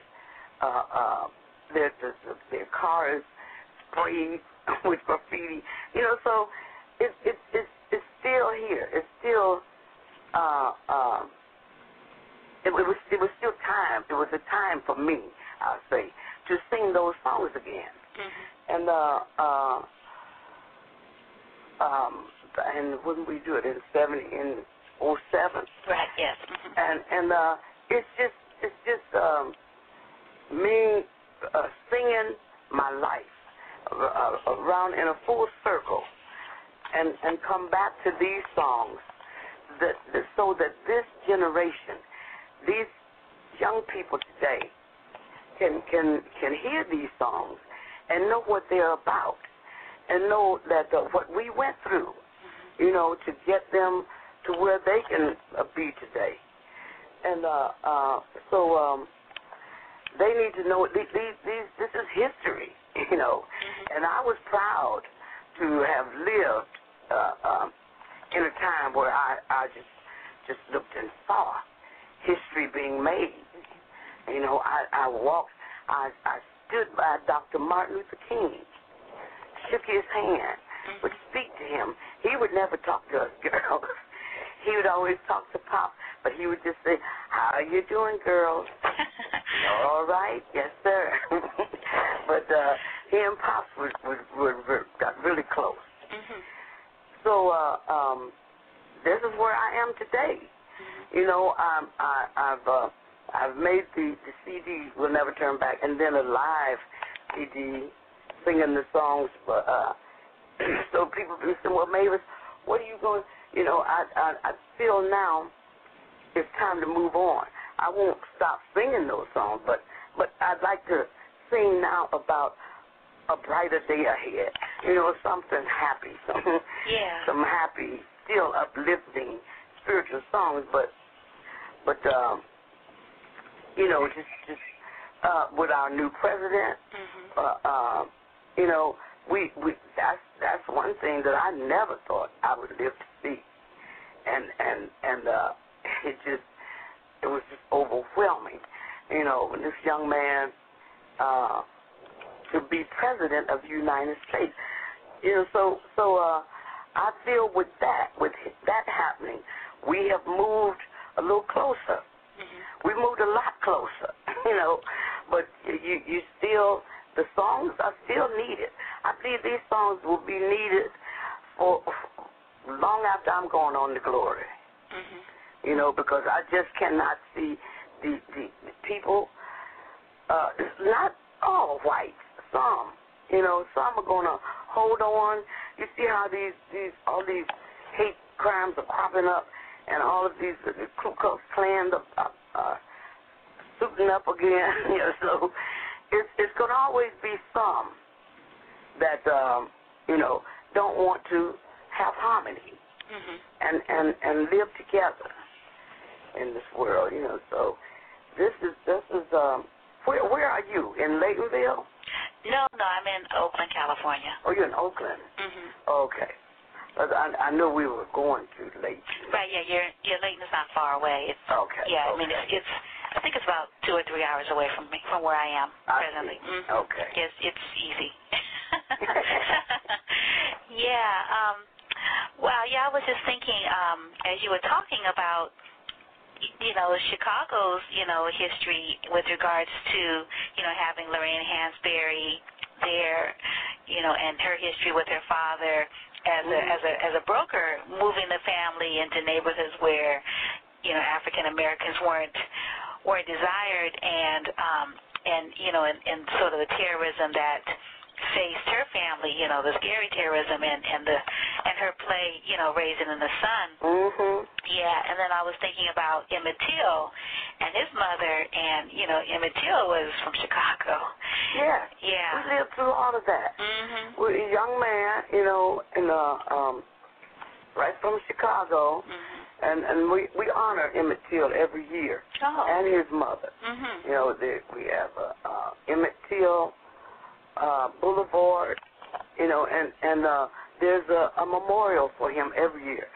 Uh, uh, their the, the, their car is sprayed with graffiti. You know, so it it it's it's still here. It's still uh um it, it was it was still time. It was a time for me, I'll say, to sing those songs again. Mm-hmm. And uh uh um and when we do it in seventy in oh seven. Right. Yes. Mm-hmm. And and uh it's just it's just um me uh, singing my life uh, around in a full circle and and come back to these songs that, that so that this generation these young people today can can can hear these songs and know what they're about and know that uh, what we went through you know to get them to where they can uh, be today. And uh uh so um they need to know these, these, these this is history, you know. And I was proud to have lived uh, um, in a time where I, I just just looked and saw history being made. You know, I, I walked, I, I stood by Dr. Martin Luther King, shook his hand, would speak to him. He would never talk to us girls. He would always talk to Pop, but he would just say, "How are you doing, girls?" All right, yes, sir. but uh, he and Pops would, would, would, would got really close. Mhm. So uh, um, this is where I am today. You know, um, I, I've uh, I've made the, the CD "We'll Never Turn Back" and then a live CD singing the songs. For, uh, so people be saying, "Well, Mavis, what are you going?" You know, I, I I feel now it's time to move on. I won't stop singing those songs, but but I'd like to sing now about a brighter day ahead. You know, something happy, some Yeah. some happy, still uplifting spiritual songs, but but um, you know, just just uh, with our new president, Mhm. uh, uh, you know, we we that's that's one thing that I never thought I would live to see, and and and uh, it just it was just overwhelming, you know, when this young man uh, to be president of the United States, you know, so so uh, I feel with that with that happening, we have moved a little closer. Mhm. We moved a lot closer, you know, but you you still the songs are still needed. I believe these songs will be needed for long after I'm going on to glory. Mhm. You know, because I just cannot see the the, the people. Uh, not all white. Some, you know, some are gonna hold on. You see how these these all these hate crimes are cropping up, and all of these the Ku Klux Klan uh, uh, suiting up again. you know, so it's it's gonna always be some that um, you know don't want to have harmony Mhm. and and and live together in this world. You know, so this is this is um. Where where are you in Laytonville? No, no, I'm in Oakland, California. Oh, you're in Oakland. Mhm. Okay. But I I knew we were going to Layton. Right. Yeah. Your your Layton is not far away. It's Okay. yeah. okay. I mean, it's, it's I think it's about two or three hours away from me, from where I am I presently. Mhm. Okay. Yes, it's easy. yeah. Um. Well, yeah. I was just thinking, um, as you were talking about, you know, Chicago's, you know, history with regards to, you know, having Lorraine Hansberry there, you know, and her history with her father as a Mhm. as a as a broker, moving the family into neighborhoods where, you know, African Americans weren't weren't desired, and um, and you know, and, and sort of the terrorism that faced her family, you know, the scary terrorism and and the and her play, you know, Raisin in the Sun. Mhm. Yeah, and then I was thinking about Emmett Till and his mother, and you know, Emmett Till was from Chicago. Yeah. Yeah. We lived through all of that. Mhm. We're a young man, you know, and uh, um, right from Chicago, Mhm. And and we we honor Emmett Till every year, oh. and his mother. Mm-hmm. You know, there, we have uh, uh, Emmett Till uh, Boulevard. You know, and and uh, there's a, a memorial for him every year.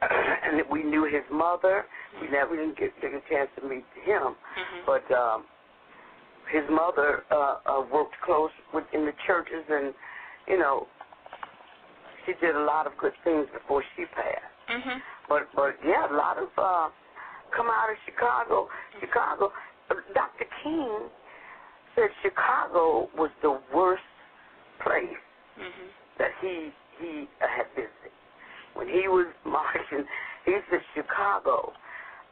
and we knew his mother. We never didn't get, get a chance to meet him, Mm-hmm. but um, his mother uh, uh, worked close with in the churches, and you know, she did a lot of good things before she passed. Mm-hmm. But but yeah, a lot of uh, come out of Chicago. Chicago. Dr. King said Chicago was the worst place Mm-hmm. that he he had visited. When he was marching, he said Chicago.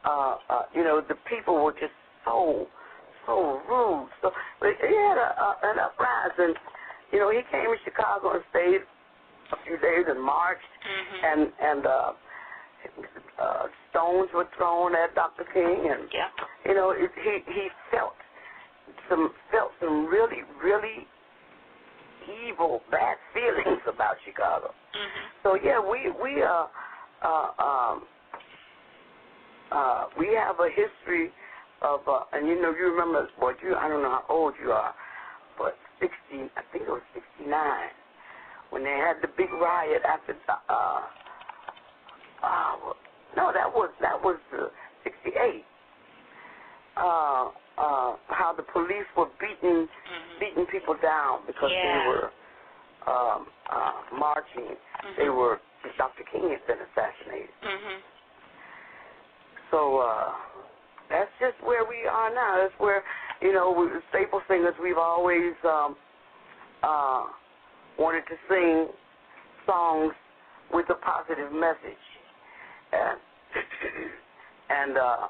Uh, uh, you know, the people were just so so rude. So but he had a, a, an uprising. You know, he came to Chicago and stayed a few days and marched Mm-hmm. and and uh, uh, stones were thrown at Dr. King, and yeah. you know it, he he felt some felt some really really evil bad feelings about Chicago. Mm-hmm. So yeah, we we uh uh um uh we have a history of uh and you know you remember what you I don't know how old you are, but sixty I think it was sixty nine when they had the big riot after the uh uh no that was that was uh, sixty eight. Uh uh how the police were beating Mm-hmm. beating people down because Yeah. they were um uh marching. They were Dr. King had been assassinated. Mm-hmm. So uh that's just where we are now. That's where you know, we staple singers we've always um uh wanted to sing songs with a positive message. And and uh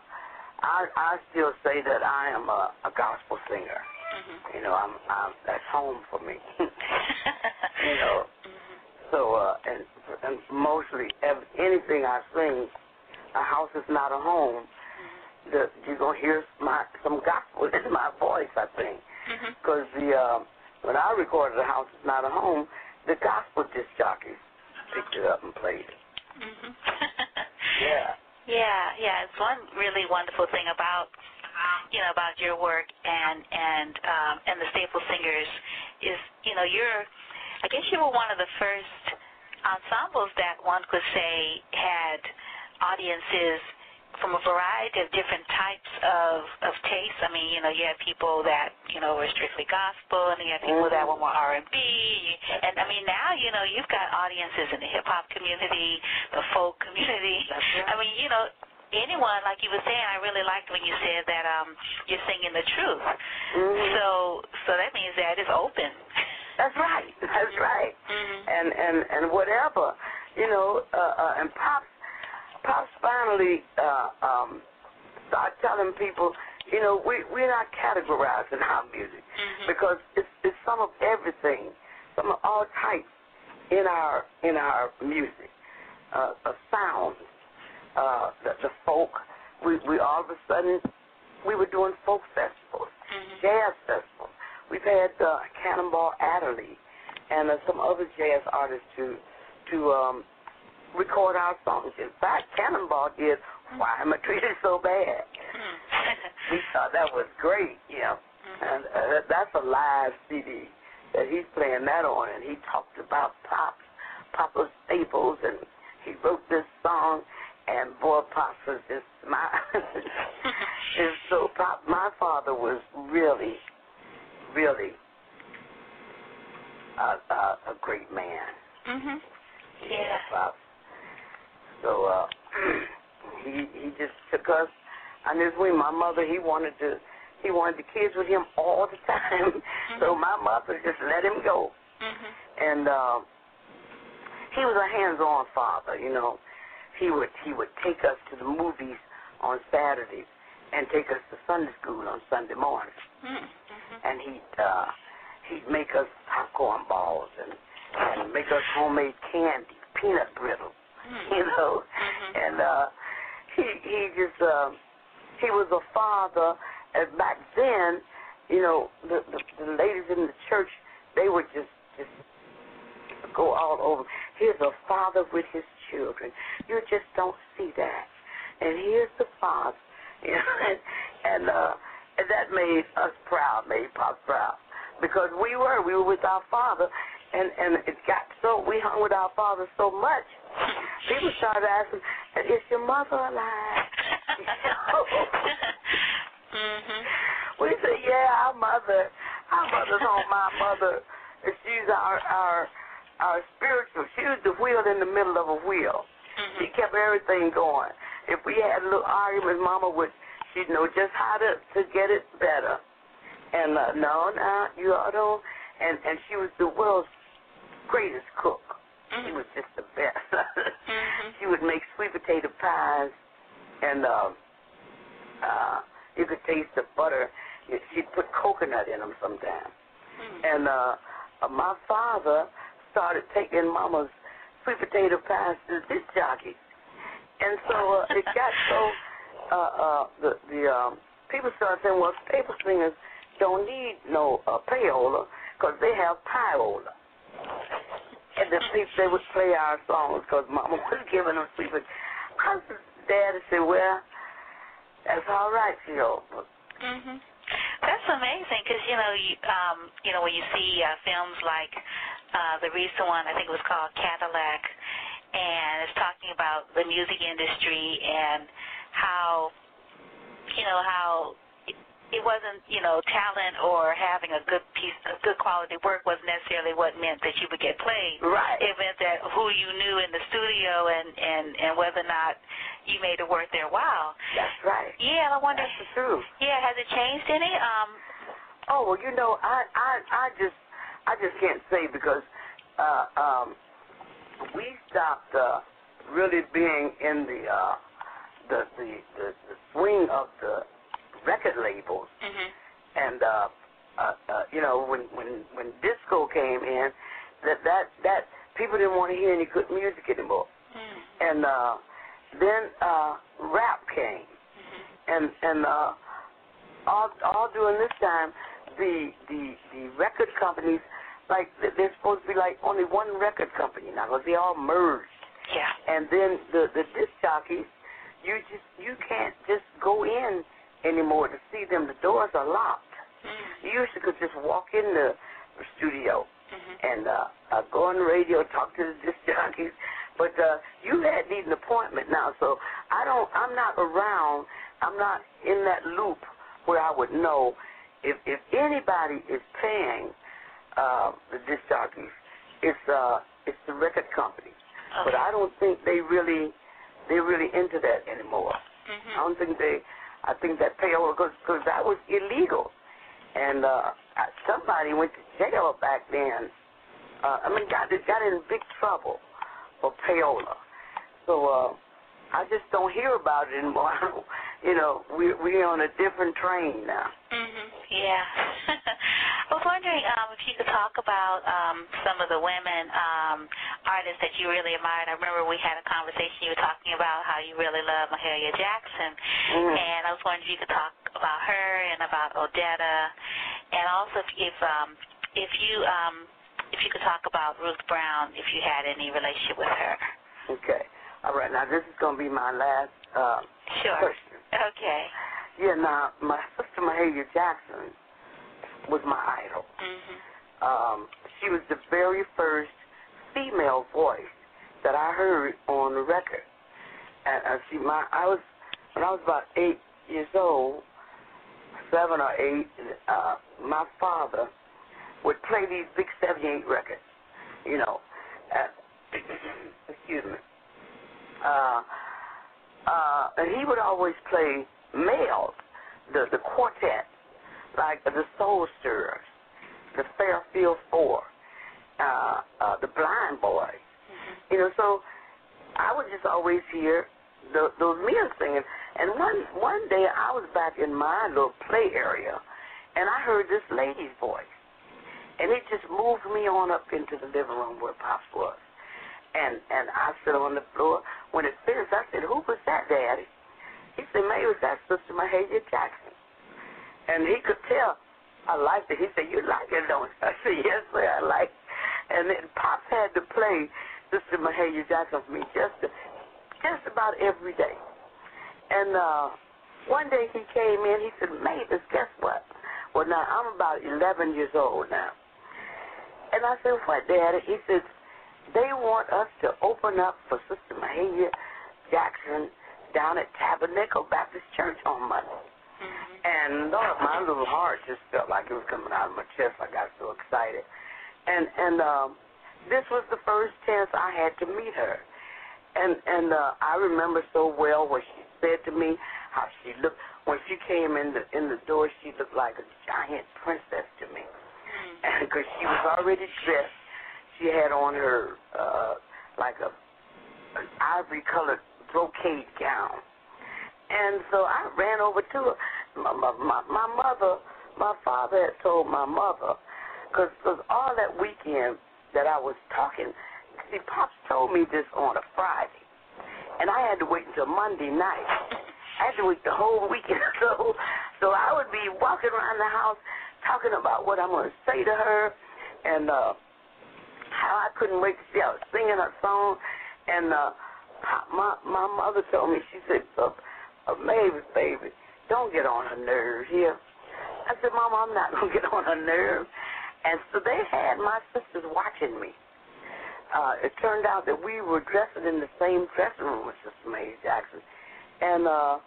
I I still say that I am a, a gospel singer. Mm-hmm. You know, I'm, I'm that's home for me. you know. Mm-hmm. So uh and and mostly ev- anything I sing, a house is not a home. Mm-hmm. The, you're gonna hear my some gospel in my voice, I think, Mm-hmm. because the uh, when I recorded a house is not a home, the gospel disc jockeys picked it up and played it. Mm-hmm. Yeah. Yeah, yeah. It's one really wonderful thing about you know about your work and and um, and the Staple Singers is you know you're I guess you were one of the first ensembles that one could say had audiences from a variety of different types of of tastes. I mean, you know, you had people that you know were strictly gospel, and you had people that were more R and B. And I mean, now you know you've got audiences in the hip hop community, the folk community. Right. I mean, you know, anyone like you were saying. I really liked when you said that um you're singing the truth. Mhm. So so that means that it's open. That's right. That's right. Mhm. And and and whatever, you know, uh, uh, and pops, pops finally uh, um, start telling people, you know, we we're not categorizing our music Mhm. because it's it's some of everything, some of all types in our in our music, uh, a sound, uh, the, the folk. We we all of a sudden we were doing folk festivals Mhm. jazz festival. We've had uh, Cannonball Adderley and uh, some other jazz artists to to um, record our songs. In fact, Cannonball did "Why Am I Treated So Bad." Mhm. We thought that was great, you know. And uh, that's a live CD that he's playing that on, and he talked about Pops, Papa Staples, and he wrote this song. And boy, Pops was just my. and so, Pop, my father was really, really a, a, a great man. Mhm. Yeah, Yeah. Pops. So uh, he he just took us on his wing. My mother, he wanted to, he wanted the kids with him all the time. So my mother just let him go. Mhm. And uh, he was a hands-on father. You know, he would he would take us to the movies on Saturdays and take us to Sunday school on Sunday mornings. Mhm. And he'd uh, he'd make us popcorn balls and and make us homemade candy, peanut brittle. you know. Mhm. And uh, he he just uh, he was a father. And back then, you know, the, the the ladies in the church they were just just go all over. Here's a father with his children. You just don't see that. And here's the father. You know, and, and uh and that made us proud, made Pop proud. Because we were, we were with our father and and it got so we hung with our father so much. People started asking, "Is your mother alive?" mhm. We said, "Yeah, our mother, our mother's home. My mother, she's our our our spiritual. She was the wheel in the middle of a wheel. Mhm. She kept everything going. If we had a little argument, Mama would she'd know just how to to get it better. And uh, no, no, you all don't. And and she was the world's greatest cook. She Mhm. was just the best. Mhm. she would make sweet potato pies, and uh, uh, you could taste the butter. She'd put coconut in them sometimes. Mhm. And uh, uh, my father started taking Mama's sweet potato pies to the disc jockeys, and so uh, it got so uh, uh, the the um, people started saying, well, paper singers don't need no uh, payola because they have piola. And the people they would play our songs because Mama was giving them. I was Daddy said, well, that's all right, you know. Mhm. That's amazing because you know you um you know when you see uh, films like uh the recent one I think it was called Cadillac and it's talking about the music industry and how you know how it, wasn't you know talent or having a good piece of good quality work wasn't necessarily what meant that you would get played right. it meant that who you knew in the studio and and and whether or not you made it worth their while That's right. yeah I wonder That's the truth. yeah, has it changed any? Um, Oh well, you know, I I I just I just can't say because uh, um, we stopped uh, really being in the uh, the, the the the swing of the record labels, mhm, and uh, uh, uh, you know when when when disco came in, that that that people didn't want to hear any good music anymore, mhm, and uh, then uh, rap came. Mhm, and and uh, all all during this time, the the the record companies like th- they're supposed to be like only one record company now because they all merged, yeah, and then the the disc jockeys, you just you can't just go in anymore to see them. The doors are locked. mhm, You used to could just walk in the studio mhm, and uh, uh, go on the radio, talk to the disc jockeys. But uh, you had need an appointment now, so I don't. I'm not around. I'm not in that loop where I would know if if anybody is paying uh, the disc jockeys. It's uh, it's the record company. But I don't think they really they're really into that anymore. I mhm, don't think they. I think that payola because that was illegal, and uh, somebody went to jail back then. Uh, I mean, got got in big trouble for payola. So uh, I just don't hear about it anymore. you know, we we're on a different train now. mhm, yeah. I was wondering um, if you could talk about um, some of the women um, artists that you really admired. I remember we had a conversation. You were talking about how you really love Mahalia Jackson, Mhm. and I was wondering if you could talk about her and about Odetta, and also if if, um, if you um, if you could talk about Ruth Brown, if you had any relationship with her. Okay. All right. Now this is gonna be my last uh, Sure. question. Okay. Yeah. Now my sister Mahalia Jackson was my idol. Mhm. um, she was the very first female voice that I heard on the record. And uh, see, my I was when I was about eight years old, seven or eight. Uh, my father would play these big '78 records, you know. Uh, excuse me. Uh, uh, and he would always play males, the the quartet, like the Soul Stirrers the Fairfield Four, uh, uh, the Blind Boys. Mhm. You know, so I would just always hear the, those men singing. And one one day I was back in my little play area, and I heard this lady's voice, and it just moved me on up into the living room where Pops was. And and I sit on the floor. When it finished, I said, "Who was that, Daddy?" He said, "Maybe it was that Sister Mahalia Jackson." And he could tell I liked it. He said, "You like it, don't you?" I said, "Yes, sir, I like." It. And then Pops had to play Sister Mahalia Jackson for me just just about every day. And uh one day he came in, he said, Mavis, guess what? Well, now I'm about 11 years old now. And I said, what, Daddy? He said, they want us to open up for Sister Mahalia Jackson down at Tabernacle Baptist Church on Monday. Mm-hmm. And Lord, my little heart just felt like it was coming out of my chest. I got so excited. And and um, this was the first chance I had to meet her. And and uh, I remember so well what she said to me, how she looked when she came in the in the door. She looked like a giant princess to me, because mm. she was already dressed. She had on her uh, like a an ivory colored brocade gown, and so I ran over to her. My my my, mother, my father had told my mother, because all that weekend that I was talking. See, Pops told me this on a Friday, and I had to wait until Monday night. I had to wait the whole weekend. So, so I would be walking around the house talking about what I'm to say to her, and uh, how I couldn't wait to see was singing her song, and uh, my my mother told me she said, uh, "Mavis, baby, don't get on her nerves here." I said, "Mama, I'm not gonna get on her nerves." And so they had my sisters watching me. Uh, it turned out that we were dressing in the same dressing room with Sister May Jackson, and uh,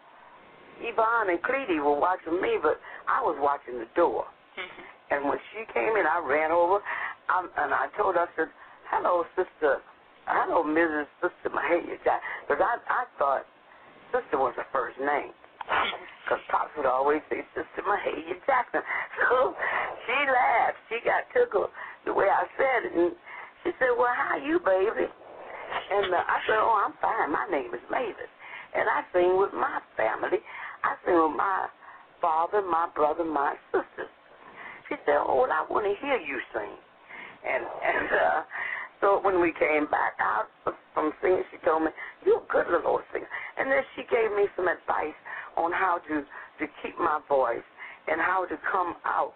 Yvonne and Cleety were watching me, but I was watching the door. Mm-hmm. And when she came in, I ran over I, and I told her, I said, hello, sister, hello, Mrs. Sister Mahalia Jackson, because I, I thought sister was her first name. Because Pops would always say Sister Mahalia Jackson. So she laughed. She got tickled the way I said it. And she said, well, how are you, baby? And uh, I said, oh, I'm fine. My name is Mavis and I sing with my family. I sing with my father, my brother, my sisters. She said, "Oh, well, I want to hear you sing." And and uh, so when we came back out from singing, she told me, "You're a good little singer." And then she gave me some advice on how to to keep my voice and how to come out,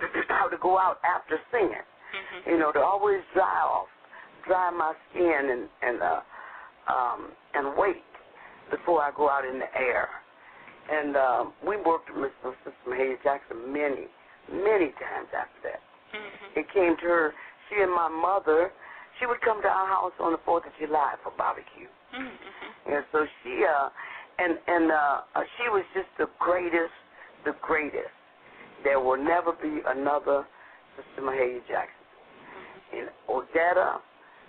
how to go out after singing. Mm-hmm. You know, to always dry off, dry my skin and and uh, um, and wait before I go out in the air. And um, we worked with Miss Sister Mahalia Jackson many, many times after that. Mm-hmm. It came to her, she and my mother, she would come to our house on the 4th of July for barbecue. Mm-hmm. And so she, uh, and, and uh, uh, she was just the greatest, the greatest. There will never be another Sister Mahalia Jackson. Mm-hmm. And Odetta,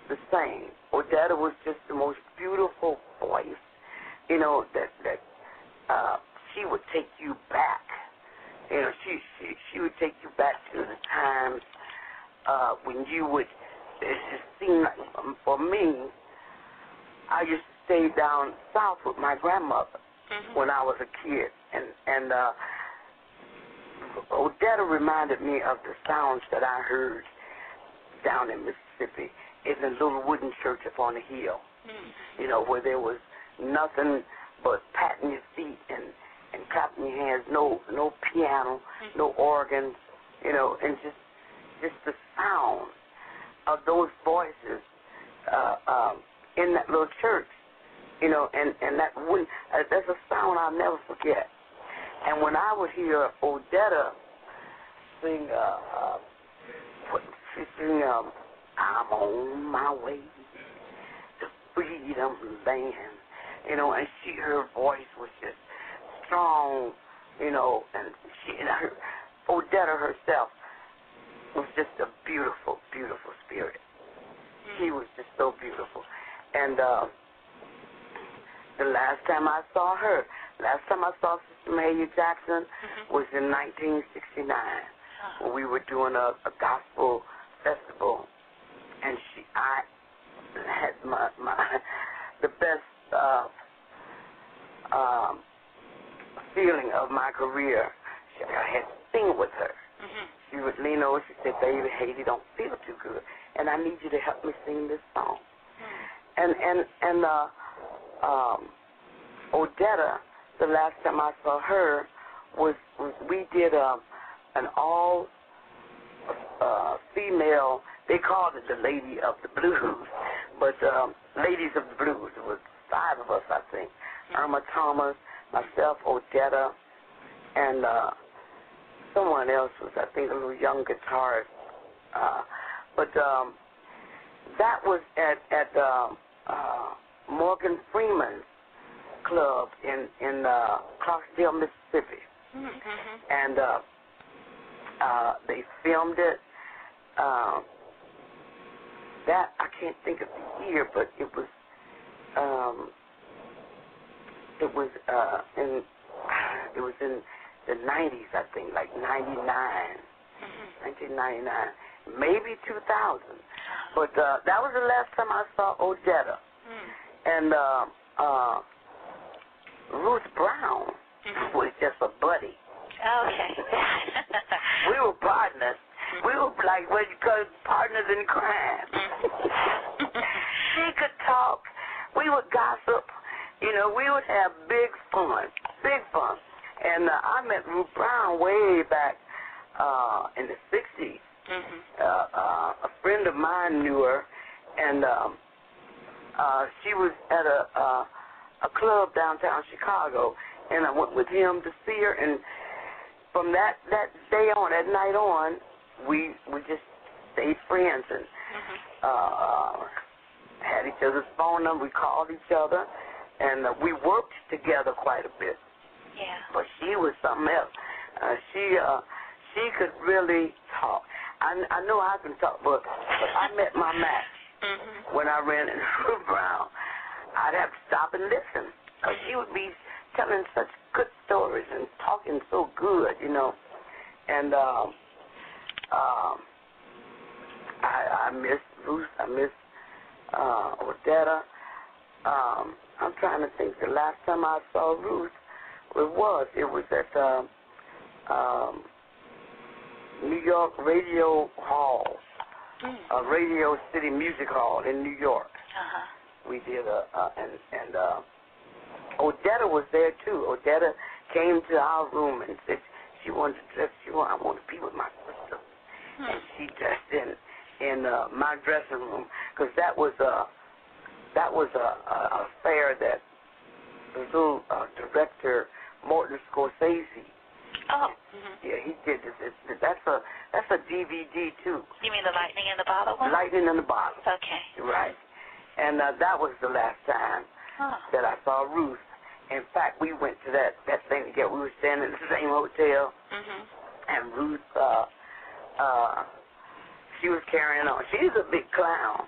the same. Odetta was just the most beautiful voice you know that that uh, she would take you back. You know, she she she would take you back to the times uh, when you would. It just seemed like for me, I used to stay down south with my grandmother mm-hmm. when I was a kid, and and uh, Odetta reminded me of the sounds that I heard down in Mississippi in the little wooden church up on the hill. Mm-hmm. You know, where there was nothing but patting your feet and and clapping your hands. No no piano, mm-hmm. no organs, you know, and just just the sound of those voices uh, um, in that little church, you know, and and that when uh, that's a sound I'll never forget. And when I would hear Odetta sing, uh, uh, she sing, um, "I'm on my way to freedom land." you know, and she her voice was just strong, you know, and she and her Odetta herself was just a beautiful, beautiful spirit. She was just so beautiful. And uh the last time I saw her, last time I saw Sister Mahalia Jackson mm-hmm. was in 1969 when we were doing a, a gospel festival, and she, I had my my the best uh, um, feeling of my career. I had to sing with her. Mm-hmm. She would lean over. She said, "Baby, Halie don't feel too good, and I need you to help me sing this song." Mm-hmm. And and and uh, um, Odetta, the last time I saw her was, was we did a um, an all uh, female they called it the Lady of the Blues, but um, Ladies of the Blues. It was five of us, I think. Irma Thomas, myself, Odetta, and uh, someone else was, I think, a little young guitarist. Uh, but um, that was at at uh, uh, Morgan Freeman's club in in uh, Clarksdale, Mississippi, Mm-hmm. and uh, uh, they filmed it. Um, that I can't think of the year, but it was um, it was uh, in it was in the 90s, I think, like 99, 1999, maybe 2000. But uh, that was the last time I saw Odetta. And uh, uh, Ruth Brown was just a buddy. Okay. We were partners. We were like what you call partners in crime. she could talk. We would gossip. You know, we would have big fun, big fun. And uh, I met Ruth Brown way back uh, in the '60s. Mhm. Uh, uh, a friend of mine knew her, and um, uh, she was at a uh, a club downtown Chicago, and I went with him to see her. And from that that day on, that night on, we we just stayed friends and uh, had each other's phone number. We called each other, and uh, we worked together quite a bit. Yeah. But she was something else. Uh, she uh, she could really talk. I I know I can talk, but, but I met my match Mhm. when I ran into Brown. I'd have to stop and listen because she would be telling such good stories and talking so good, you know. And um, um, I I miss Ruth. I miss uh, Odetta. Um, I'm trying to think. The last time I saw Ruth, it was it was at um, um, New York Radio Hall, uh, Radio City Music Hall in New York. Uh-huh. We did a uh, and and uh, Odetta was there too. Odetta came to our room and said she wanted to dress. She want I want to be with my sister, and she dressed in in uh, my dressing room because that was a that was a, a affair that the little uh, director Martin Scorsese. Oh. Mhm. Yeah, he did this. It's, that's a that's a DVD too. You mean the lightning in the bottle one? Lightning in the bottle. Okay. Right. And uh, that was the last time Oh. that I saw Ruth. In fact, we went to that that thing together. We were staying in the same hotel, Mhm. and Ruth, uh, uh, she was carrying on. She's a big clown.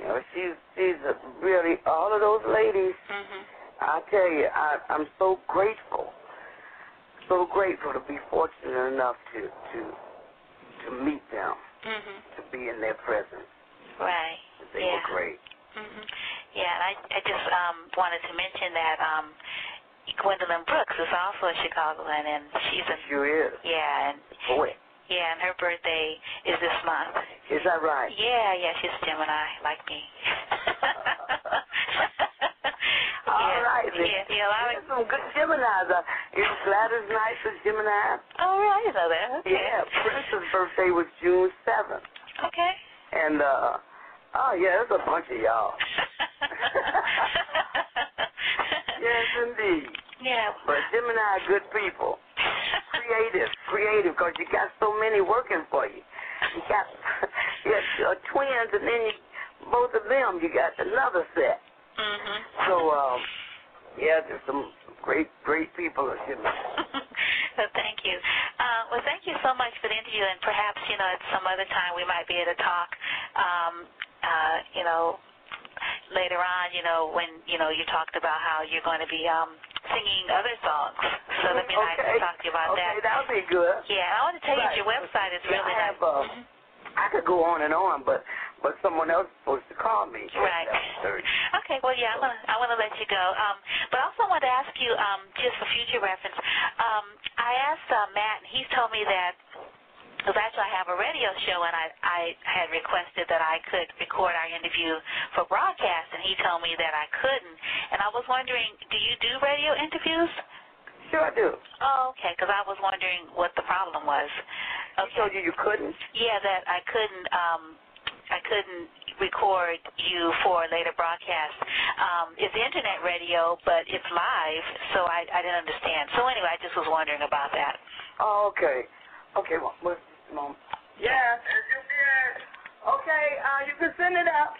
You know, she's she's a really all of those ladies. Mhm. I tell you, I, I'm so grateful, so grateful to be fortunate enough to to to meet them, Mhm. to be in their presence. Right. They yeah. were great. Mhm. Yeah, and I I just um wanted to mention that um Gwendolyn Brooks is also a Chicagoan and she's a Sure is. yeah and Boy, yeah and her birthday is this month. is that right? Yeah, yeah, she's a Gemini like me. All yeah, right. then. Yeah, lot There's some good Geminis. Uh, is Gladys Knight a Gemini? Oh, right, you know that. Okay. Yeah, Prince's birthday was June 7th. Okay. And, uh, oh, yeah, there's a bunch of y'all. Yes, indeed. Yeah. But Gemini are good people. Creative, creative, because you got so many working for you. You got you got uh, twins, and then you, both of them, you got another set. Mhm. So, um, yeah, there's some great, great people Gemini. well, thank you. Uh, well, thank you so much for the interview, and perhaps you know at some other time we might be able to talk. Um, uh, you know, later on, you know, when you know you talked about how you're going to be um, singing other songs, so that'd be nice to talk to you about okay, that. that would be good. Yeah, I want to tell you Right. your website is really I nice. have, uh, Mhm. I could go on and on, but but someone else is supposed to call me. Right. Okay. Well, yeah, I'm gonna I want to let you go. Um, but I also wanted to ask you, um, just for future reference. Um, I asked uh, Matt, and he's told me that because actually I have a radio show, and I I had requested that I could record our interview for broadcast, and he told me that I couldn't. And I was wondering, do you do radio interviews? Sure I do. Oh, okay. Because I was wondering what the problem was. Okay. He told you you couldn't. Yeah, that I couldn't. Um, I couldn't record you for a later broadcast. Um, it's internet radio, but it's live, so I, I didn't understand. So anyway, I just was wondering about that. Oh, okay. Okay, well, well, mom. Yes, as. Okay, uh, you can send it up.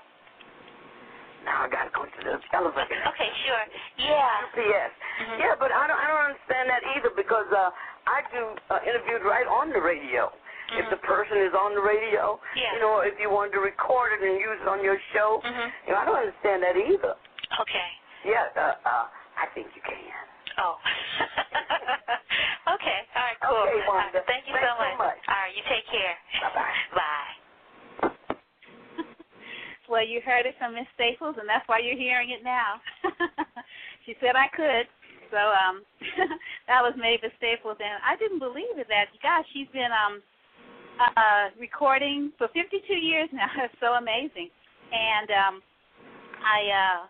Now I gotta go to the elevator. Okay, sure. Yeah. UPS. Mhm. Yeah, but I don't. I don't understand that either because uh, I do uh, interviews right on the radio. If Mhm. the person is on the radio, Yeah. you know, if you wanted to record it and use it on your show, Mhm. you know, I don't understand that either. Okay. Yeah, uh, uh, I think you can. Oh. okay. All right. Cool. Okay, Wanda. Thank you Thanks so so much. much. All right. You take care. Bye-bye. Bye. Well, you heard it from Miss Staples, and that's why you're hearing it now. she said I could. So um, that was Mavis Staples, and I didn't believe it. That gosh, she's been um uh recording for 52 years now. That's so amazing. And um, I uh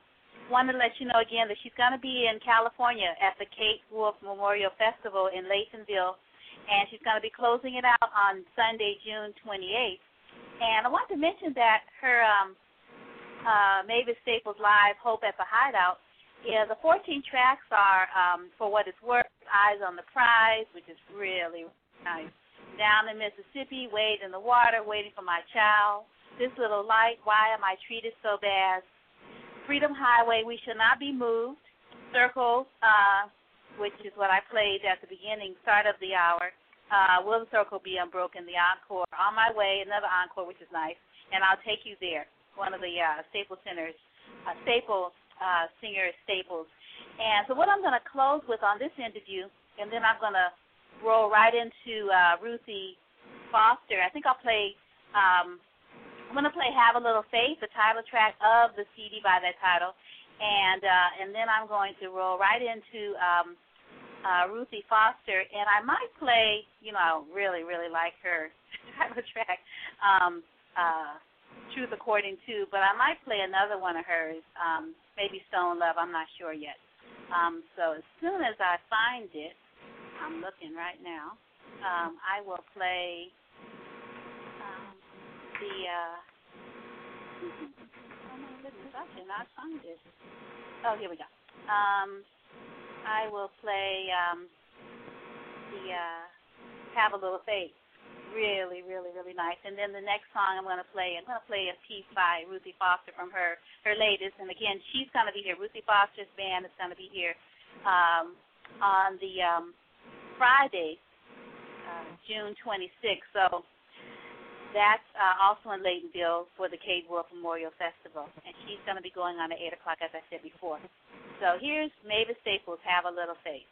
want to let you know again that she's going to be in California at the Kate Wolf Memorial Festival in Laytonville, and she's going to be closing it out on Sunday, June 28th. And I want to mention that her um, uh, Mavis Staples Live Hope at the Hideout, yeah, the 14 tracks are um, For What It's Worth, Eyes on the Prize, which is really nice. Down in Mississippi, Wade in the Water, Waiting for My Child. This Little Light, Why Am I Treated So Bad? Freedom Highway, We Shall Not Be Moved. Circle, uh, which is what I played at the beginning, start of the hour. Uh, Will the Circle Be Unbroken? The encore. On My Way, another encore, which is nice. And I'll Take You There, one of the uh, Staples Center's, uh, Staples uh, singer Staples. And so what I'm going to close with on this interview, and then I'm going to roll right into uh, Ruthie Foster. I think I'll play. Um, I'm to play "Have a Little Faith," the title track of the CD by that title, and uh, and then I'm going to roll right into um, uh, Ruthie Foster, and I might play. You know, I really really like her title track. Um, uh, Truth According to, but I might play another one of hers, um, maybe Stone Love. I'm not sure yet. Um, so as soon as I find it, I'm looking right now. Um, I will play um, the. Uh, oh my goodness, I cannot find it. Oh, here we go. Um, I will play um, the uh, Have a Little Faith really, really, really nice. And then the next song I'm going to play, I'm going to play a piece by Ruthie Foster from her her latest. And again, she's going to be here. Ruthie Foster's band is going to be here um, on the um, Friday, uh, June 26th. So that's uh, also in Laytonville for the Kate Wolf Memorial Festival, and she's going to be going on at 8 o'clock, as I said before. So here's Mavis Staples, Have a Little Faith.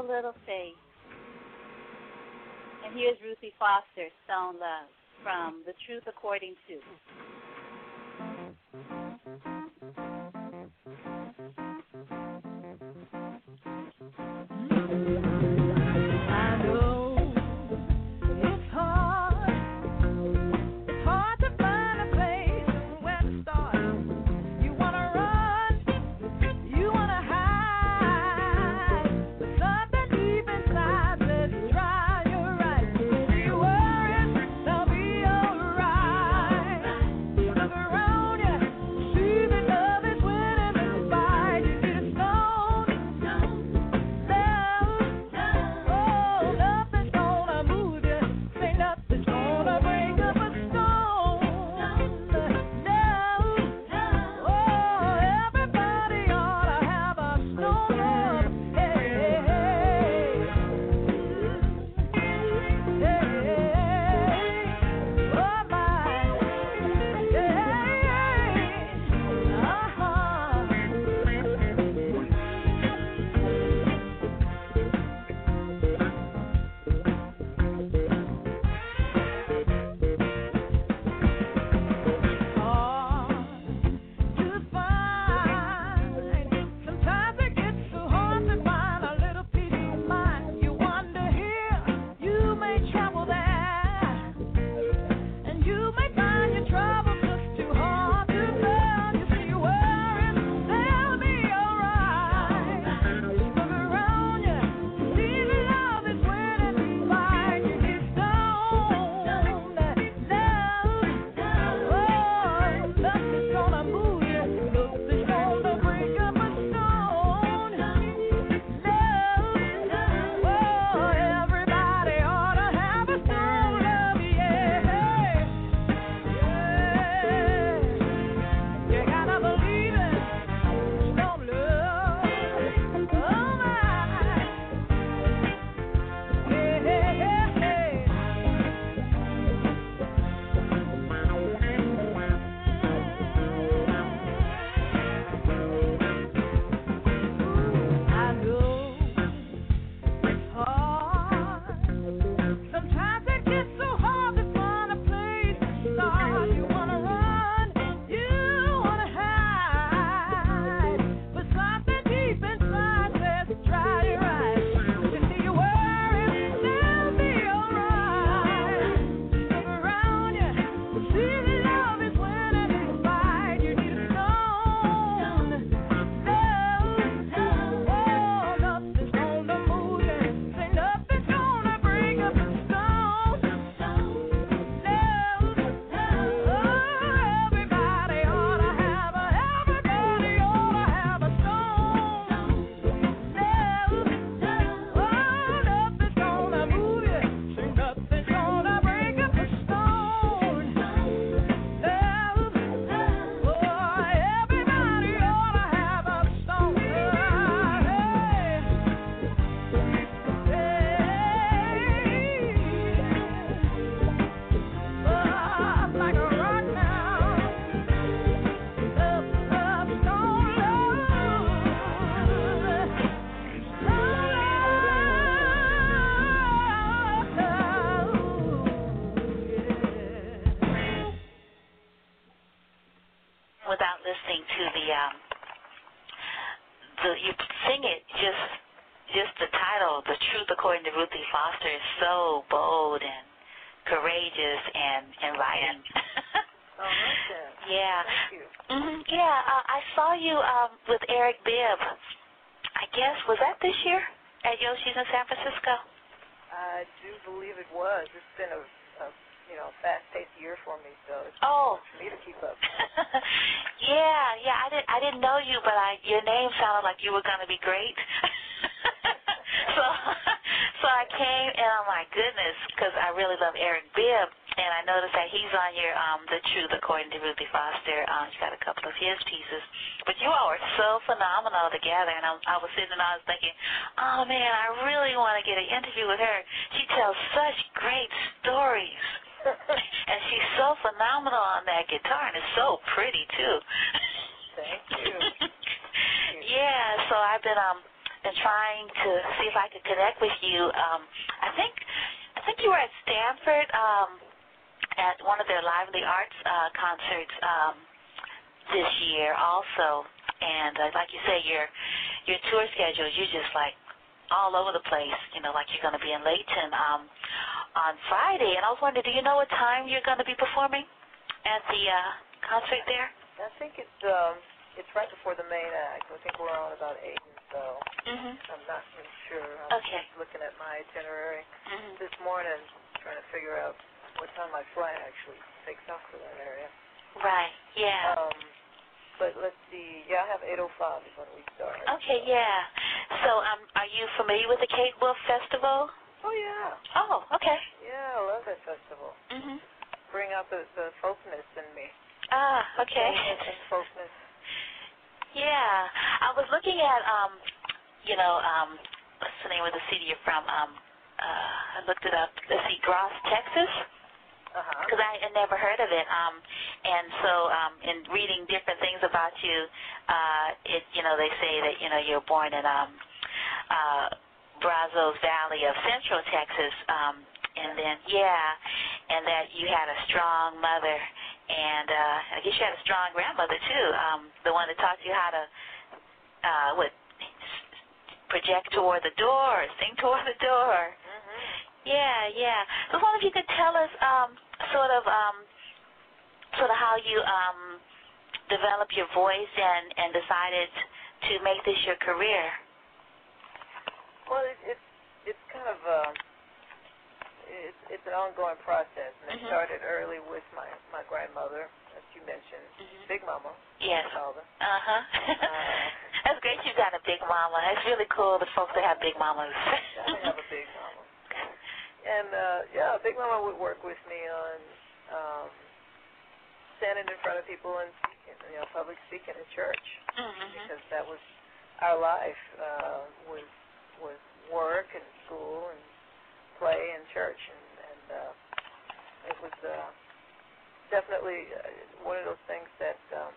A little faith. And here's Ruthie Foster, Stone Love, from The Truth According to. Year, also. And uh, like you say, your your tour schedule, you're just like all over the place. You know, like you're going to be in Layton um, on Friday. And I was wondering, do you know what time you're going to be performing at the uh, concert there? I think it's um, it's right before the main act. I think we're on about eight or so. Mhm. I'm not really sure. I'm Okay. just looking at my itinerary Mhm. this morning, trying to figure out what time my flight actually takes off for that area. Right. Yeah. Um, but let's see. Yeah, I have 8:05 is when we start. Okay. Yeah. So, um, are you familiar with the Kate Wolf Festival? Oh yeah. Oh. Okay. Yeah, I love that festival. Mhm. Bring out the the folkness in me. Ah. Okay. And folkness. Yeah, I was looking at um, you know, um, what's the name of the city you're from? Um, uh, I looked it up. Let's see, Gause, Texas, Because I had never heard of it. Um, and so, um, in reading different things about you, uh, it, you know, they say that you know you're born in um, uh, Brazos Valley of Central Texas, um, and then yeah, and that you had a strong mother and uh, I guess you had a strong grandmother too, um, the one that taught you how to uh, what project toward the door, sing toward the door. Yeah, yeah. So I wonder if you could tell us um, sort of um, sort of how you um, developed your voice and and decided to make this your career. Well, it, it's it's kind of uh, it's it's an ongoing process, and it Mhm. started early with my my grandmother, as you mentioned, Mhm. Big Mama. Yes. Her. Uh huh. That's great. You got a big mama. It's really cool. The folks that have big mamas. I have a Big Mama. And uh, yeah, Big Mama would work with me on um, standing in front of people and speaking, you know, public speaking in church, Mhm. because that was our life uh, was was work and school and play and church, and, and uh, it was uh, definitely uh, one of those things that um,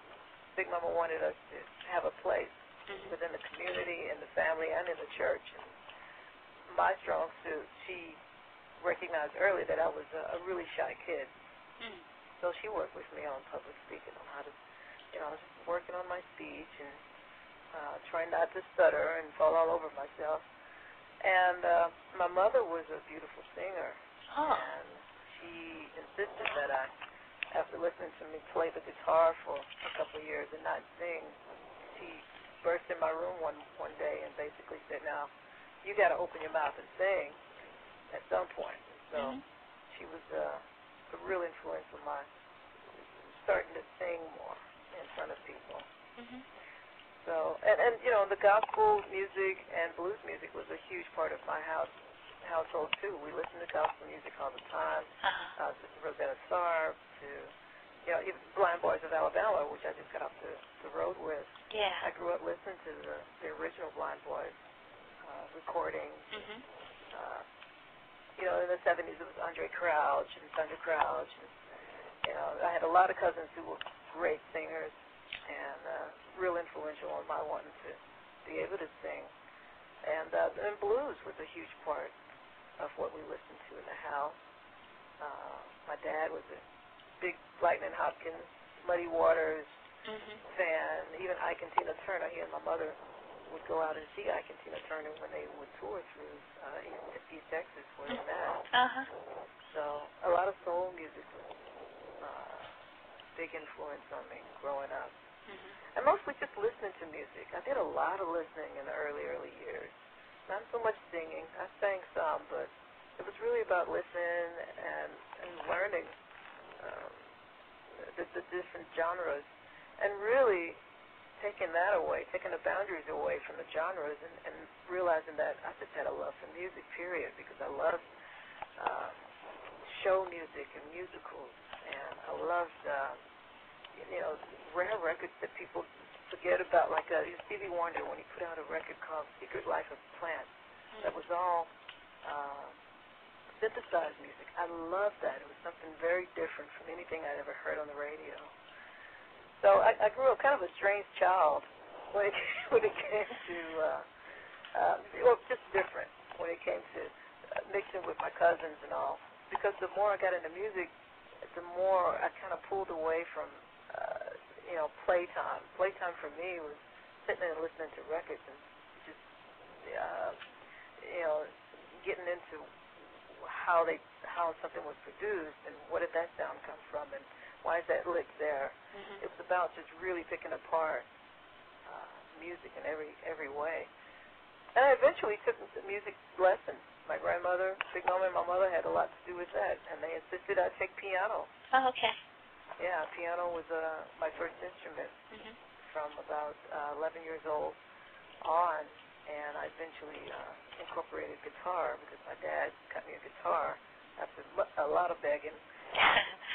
Big Mama wanted us to have a place Mhm. within the community, in the family, and in the church. And my strong suit, she recognized early that I was a, a really shy kid. Mhm. So she worked with me on public speaking, on how to, you know, just working on my speech and uh, trying not to stutter and fall all over myself. And uh, my mother was a beautiful singer, Oh. and she insisted that I, after listening to me play the guitar for a couple of years and not sing, she burst in my room one one day and basically said, "Now, you got to open your mouth and sing at some point." So Mhm. she was uh, a real influence on my starting to sing more in front of people. Mhm. So, and and you know, the gospel music and blues music was a huge part of my house household too. We listened to gospel music all the time. Uh-huh. Uh, Sister Rosetta Tharpe to, you know, even Blind Boys of Alabama, which I just got off the, the road with. Yeah. I grew up listening to the, the original Blind Boys uh, recordings. Mhm. Uh, you know, in the 70s it was Andraé Crouch and Sandra Crouch. And, you know, I had a lot of cousins who were great singers and uh, real influential on my wanting to be able to sing. And, uh, and blues was a huge part of what we listened to in the house. Uh, my dad was a big Lightning Hopkins, Muddy Waters Mhm. fan. Even Ike and Tina Turner. He and my mother would go out and see Ike and Tina Turner when they would tour through uh, East, East Texas, where they met. Uh-huh. So a lot of soul music was uh, big influence on me growing up. Mhm. And mostly just listening to music. I did a lot of listening in the early, early years. Not so much singing. I sang some, but it was really about listening and, and learning um, the, the different genres and really taking that away, taking the boundaries away from the genres and, and realizing that I just had a love for music, period, because I loved uh, show music and musicals, and I loved, uh, you know, rare records that people forget about, like uh, Stevie Wonder when he put out a record called Secret Life of Plants. That was all uh, synthesized music. I loved that. It was something very different from anything I'd ever heard on the radio. So I, I grew up kind of a strange child when it when it came to uh, uh, well, just different when it came to uh, mixing with my cousins and all. Because the more I got into music, the more I kind of pulled away from, uh, you know, playtime. Playtime for me was sitting and listening to records and just, uh, you know, getting into how they how something was produced and what did that sound come from and why is that lick there. Mm-hmm. It was about just really picking apart uh, music in every every way. And I eventually took music lessons. My grandmother, Big Mama, and my mother had a lot to do with that, and they insisted I take piano. Oh, okay. Yeah, piano was uh, my first instrument Mhm. from about uh, 11 years old on, and I eventually uh, incorporated guitar because my dad got me a guitar after a lot of begging.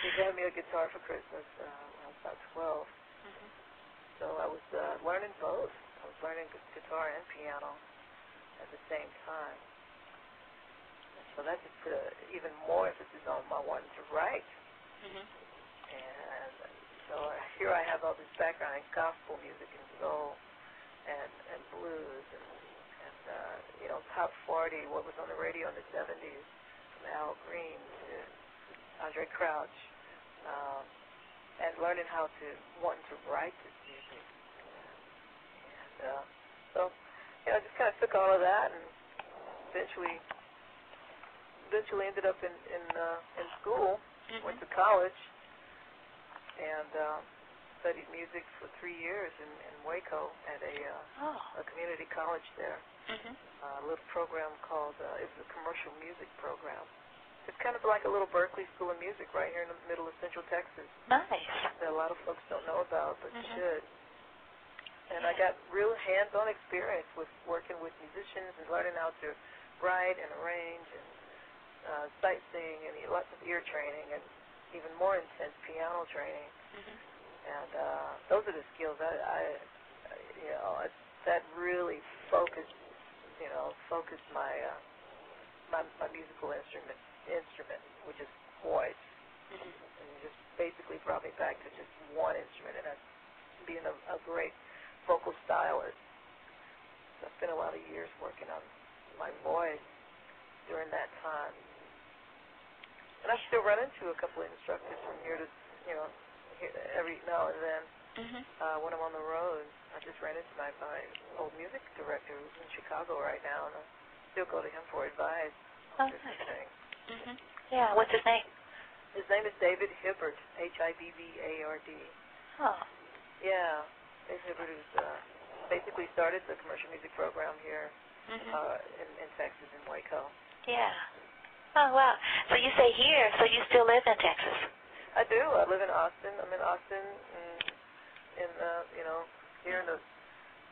He got me a guitar for Christmas uh, when I was about 12. Mhm. So I was uh, learning both. I was learning gu- guitar and piano at the same time. So that just put a, even more emphasis on my wanting to write. Mhm. And so here I have all this background in gospel music and soul and and blues and and uh, you know top 40, what was on the radio in the 70s, from Al Green to Andraé Crouch, um, and learning how to wanting to write this music. And uh, so you know, I just kind of took all of that and eventually eventually ended up in in uh, in school went to college and um, studied music for three years in, in Waco at a, uh, Oh. a community college there. Mhm. A little program called uh, it was a commercial music program. It's kind of like a little Berklee School of Music right here in the middle of Central Texas Nice. that a lot of folks don't know about but Mhm. should. And I got real hands-on experience with working with musicians and learning how to write and arrange and uh, sight sing and lots of ear training and even more intense piano training. Mhm. And uh, those are the skills I, I you know, it, that really focused, you know, focused my uh, my my musical instrument instrument, which is voice Mhm. and just basically brought me back to just one instrument and that's being a, a great vocal stylist. So I spent a lot of years working on my voice during that time. And I still run into a couple of instructors from here to, you know, here, every now and then Mhm. uh, when I'm on the road. I just ran into my, my old music director who's in Chicago right now, and I still go to him for advice Oh, on different nice. things. Mhm. Yeah. What's his name? His name is David Hibbard, H-I-B-B-A-R-D. Oh. Yeah, Dave Hibbard who's uh, basically started the commercial music program here Mhm. uh, in, in Texas, in Waco. Yeah. Oh wow. So you say here, so you still live in Texas? I do. I live in Austin. I'm in Austin, and in uh, you know, here in the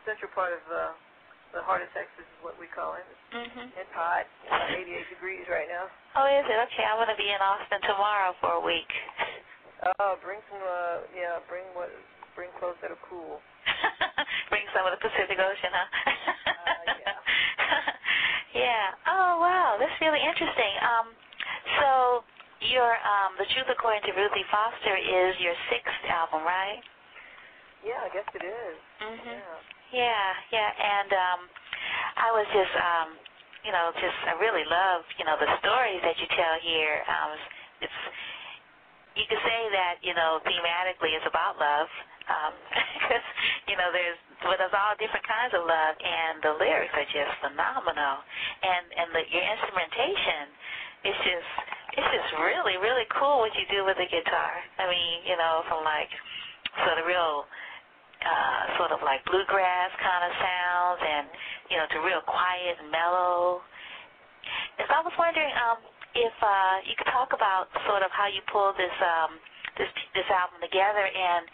central part of uh, the heart of Texas is what we call it. Mhm. It's hot, it's about 88 degrees right now. Oh, is it? Okay, I'm gonna be in Austin tomorrow for a week. Oh, bring some, uh, yeah, bring what, bring clothes that are cool. Bring some of the Pacific Ocean, huh? Uh, yeah. yeah. Oh wow, that's really interesting. Um, so your um, the Truth According to Ruthie Foster is your sixth album, right? Yeah, I guess it is. Mhm. Yeah. Yeah, yeah, and um, I was just, um, you know, just I really love, you know, the stories that you tell here. Um, it's you could say that, you know, thematically it's about love, because you know there's well, there's all different kinds of love, and the lyrics are just phenomenal, and and the, your instrumentation is just it's just really really cool what you do with the guitar. I mean, you know, from like sort of real uh, sort of like bluegrass kind of sounds, and you know, to real quiet and mellow. And I was wondering um, if uh, you could talk about sort of how you pulled this um, this this album together, and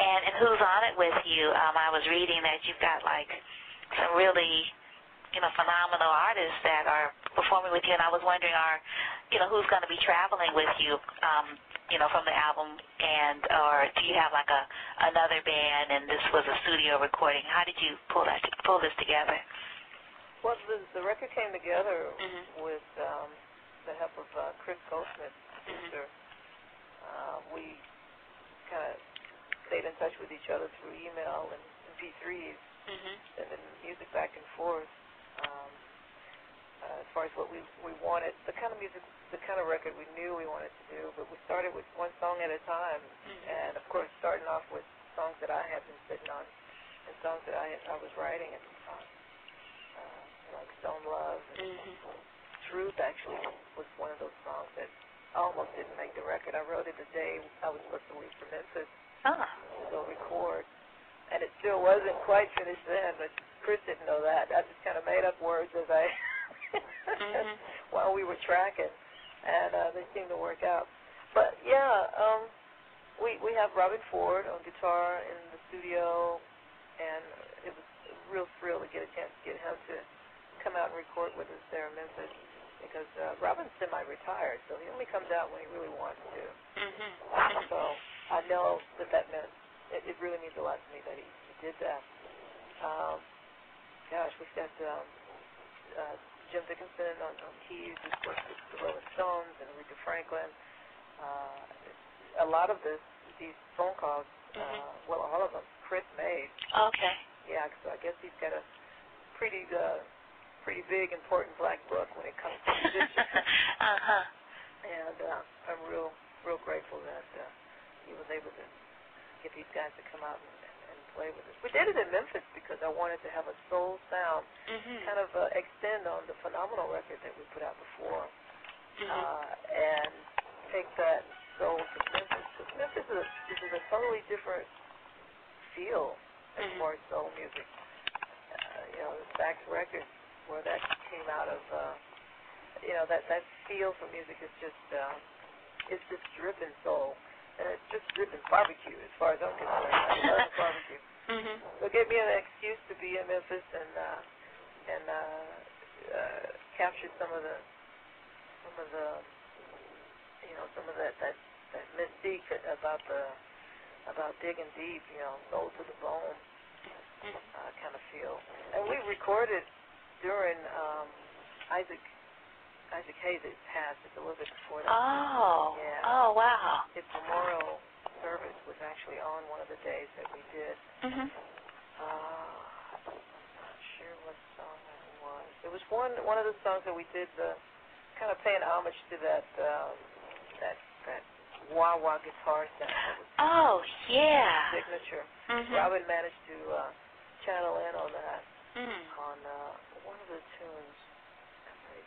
and and who's on it with you. Um, I was reading that you've got like some really you know phenomenal artists that are performing with you, and I was wondering, are you know who's going to be traveling with you? Um, you know, from the album, and or do you have like a another band, and this was a studio recording? How did you pull that pull this together? Well, the, the record came together Mhm. with um, the help of uh, Chris Goldsmith, producer. Uh, we kind of stayed in touch with each other through email and, and P3s, Mhm. sending music back and forth. Far as what we we wanted, the kind of music, the kind of record we knew we wanted to do. But we started with one song at a time, mm-hmm. and of course, starting off with songs that I had been sitting on, and songs that I had, I was writing at the time, uh, like Stone Love. And mm-hmm. Truth actually was one of those songs that I almost didn't make the record. I wrote it the day I was supposed to leave for Memphis ah. to go record, and it still wasn't quite finished then, but Chris didn't know that. I just kind of made up words as I mm-hmm. while we were tracking, and uh, they seemed to work out. But yeah, um, we we have Robben Ford on guitar in the studio, and it was a real thrill to get a chance to get him to come out and record with us there in Memphis because uh, Robben's semi-retired, so he only comes out when he really wants to. Mm-hmm. So I know that that meant it, it really means a lot to me that he, he did that. Um, gosh, we've got um, uh, Jim Dickinson on, on keys, worked with the Rolling Stones and Aretha Franklin. Uh, a lot of this, these phone calls, uh, mm-hmm. well, all of them, Chris made. Okay. Yeah, so I guess he's got a pretty, uh, pretty big, important black book when it comes to musicians. uh-huh. And uh, I'm real, real grateful that uh, he was able to get these guys to come out and play with us. We did it in Memphis because I wanted to have a soul sound, mm-hmm. kind of uh, extend on the phenomenal record that we put out before, mm-hmm. uh, and take that soul to Memphis. Because Memphis is a, is a totally different feel as mm-hmm. far as soul music. Uh, you know, the Stax Records, where that came out of, uh, you know, that that feel for music is just, uh, it's just dripping soul and it's just dripping barbecue as far as I'm concerned. I love barbecue. Mm-hmm. So it gave me an excuse to be in Memphis and uh, and uh, uh, capture some of the some of the you know some of that that that mystique about the about digging deep, you know, soul to the bone mm-hmm. uh, kind of feel. And we recorded during um, Isaac Isaac Hayes passed just a little bit before that. Oh. Yeah. Oh wow. His memorial service was actually on one of the days that we did. Mhm. Uh, I'm not sure what song that was. It was one one of the songs that we did the kind of paying homage to that um, that that wah wah guitar sound. That was oh yeah. Signature. Mm-hmm. Robben managed to uh, channel in on that mm. on uh, one of the tunes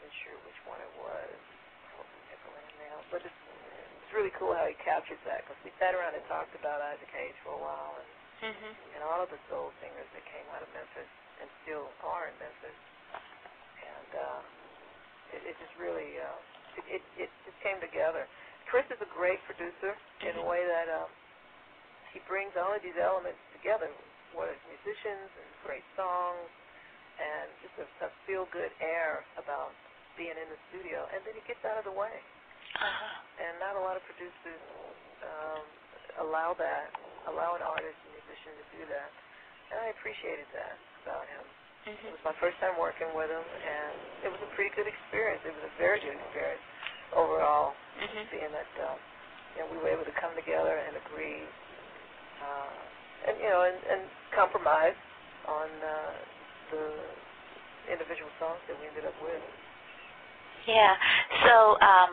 even sure which one it was. But it's it's really cool how he captures that because we sat around and talked about Isaac Hayes for a while and mm-hmm. and all of the soul singers that came out of Memphis and still are in Memphis, and uh, it, it just really uh, it, it it just came together. Chris is a great producer in a way that um, he brings all of these elements together, whether it's musicians and great songs and just a, a feel good air about being in the studio, and then he gets out of the way. Uh-huh. And not a lot of producers um, allow that, allow an artist and musician to do that. And I appreciated that about him. Mm-hmm. It was my first time working with him, and it was a pretty good experience. It was a very good experience overall, mm-hmm. being that um, you know we were able to come together and agree, uh, and you know, and, and compromise on uh, the individual songs that we ended up with. Yeah. So um,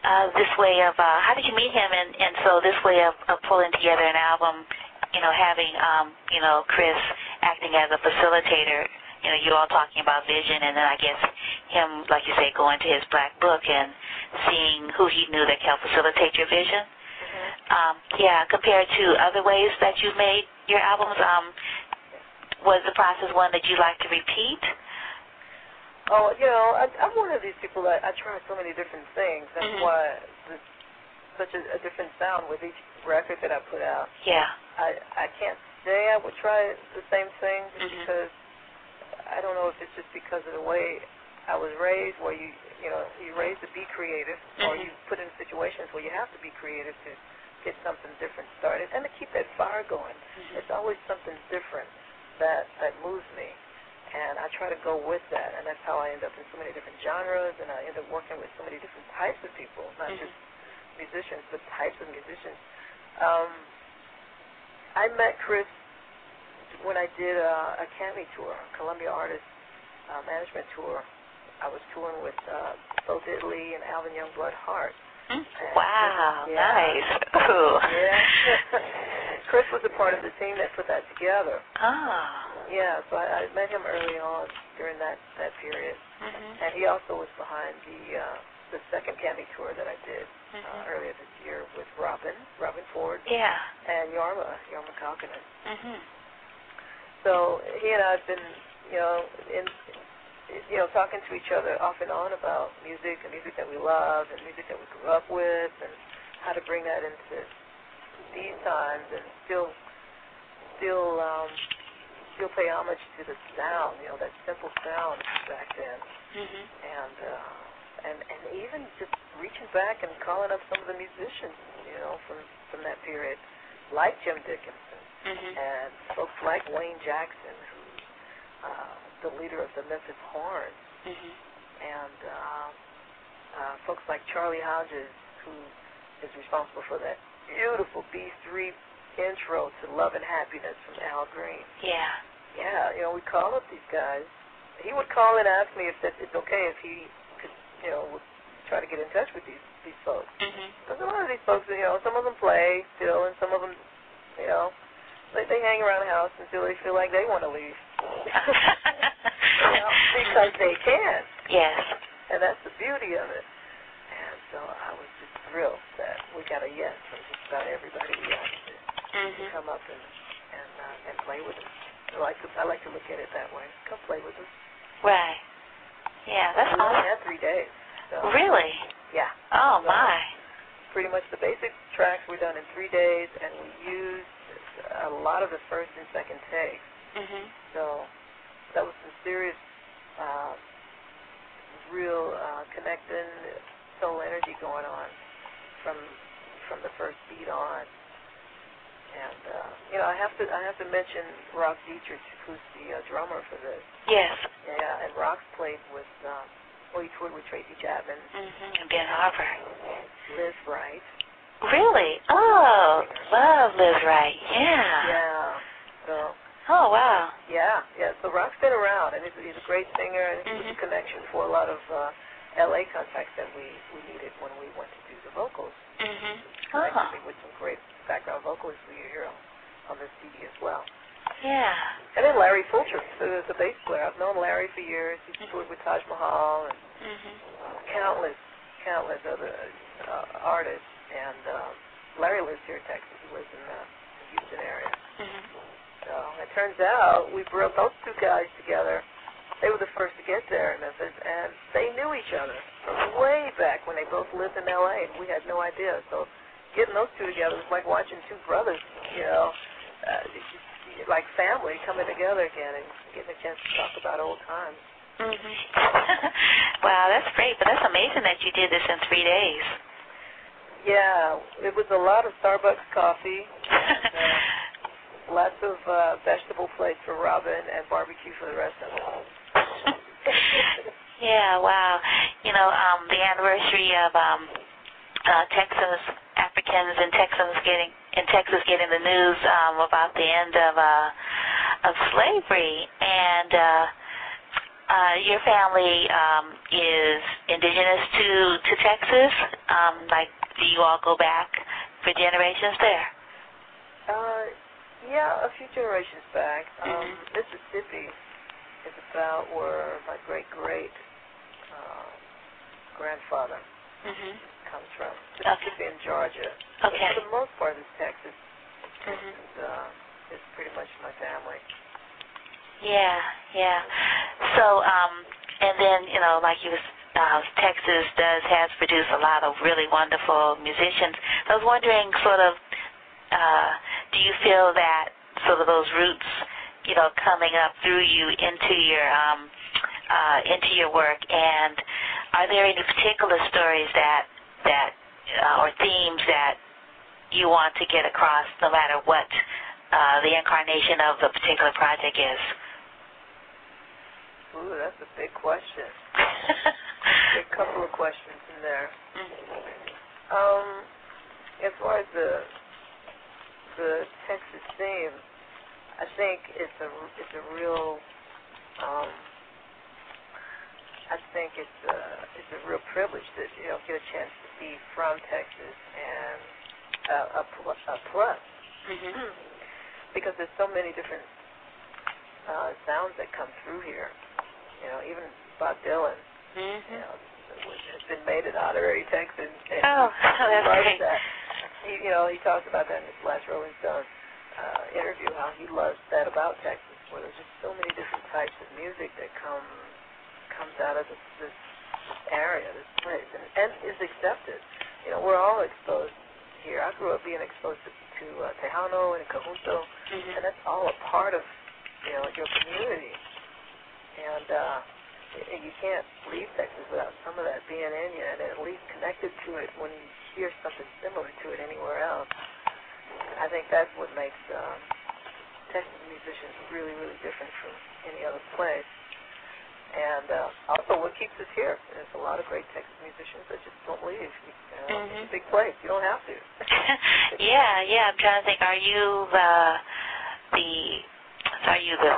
uh, this way of uh, how did you meet him, and and so this way of, of pulling together an album, you know, having um, you know Chris acting as a facilitator. You know, you all talking about vision, and then I guess him, like you say, going to his black book and seeing who he knew that can facilitate your vision. Mm-hmm. Um, yeah, compared to other ways that you made your albums, um, was the process one that you like to repeat? Oh, you know, I, I'm one of these people that I try so many different things. That's mm-hmm. why there's such a, a different sound with each record that I put out. Yeah. I I can't say I would try the same thing just mm-hmm. because I don't know if it's just because of the way I was raised, where you you know you're raised to be creative, mm-hmm. or you put in situations where you have to be creative to get something different started and to keep that fire going. Mm-hmm. It's always something different that that moves me, and I try to go with that, and that's how I end up in so many different genres, and I end up working with so many different types of people, not mm-hmm. just musicians, but types of musicians. Um, I met Chris when I did a, a CAMI tour, Columbia Artist uh, Management Tour, I was touring with uh, both Italy and Alvin Youngblood Hart. Mm. Wow, yeah. nice. Ooh. Yeah. Chris was a part of the team that put that together. Oh. Yeah, so I, I met him early on during that that period, Mhm. and he also was behind the uh, the second CAMI tour that I did Mhm. uh, earlier this year with Robben, Robben Ford, Yeah. and Jorma, Jorma Kaukonen. Mhm. So he and I have been, you know, in, you know, talking to each other off and on about music and music that we love and music that we grew up with and how to bring that into these times and still, still, um, still pay homage to the sound, you know, that simple sound back then, Mhm. and uh, and and even just reaching back and calling up some of the musicians, you know, from from that period, like Jim Dickinson Mhm. and folks like Wayne Jackson, who's uh, the leader of the Memphis Horns, Mhm. and uh, uh, folks like Charlie Hodges, who is responsible for that beautiful B3 intro to Love and Happiness from Al Green. Yeah. Yeah, you know, we call up these guys. He would call and ask me if that it's okay if he could, you know, would try to get in touch with these these folks. Mhm. Because a lot of these folks, you know, some of them play still, and some of them, you know, they they hang around the house until they feel like they want to leave. you know, because they can, yes. and that's the beauty of it. And so I was just thrilled that we got a yes from just about everybody we asked Mhm. come up and and uh, and play with us. I like to I like to look at it that way. Come play with us. Right. Yeah, that's we only awesome. had three days. So, Really? Yeah. Oh So, my. pretty much the basic tracks were done in three days, and we used a lot of the first and second takes. Mhm. So that was some serious, uh, real uh, connecting soul energy going on from from the first beat on. And uh, you know, I have to I have to mention Rock Deadrick, who's the uh, drummer for this. Yes. Yeah, and Rock's played with. Um, well, he toured with Tracy Chapman, Mm-hmm. And Ben Harper. Lizz Wright. Really? Oh, love Lizz Wright. Yeah. Yeah. So Oh wow. Yeah, yeah. So Rock's been around, and he's, he's a great singer, and he was Mhm. a connection for a lot of uh, L.A. contacts that we we needed when we went to do the vocals. Mm-hmm. Connected me with some great background vocalists we hear on, on this CD as well. Yeah. And then Larry Fulcher, the, the bass player. I've known Larry for years. He's toured with Taj Mahal and Mhm. countless, countless other uh, artists. And um, Larry lives here in Texas. He lives in the Houston area. Mhm. So it turns out we brought those two guys together. They were the first to get there in Memphis, and they knew each other from way back when they both lived in L.A. and we had no idea. So getting those two together was like watching two brothers, you know, uh, like family coming together again and getting a chance to talk about old times. Mhm. wow, that's great. But that's amazing that you did this in three days. Yeah, it was a lot of Starbucks coffee, lots of uh, vegetable plates for Robben, and barbecue for the rest of us. yeah. Wow. You know, um, the anniversary of um, uh, Texas Africans and Texans getting in Texas getting the news um, about the end of uh, of slavery, and uh, uh, your family um, is indigenous to to Texas. Um, like, do you all go back for generations there? Uh, yeah, a few generations back. Um, Mhm. Mississippi is about where my great great uh, grandfather Mhm. Comes from. Okay. Mississippi and Georgia. But Okay. for the most part, it's Texas. Mhm. Is, uh, is pretty much my family. Yeah, yeah. So, um, and then you know, like you was, uh, Texas does has produced a lot of really wonderful musicians. I was wondering, sort of, uh, do you feel that sort of those roots, you know, coming up through you into your um, uh, into your work, and are there any particular stories that that uh, or themes that you want to get across, no matter what uh, the incarnation of the particular project is? Ooh, that's a big question. a couple of questions in there. Um, as far as the the Texas theme, I think it's a it's a real um, I think it's a it's a real privilege to you know get a chance be from Texas and uh, a, a plus Mhm. because there's so many different uh, sounds that come through here. You know, even Bob Dylan, you Mhm. know, has been made an honorary Texan. And Oh, he that's loves great. that. He, you know, he talks about that in his last Rolling Stone uh, interview, how he loves that about Texas, where there's just so many different types of music that come comes out of this, this area, this place, and, and is accepted. You know, we're all exposed here. I grew up being exposed to, to uh, Tejano and Conjunto, Mhm. and that's all a part of you know your community. And uh, you can't leave Texas without some of that being in you, and at least connected to it when you hear something similar to it anywhere else. I think that's what makes um, Texas musicians really, really different from any other place. And uh, also, what keeps us here? There's a lot of great Texas musicians that just don't leave. You know, Mhm. It's a big place. You don't have to. yeah, yeah. I'm trying to think. Are you uh, the? Are you the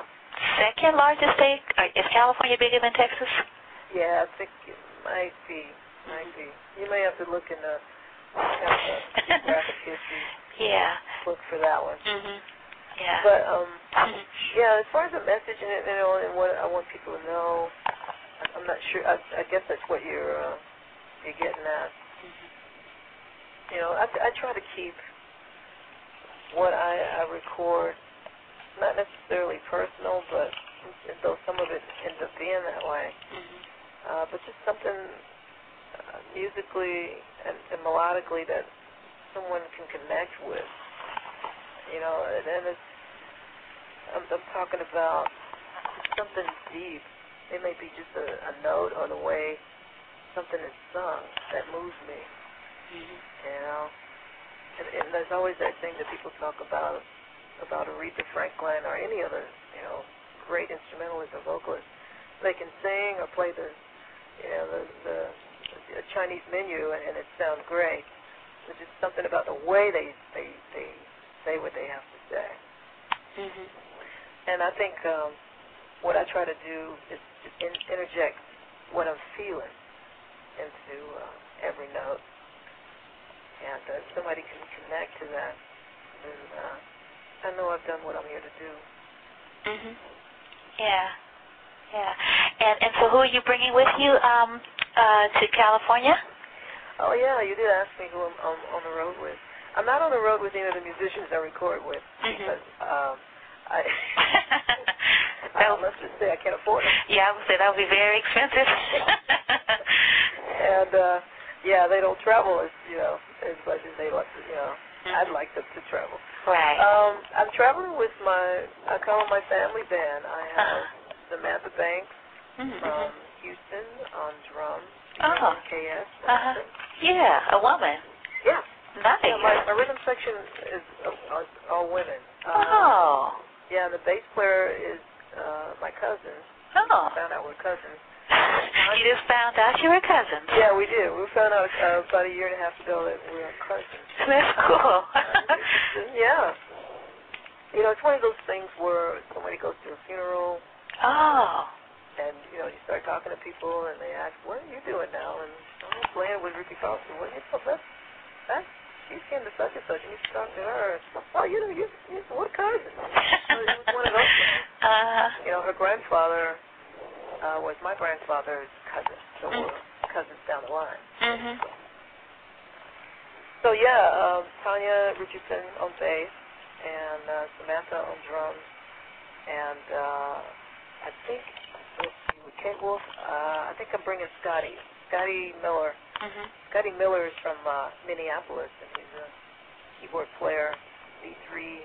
second largest state? Is California bigger than Texas? Yeah, I think it might be. Might be. You may have to look in the kind of the geographic history Yeah. Look for that one. Mhm. Yeah. But um, Mhm. yeah, as far as the message and you know, and what I want people to know, I'm not sure. I, I guess that's what you're uh, you're getting at. You know, I, I try to keep what I, I record not necessarily personal, but though some of it ends up being that way. Mhm. uh, but just something uh, musically and, and melodically that someone can connect with. You know, and, and it's I'm, I'm talking about something deep. It may be just a, a note or the way something is sung that moves me. Mhm. You know, and, and there's always that thing that people talk about about Aretha Franklin or any other you know great instrumentalist or vocalist. They can sing or play the you know the the, the Chinese menu and, and it sounds great. There's just something about the way they they they say what they have to say. Mhm. And I think um, what I try to do is in, interject what I'm feeling into uh, every note. And uh, if somebody can connect to that, then uh, I know I've done what I'm here to do. Mhm. Yeah. Yeah. And and so who are you bringing with you um uh to California? Oh yeah, you did ask me who I'm, I'm on the road with. I'm not on the road with any of the musicians I record with Mhm. because um, I, I let's just say I can't afford it. yeah, I would say that would be very expensive. and uh, yeah, they don't travel as you know as much as they like. To, you know, I'd like them to travel. right. Um, I'm traveling with my I call it my family band. I have Samantha Banks Mhm. from Houston on drums. Oh. KS. Uh-huh. Yeah, a woman. Yeah. Nice. Yeah, my, my rhythm section is uh, all, all women. Um, oh. Yeah, the bass player is uh, my cousin. Oh. Found out we're cousins. You just found out you were cousins. Yeah, we did. We found out uh, about a year and a half ago that we were cousins. That's cool. yeah. You know, it's one of those things where somebody goes to a funeral oh. and, you know, you start talking to people and they ask, what are you doing now? And oh, I'm playing with Ruthie Foster. Well, you know, that's, that's, she's kin to such and such. And you talk to her. Oh, you know, you, you what cousin? So it was one of those things. Uh, You know, her grandfather uh, was my grandfather's cousin. So Mm. we're cousins down the line. Mm-hmm. So yeah, um, Tanya Richardson on bass and uh, Samantha on drums, and uh, I think with Kate Wolf, uh, I think I'm bringing Scotty, Scotty Miller. Mhm. Scotty Miller is from uh, Minneapolis, and he's a keyboard player, B3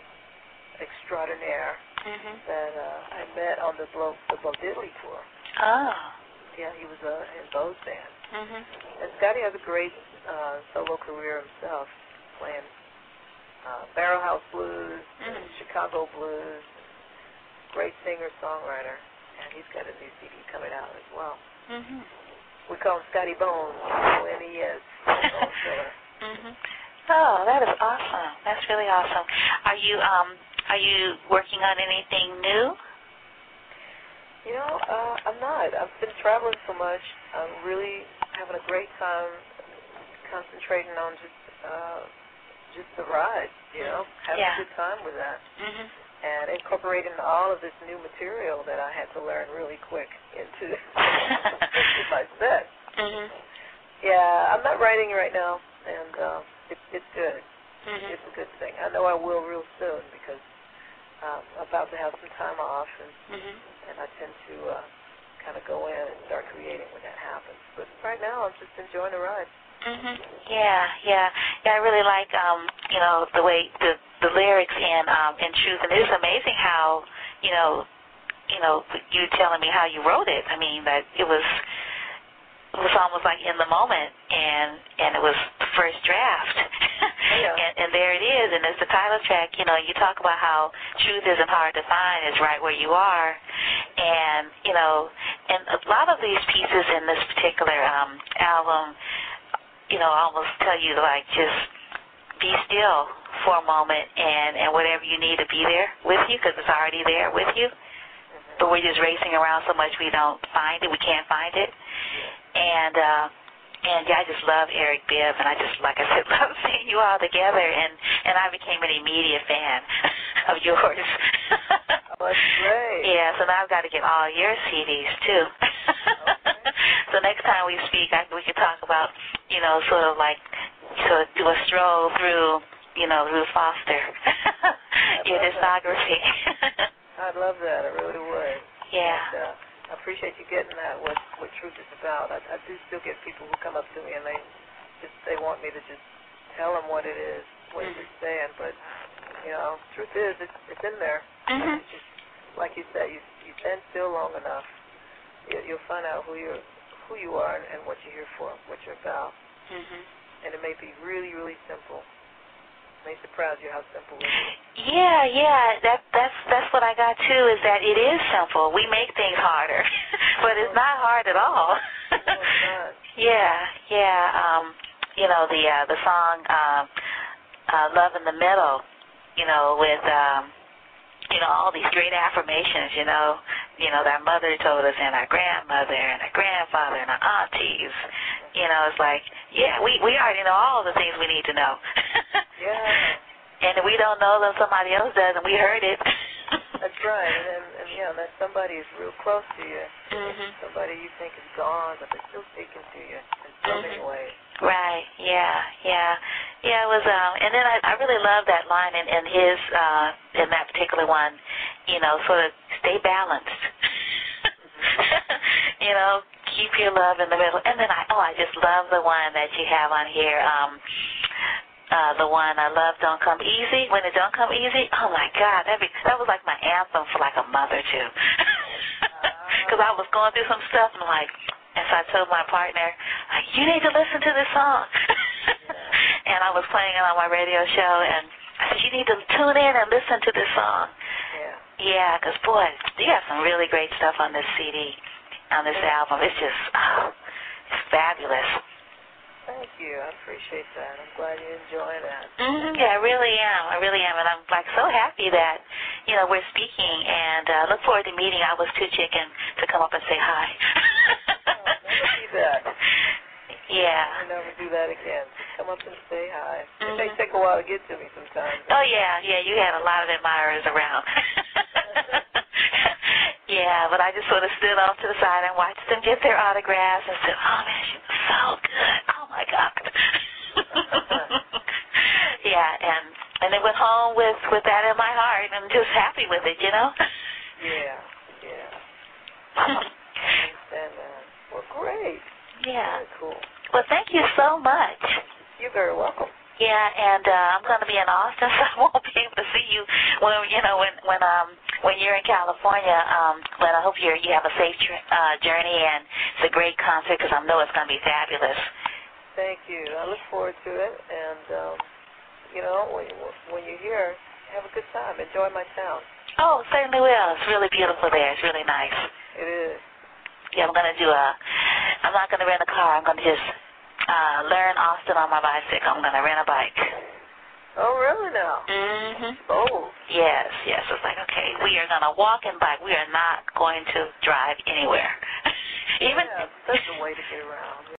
extraordinaire Mhm. that uh, I met on the Blow the Bo Diddley tour. Oh. Yeah, he was uh, in Bo's band. Mhm. And Scotty has a great uh, solo career himself, playing uh, Barrel House Blues, and Mhm. Chicago Blues. Great singer songwriter, and he's got a new CD coming out as well. Mhm. We call him Scotty Bones. O N E S. Bones Miller. Mhm. Oh, that is awesome. That's really awesome. Are you um are you working on anything new? You know, uh, I'm not. I've been traveling so much. I'm really having a great time concentrating on just uh just the ride, you know, having Yeah. a good time with that. Mhm. And incorporating all of this new material that I had to learn really quick into into my set. Mhm. Yeah, I'm not writing right now and uh it's it's good. Mhm. It's a good thing. I know I will real soon because um, I'm about to have some time off and Mhm. and I tend to uh, kind of go in and start creating when that happens. But right now, I'm just enjoying the ride. Mhm. Yeah, yeah, yeah. I really like um, you know, the way the the lyrics in um in Truth, and it's amazing how you know, you know, you telling me how you wrote it. I mean, that it was it was almost like in the moment, and and it was the first draft. Yeah. and, and there it is, and it's the title track. You know, you talk about how truth isn't hard to find; it's right where you are. And you know, and a lot of these pieces in this particular um, album, you know, almost tell you to like just be still for a moment, and and whatever you need to be there with you, because it's already there with you. But we're just racing around so much we don't find it, we can't find it. And uh, and yeah, I just love Eric Bibb, and I just like I said, love seeing you all together, and and I became an immediate fan of yours. Oh, that's great. Yeah, so now I've got to get all your CDs too. so next time we speak, I, we can talk about, you know, sort of like, sort of do a stroll through, you know, through Foster, your discography. I'd love that. I really would. yeah. And, uh, I appreciate you getting that. What what truth is about. I, I do still get people who come up to me and they just they want me to just tell them what it is, what Mhm. you're saying. But you know, truth is, it's it's in there. Mhm. It's just like you said, you you stand still long enough, you, you'll find out who you who you are and, and what you're here for, what you're about. Mhm. And it may be really really simple. May surprise you how simple it is. Yeah, yeah, that that's that's what I got too. Is that it is simple. We make things harder, but it's not hard at all. No, yeah, yeah. Um, you know the uh, the song uh, uh, "Love in the Middle." You know, with um, you know all these great affirmations. You know, you know that our mother told us, and our grandmother, and our grandfather, and our aunties. You know, it's like, yeah, we we already know all the things we need to know. Yeah. And if we don't know them, somebody else does, and we heard it. That's right, and and, and yeah, that somebody is real close to you. Mhm. Somebody you think is gone, but they're still speaking to you in so many Mhm. ways. Right. Yeah. Yeah. Yeah. It was. Um. And then I, I really love that line in, in his uh in that particular one. You know, sort of stay balanced. you know, keep your love in the middle. And then I oh I just love the one that you have on here. Um. Uh, the one I love don't come easy. When it don't come easy, oh my God, that be that was like my anthem for like a month or two. Because I was going through some stuff and like, and so I told my partner, like, you need to listen to this song. and I was playing it on my radio show, and I said, you need to tune in and listen to this song. Yeah. Yeah, because boy, you got some really great stuff on this CD, on this album. It's just, oh, it's fabulous. Thank you. I appreciate that. I'm glad you enjoy that. hmm Yeah, I really am. I really am, and I'm like so happy that you know we're speaking, and uh, look forward to meeting. I was too chicken to come up and say hi. Oh, never do that. yeah. I'll never do that again. Just come up and say hi. It may Mhm. take a while to get to me sometimes. Oh yeah, yeah. You had a lot of admirers around. yeah, but I just sort of stood off to the side and watched them get their autographs and said, "Oh man, she was so good. Oh my god." yeah, and and then went home with with that in my heart and just happy with it, you know. Yeah. Yeah. I understand that. Well, great. yeah. Very cool. Well, thank you so much. You're very welcome. Yeah, and uh, I'm going to be in Austin, so I won't be able to see you when you know when when um when you're in California. Um, but I hope you you have a safe tr- uh, journey and it's a great concert because I know it's going to be fabulous. Thank you. I look forward to it, and um, you know, when when you're here, have a good time. Enjoy my town. Oh, certainly will. It's really beautiful there. It's really nice. It is. Yeah, I'm going to do a. I'm not going to rent a car. I'm going to just uh, learn Austin on my bicycle. I'm going to rent a bike. Oh, really now? Mhm. Oh. Yes, yes. It's like, okay, we are going to walk and bike. We are not going to drive anywhere. Even yeah, that's a way to get around.